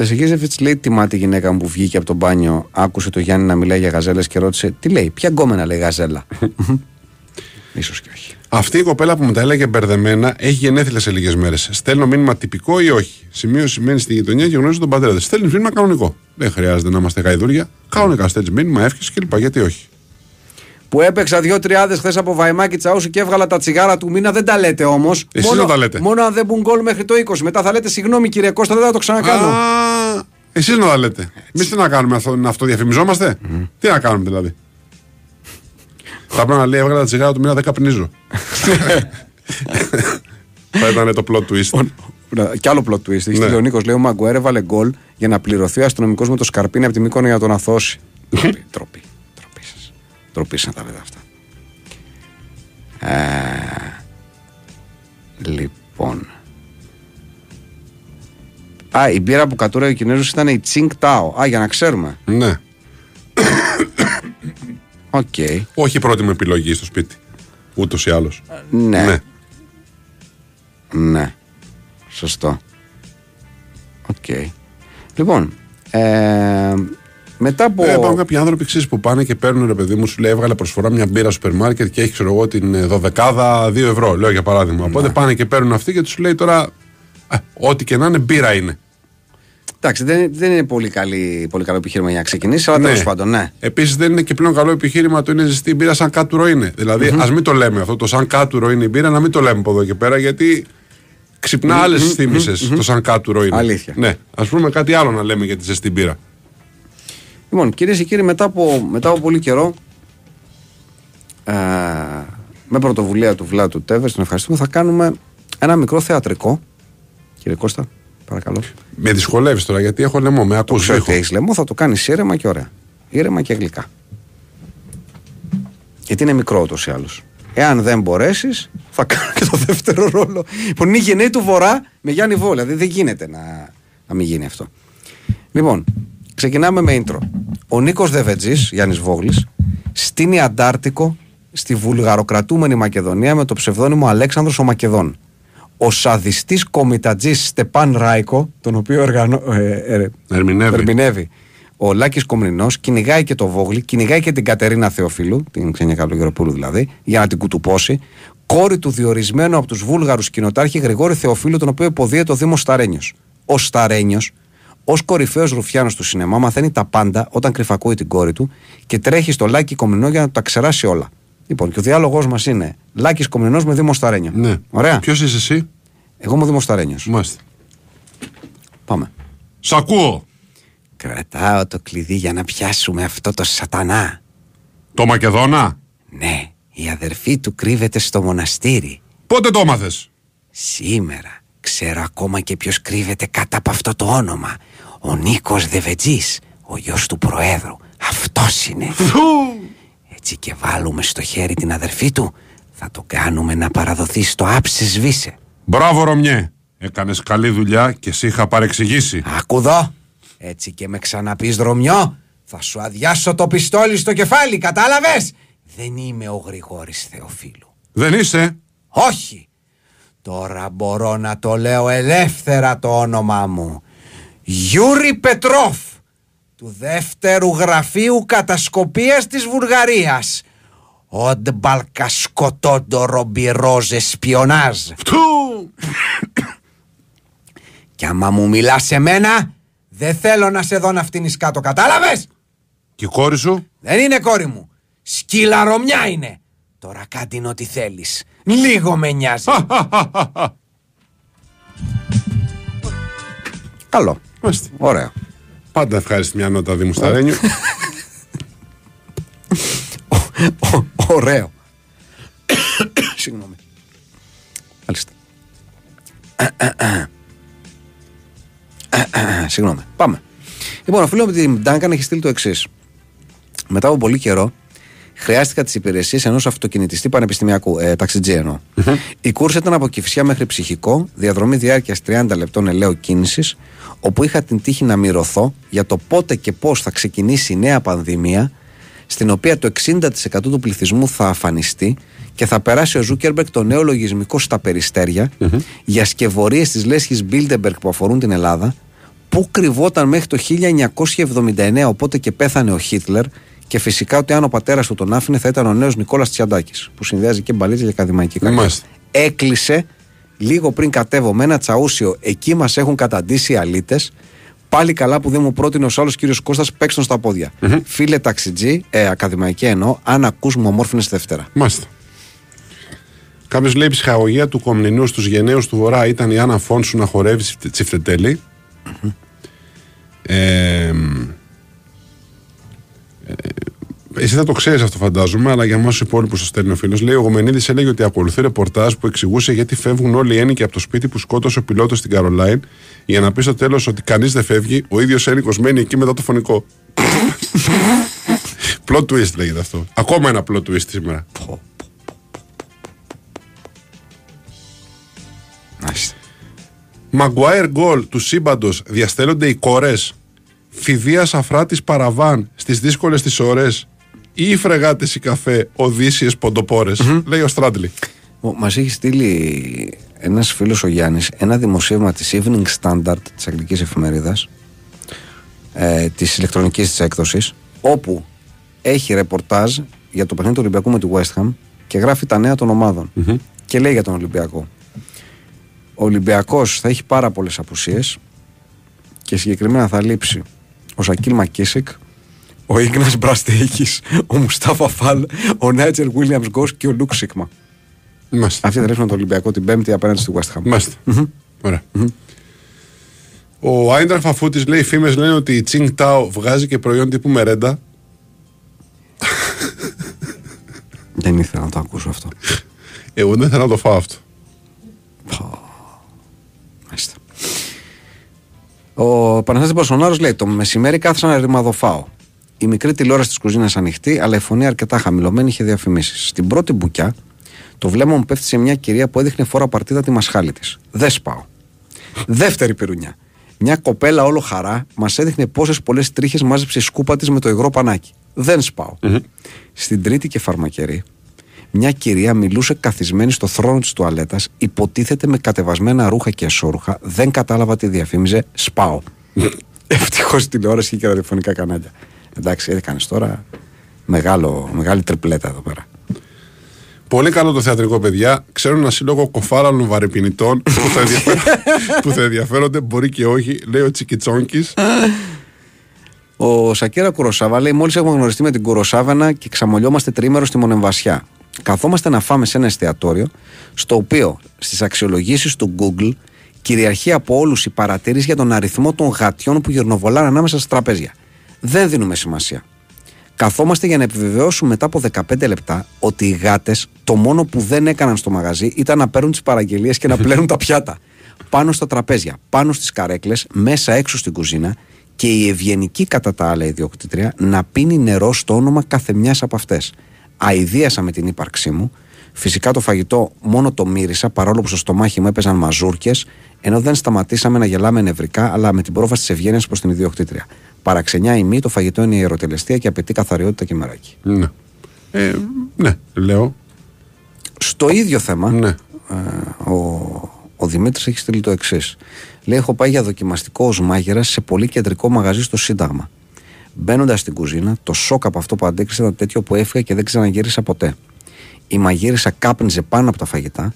ιστορία. Τεσσεγίζεφιτ λέει τιμά τη γυναίκα μου που βγήκε από το μπάνιο, άκουσε το Γιάννη να μιλάει για γαζέλες και ρώτησε τι λέει, ποια γκόμενα λέει γαζέλα; <laughs> σω και όχι. Αυτή η κοπέλα που μου τα έλεγε μπερδεμένα έχει γενέθλια σε λίγες μέρες. Στέλνω μήνυμα τυπικό ή όχι; Σημείωση μένει στη γειτονιά και γνωρίζει τον πατέρα της. Στέλνεις μήνυμα κανονικό. Δεν χρειάζεται να είμαστε γαϊδούρια. Κανονικά στέλνεις μήνυμα, εύχεσαι κλπ. Γιατί όχι; Που έπαιξα δύο τριάδε χθες από βαϊμάκι τσαούσι και έβγαλα τα τσιγάρα του μήνα, δεν τα λέτε όμως. Εσείς να τα λέτε. Μόνο αν δεν μπουν γκολ μέχρι το 20. Μετά θα λέτε συγγνώμη κύριε Κώστα, δεν θα το ξανακάνω. Α, εσείς να τα λέτε. Εμείς τι να κάνουμε, αυτό, να αυτοδιαφημιζόμαστε; Τι να κάνουμε δηλαδή; Θα πρέπει να λέει: Έβγαλα τα τσιγάρα του μήνα 10 πνίζω. Θα ήταν το plot twist. Να- Κι άλλο plot twist. Έχει Ναι. στείλει ο Νίκος, λέει: Ο Μαγκουέρ έβαλε γκολ για να πληρωθεί ο αστυνομικός με το σκαρπίνι από τη Μύκονο για να τον αθώσει. Τροπή, τροπή. Τροπή σα. Τροπή σα να τα λέτε αυτά. Ε, λοιπόν. Α, η μπύρα που κατούραγε ο Κινέζος ήταν η Tsingtao. Α, για να ξέρουμε. ναι. Οκ. Όχι η πρώτη μου επιλογή στο σπίτι. Ούτως ή άλλως. Ναι. Ναι. Ναι. Σωστό. Οκ. Λοιπόν, ε, μετά από. Ε, υπάρχουν κάποιοι άνθρωποι ξέρεις, που πάνε και παίρνουν ρε παιδί μου, σου λέει έβγαλε προσφορά μια μπύρα στο σούπερ μάρκετ και έχει ξέρω εγώ την ε, δωδεκάδα 2 ευρώ, λέω για παράδειγμα. Οπότε πάνε και παίρνουν αυτή και τους λέει τώρα ε, ό,τι και να είναι μπύρα είναι. Εντάξει, δεν, δεν είναι πολύ, καλή, πολύ καλό επιχείρημα για να ξεκινήσεις, αλλά τέλος πάντων, ναι. Επίσης δεν είναι και πλέον καλό επιχείρημα το είναι ζεστή μπύρα σαν κάτουρο είναι. Δηλαδή ας μην το λέμε αυτό, το σαν κάτουρο είναι η μπύρα, να μην το λέμε από εδώ και πέρα γιατί ξυπνά άλλες θύμησες το σαν κάτουρο είναι. Αλήθεια. Ναι, ας πούμε κάτι άλλο να λέμε για τη ζεστή μπύρα. Λοιπόν, κυρίες και κύριοι, μετά από, μετά από πολύ καιρό, ε, με πρωτοβουλία του Βλάτου Τέβερ, τον ευχαριστούμε, θα κάνουμε ένα μικρό θεατρικό. Κύριε Κώστα, παρακαλώ. Με δυσκολεύεις τώρα γιατί έχω λαιμό, με Το ακούς ξέρω ήχο. ότι έχεις λαιμό, θα το κάνεις ήρεμα και ωραία. Ήρεμα και γλυκά. Γιατί είναι μικρό ούτως ή άλλως. Εάν δεν μπορέσεις, θα κάνω και το δεύτερο ρόλο. Λοιπόν, είναι η γενναίη του Βορρά με Γιάννη Βόλ. Δηλαδή δεν γίνεται να, να μην γίνει αυτό. Λοιπόν, ξεκινάμε με intro. Ο Νίκος Δεβετζής, Γιάννης Βόγλης, στείνει Αντάρτικο στη βουλγαροκρατούμενη Μακεδονία με το ψευδόνυμο Αλέξανδρος ο Μακεδόν. Ο σαδιστής κομιτατζής Στεπάν Ράικο, τον οποίο οργανώ, ε, ε, Ερμηνεύει. ερμηνεύει ο Λάκης Κομρινό κυνηγάει και το Βόγλι, κυνηγάει και την Κατερίνα Θεοφίλου, την Ξένια Καλογεροπούλου δηλαδή, για να την κουτουπώσει. Κόρη του διορισμένου από τους Βούλγαρους κοινοτάρχη Γρηγόρη Θεοφίλου, τον οποίο υποδίεται ο Δήμος Σταρένιος. Ο Σταρένιος, ως κορυφαίος ρουφιάνος του σινεμά, μαθαίνει τα πάντα όταν κρυφακούει την κόρη του και τρέχει στο Λάκη Κομρινό για να τα ξεράσει όλα. Λοιπόν, και ο διάλογο μας είναι Λάκης Κομρινό με Δήμο Σταρένιο. Ναι. Ωραία. Ποιος είσαι εσύ, Εγώ είμαι ο Δήμος Σταρένιος. Μάλιστα. Πάμε. Σ' ακούω. Κρατάω το κλειδί για να πιάσουμε αυτό το σατανά. Το Μακεδόνα; Ναι, η αδερφή του κρύβεται στο μοναστήρι. Πότε το έμαθες; Σήμερα ξέρω ακόμα και ποιος κρύβεται κάτω από αυτό το όνομα. Ο Νίκος Δεβετζής, ο γιος του Προέδρου. Αυτός είναι. Έτσι και βάλουμε στο χέρι την αδερφή του, θα το κάνουμε να παραδοθεί στο άψε σβήσε. Μπράβο, Ρωμιέ. Έκανες καλή δουλειά και σε είχα παρεξηγήσει. Άκου εδώ. Έτσι και με ξαναπείς δρομιό, θα σου αδειάσω το πιστόλι στο κεφάλι, κατάλαβες; Δεν είμαι ο Γρηγόρης Θεοφίλου. Δεν είσαι. Όχι. Τώρα μπορώ να το λέω ελεύθερα το όνομά μου. Γιούρι Πετρόφ, του δεύτερου γραφείου κατασκοπίας της Βουλγαρίας. От българското второ бюро за шпионаж. Κι άμα μου μιλάς σε μένα, δεν θέλω να σε δω να φτύνεις κάτω, κατάλαβες; Και η κόρη σου; Δεν είναι κόρη μου. Σκύλα Ρωμιά είναι. Τώρα κάντε είναι ό,τι θέλεις. Λίγο με νοιάζει. <laughs> Καλό. Μάλιστα. Ωραίο. Πάντα ευχάριστη μια νότα Δήμου Σταρένιου. Ω- <laughs> Ωραίο. Συγγνώμη. Μάλιστα. Συγγνώμη. Πάμε. Λοιπόν, ο φίλο με την Duncan έχει στείλει το εξής. Μετά από πολύ καιρό, χρειάστηκα τις υπηρεσίες ενός αυτοκινητιστή πανεπιστημιακού, ε, ταξιτζή εννοώ. Η κούρσα ήταν από κυφσιά μέχρι ψυχικό, διαδρομή διάρκειας 30 λεπτών ελαίου κίνησης, όπου είχα την τύχη να μυρωθώ για το πότε και πώς θα ξεκινήσει η νέα πανδημία, στην οποία το 60% του πληθυσμού θα αφανιστεί και θα περάσει ο Ζούκερμπεργκ το νέο λογισμικό στα περιστερια για σκευωρίες της λέσχης Bilderberg που αφορούν την Ελλάδα, που κρυβόταν μέχρι το 1979, οπότε και πέθανε ο Χίτλερ, και φυσικά ότι αν ο πατέρας του τον άφηνε θα ήταν ο νέος Νικόλας Τσιαντάκης, που συνδυάζει και μπαλίτσα και ακαδημαϊκή καριέρα. Μάλιστα. Έκλεισε λίγο πριν κατέβω με ένα τσαούσιο. Εκεί μας έχουν καταντήσει οι αλήτες. Πάλι καλά που δεν μου πρότεινε ο άλλο κύριος Κώστας παίξτον στα ποδια Φίλε ταξιτζή, ε, ακαδημαϊκή εννοώ, αν ακούς μου ομόρφινε Δευτέρα. Μάλιστα. Κάποιος λέει η ψυχαγωγία του Κομνηνού στους γενναίους του Βορρά ήταν η Άννα Φόνσου να χορεύει τσιφτε- τσιφτετέλη. Ε, ε, εσύ θα το ξέρεις αυτό, φαντάζομαι, αλλά για εμάς τους υπόλοιπους το στέλνει ο φίλος. Λέει: Ο Γομενίδης έλεγε ότι ακολουθεί ρεπορτάζ που εξηγούσε γιατί φεύγουν όλοι οι ένικοι από το σπίτι που σκότωσε ο πιλότος στην Καρολάιν, για να πει στο τέλος ότι κανείς δεν φεύγει, ο ίδιος ένικο μένει εκεί μετά το φωνικό. plot twist λέγεται αυτό. Ακόμα ένα plot twist σήμερα. Μάλιστα. Μαγκουάιρ γκολ του σύμπαντος διαστέλλονται οι κορέ. Φιδεία αφράτης παραβάν στις δύσκολες τι ώρες. Ή οι φρεγάτες ή καφέ, οδύσιες λέει ο Στράντλι. Μας έχει στείλει ένας φίλος ο Γιάννης ένα δημοσίευμα της Evening Standard της αγγλικής εφημερίδας ε, της ηλεκτρονικής της έκδοσης, όπου έχει ρεπορτάζ για το παιχνίδι του Ολυμπιακού με τη West Ham και γράφει τα νέα των ομαδων Και λέει για τον Ολυμπιακό. Ο Ολυμπιακός θα έχει πάρα πολλές απουσίες και συγκεκριμένα θα λείψει ο Σακίλ Μακίσικ, ο Ίγνας Μπραστέικης, ο Μουστάφα Φαλ, ο Νάιτζελ Βίλιαμς Γκος και ο Λουκ Σίγμα. Μάλιστα. Αυτοί θα ρίχνουν το Ολυμπιακό την Πέμπτη απέναντι στη West Ham. Μάλιστα. Ωραία. Ο Άιντραχ Φαφούτης λέει: Οι φήμες λένε ότι η Τσινγκ Τάο βγάζει και προϊόν τύπου μερέντα. Δεν ήθελα να το ακούσω αυτό. Εγώ δεν θέλω να το φάω αυτό. Ο Παναγιώτης Μποσονάρος λέει: Το μεσημέρι κάθισα να ρημαδοφάω. Η μικρή τηλεόραση της κουζίνας ανοιχτή, αλλά η φωνή αρκετά χαμηλωμένη είχε διαφημίσεις. Στην πρώτη μπουκιά, το βλέμμα μου πέφτει σε μια κυρία που έδειχνε φόρα παρτίδα τη μασχάλη της. Δεν σπάω. Δεύτερη πυρουνιά. Μια κοπέλα όλο χαρά μας έδειχνε πόσες πολλές τρίχες μάζεψε η σκούπα της με το υγρό πανάκι. Δεν σπαω Στην τρίτη και φαρμακερή, μια κυρία μιλούσε καθισμένη στο θρόνο της τουαλέτας, υποτίθεται με κατεβασμένα ρούχα και εσώρουχα. Δεν κατάλαβα τι διαφήμιζε. Σπάω. Ευτυχώς τηλεόραση και ραδιοφωνικά κανάλια. Εντάξει, έκανες τώρα μεγάλο, μεγάλη τριπλέτα εδώ πέρα. Πολύ καλό το θεατρικό, παιδιά. Ξέρω ένα σύλλογο κοφάραλων βαρεπινητών που θα, ενδιαφέρον- <laughs> που θα ενδιαφέρονται, μπορεί και όχι. Λέει ο Τσικιτσόνκης. Ο Σακέρα Κουροσάβα λέει: Μόλις έχουμε γνωριστεί με την Κουροσάβανα και ξαμολιόμαστε τρίμερο στη Μονεμβασιά. Καθόμαστε να φάμε σε ένα εστιατόριο, στο οποίο στις αξιολογήσεις του Google κυριαρχεί από όλους η παρατήρηση για τον αριθμό των γατιών που γυρνοβολάνε ανάμεσα στα τραπέζια. Δεν δίνουμε σημασία. Καθόμαστε για να επιβεβαιώσουμε μετά από 15 λεπτά ότι οι γάτες το μόνο που δεν έκαναν στο μαγαζί ήταν να παίρνουν τις παραγγελίες και να <laughs> πλένουν τα πιάτα. Πάνω στα τραπέζια, πάνω στις καρέκλες, μέσα έξω στην κουζίνα και η ευγενική κατά τα άλλα ιδιοκτήτρια να πίνει νερό στο όνομα κάθε μιας από αυτές. Αιδίασα με την ύπαρξή μου. Φυσικά το φαγητό μόνο το μύρισα παρόλο που στο στομάχι μου έπαιζαν μαζούρκες, ενώ δεν σταματήσαμε να γελάμε νευρικά, αλλά με την πρόφαση της ευγένειας προς την ιδιοκτήτρια. Παραξενιά η μη, το φαγητό είναι η ερωτελεστία και απαιτεί καθαριότητα και μεράκι. Ναι. Ε, ναι, λέω. Στο ίδιο θέμα, Ναι. ε, ο, ο Δημήτρης έχει στείλει το εξής. Λέει: Έχω πάει για δοκιμαστικό ως μάγειρα σε πολύ κεντρικό μαγαζί στο Σύνταγμα. Μπαίνοντας στην κουζίνα, το σοκ από αυτό που αντέξε ήταν τέτοιο που έφυγα και δεν ξαναγύρισα ποτέ. Η μαγείρισα κάπνιζε πάνω από τα φαγητά,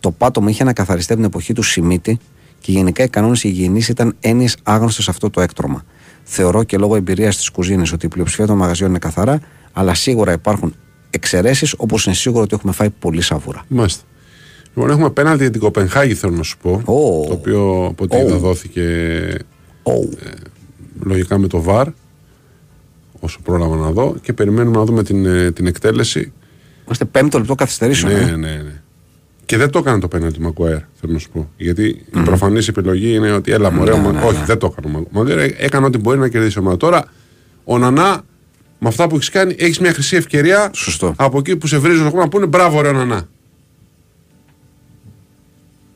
το πάτωμα είχε ανακαθαριστεί από την εποχή του Σιμίτη και γενικά οι κανόνες υγιεινής ήταν έννοιες άγνωστες σε αυτό το έκτρωμα. Θεωρώ και λόγω εμπειρίας της κουζίνη ότι η πλειοψηφία των μαγαζιών είναι καθαρά, αλλά σίγουρα υπάρχουν εξαιρέσεις όπως είναι σίγουρο ότι έχουμε φάει πολύ σαβούρα. Μάλιστα. Λοιπόν, έχουμε πέναλτι για την Κοπενχάγη, θέλω να σου πω. Ω. Το οποίο από ό,τι Ω. είδα δόθηκε Oh. λογικά με το VAR. Όσο πρόλαβα να δω. Και περιμένουμε να δούμε την, ε, την εκτέλεση. Είμαστε πέμπτο λεπτό καθυστερήσεων. Ναι, ε. ναι, ναι. Και δεν το έκανε το πέναλτι Μακουάερ, θέλω να σου πω. Γιατί η προφανής επιλογή είναι ότι έλα μωρέ, ο Μα- όχι, δεν το έκανε ο Μακουάερ. Έκανε ό,τι μπορεί να κερδίσει η ομάδα. Τώρα, ο Νανά, με αυτά που έχεις κάνει, έχεις μια χρυσή ευκαιρία Σωστό. από εκεί που σε βρίζει το να πούνε μπράβο, ρε ο Νανά.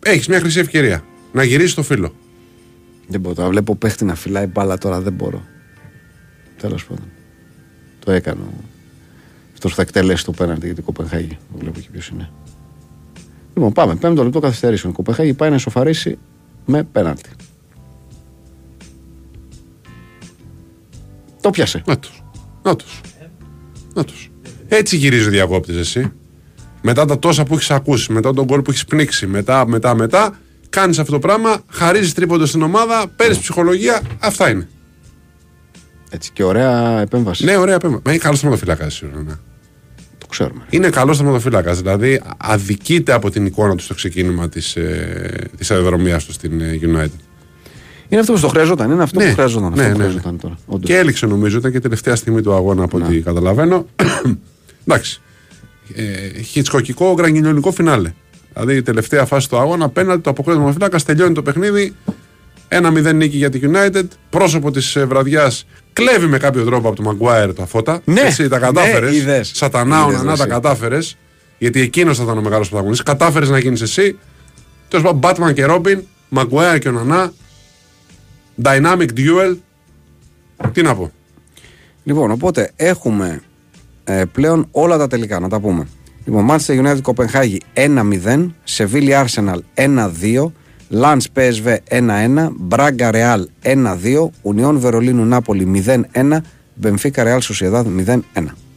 Έχεις μια χρυσή ευκαιρία να γυρίσεις το φίλο. Δεν μπορώ. Τώρα βλέπω παίχτη να φυλάει μπάλα τώρα. Δεν μπορώ. Τέλος πάντων. Το έκανε. Αυτό θα εκτελέσει το πέναντι για την Κοπενχάγη. Δεν βλέπω και ποιος είναι. Λοιπόν, πάμε. Πέμπτο λεπτό καθυστερήσεων. Η Κοπενχάγη πάει να ισοφαρίσει με πέναντι. Το πιάσε. Να τους. Να τους. Να τους. Έτσι γυρίζει ο διακόπτης εσύ. Μετά τα τόσα που έχεις ακούσει, μετά τον κόλ που έχεις πνίξει, μετά, μετά, μετά, κάνεις αυτό το πράγμα, χαρίζεις τρίποντο στην ομάδα, παίρνεις ψυχολογία. Αυτά είναι. Έτσι και ωραία επέμβασης. Ναι, ωραία πέμπα. Μα είναι καλός θεματοφύλακας σίγουρα. Ναι. Το ξέρουμε. Είναι καλός θεματοφύλακας. Δηλαδή, αδικείται από την εικόνα του στο ξεκίνημα της της αεροδρομίας του στην ε, United. Είναι αυτό που το χρειαζόταν. Είναι αυτό Ναι, που χρειαζόταν. ναι, αυτό που ναι, χρειαζόταν τώρα. Όντως. Και έληξε νομίζω, ήταν και η τελευταία στιγμή του αγώνα από ό,τι καταλαβαίνω. <coughs> Εντάξει. Ε, χιτσκοκικό γραγγινιολικό φινάλε. Δηλαδή η τελευταία φάση του αγώνα, απέναντι το αποκρίτημα φύλακα, τελειώνει το παιχνίδι. 1-0 νίκη για τη United. Πρόσωπο της βραδιάς κλέβει με κάποιο τρόπο από τον Μαγκουάερ τα φώτα. Ναι, Έτσι, τα ναι, κατάφερες. είδες. Σατανά, Είδες, να ρε, τα εσύ. κατάφερες. Γιατί εκείνος θα ήταν ο μεγάλος πρωταγωνιστής. Κατάφερες να γίνεις εσύ. Τέλος πάντων, Batman και Robin, Maguire και ο Νανά. Dynamic duel. Τι να πω. Λοιπόν, οπότε έχουμε ε, πλέον όλα τα τελικά, να τα πούμε. Λοιπόν, Manchester United Κοπενχάγη 1-0, Σεβίλη Arsenal 1-2, Λαντς PSV 1-1, Μπράγκα Ρεάλ 1-2, Ουνιόν Βερολίνου Νάπολη 0-1, Μπενφίκα Ρεάλ Σοσιαδάδ 0-1.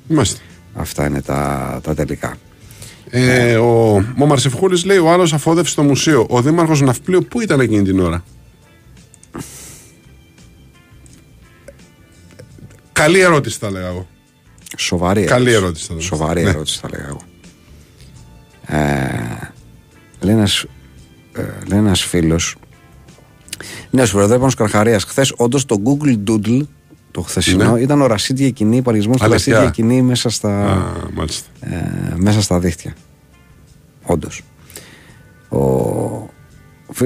Είμαστε. Αυτά είναι τα, τα τελικά. Ε, ο ο Μαρσεφχούλη λέει: Ο άλλος αφόδευσε στο μουσείο. Ο δήμαρχος Ναυπλίου πού ήταν εκείνη την ώρα; Καλή ερώτηση θα λέγα εγώ. Σοβαρή Καλή ερώτηση θα το πω. Σοβαρή Ναι. ερώτηση θα λέγα εγώ. Ε, λέει ένας, ε, λέει ένας φίλος Ναι, σου Βεροδέπανος Καρχαρίας Χθες όντως το Google Doodle το χθεσινό Ναι. ήταν ο Ρασίδ Γεκινή, υπαριθμός του Αλήθεια. Ρασίδ Γεκινή μέσα στα, Α, μάλιστα. ε, μέσα στα δίχτυα. Όντως. Ο,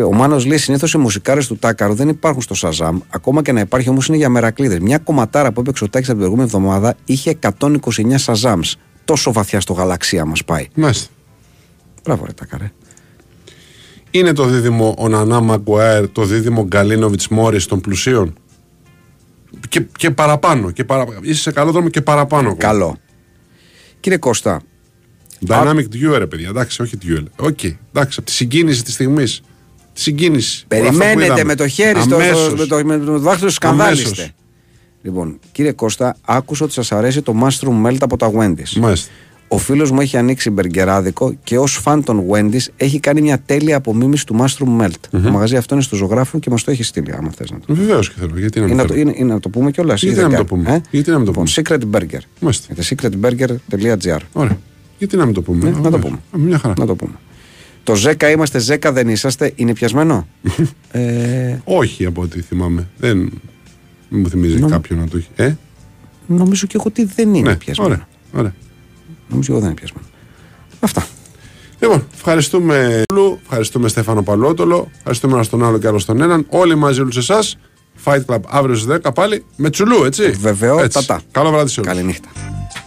ο Μάνος λέει συνήθως οι μουσικάρες του Τάκαρου δεν υπάρχουν στο Σαζάμ. Ακόμα και να υπάρχει όμως είναι για μερακλείδες. Μια κομματάρα που έπαιξε ο Τάκης από την προηγούμενη εβδομάδα είχε 129 Σαζάμς. Τόσο βαθιά στο γαλαξία μας πάει. Μάλιστα. Μπράβο, ρε Τάκαρε. Είναι το δίδυμο ο Νανά Μαγκουαέρ, το δίδυμο Γκαλίνοβιτς Μόρις των πλουσίων; Και, και παραπάνω. Και παρα... Είσαι σε καλό δρόμο και παραπάνω. ακόμα. Καλό. Κύριε Κώστα, Dynamic duel, ρε παιδιά. Εντάξει, όχι duel. Οκ. Εντάξει, από τη συγκίνηση της στιγμής. τη συγκίνηση. Όλα αυτά που Περιμένετε είδαμε. με το χέρι στο, Αμέσως. με το, με το δάχτυλο σκανδάλιστε. Αμέσως. Λοιπόν, κύριε Κώστα, άκουσα ότι σας αρέσει το mushroom melt από τα Wendy's. Μάλιστα. Ο φίλος μου έχει ανοίξει μπεργκεράδικο και ως φαν των Wendy's έχει κάνει μια τέλεια απομίμηση του mushroom melt. Το μαγαζί αυτό είναι στο ζωγράφο και μας το έχει στείλει, άμα θες να το. Βεβαίως και θέλω. Γιατί να Είναι μην να, το, θέλω. είναι, είναι να το πούμε κιόλας. Γιατί να μην το πούμε; Γιατί να μην το λοιπόν, Secret Burger. Μάλιστα. Είναι secretburger.gr. Ωραία. Γιατί να μην το πούμε; Ναι, να το Ωραία. πούμε. Α, Μια χαρά. Να το πούμε. Το Ζέκα είμαστε, Ζέκα δεν είσαστε, είναι πιασμένο; <laughs> ε, Όχι από ό,τι θυμάμαι. Δεν μην μου θυμίζει Νομ- κάποιον να το έχει. Ε, νομίζω και εγώ ότι δεν είναι ναι, πιασμένο. ωραία. ωραία. Νομίζω και εγώ δεν είναι πιασμένο. Αυτά. Λοιπόν, ευχαριστούμε Λου, ευχαριστούμε Στέφανο Παλότολο, ευχαριστούμε ένα στον άλλο και άλλο στον έναν. Όλοι μαζί όλους εσάς. Fight Club αύριο στις 10 πάλι με τσουλού, έτσι. Βεβαιότατα. Έτσι. Καλό βράδυ σε όλους. Καληνύχτα.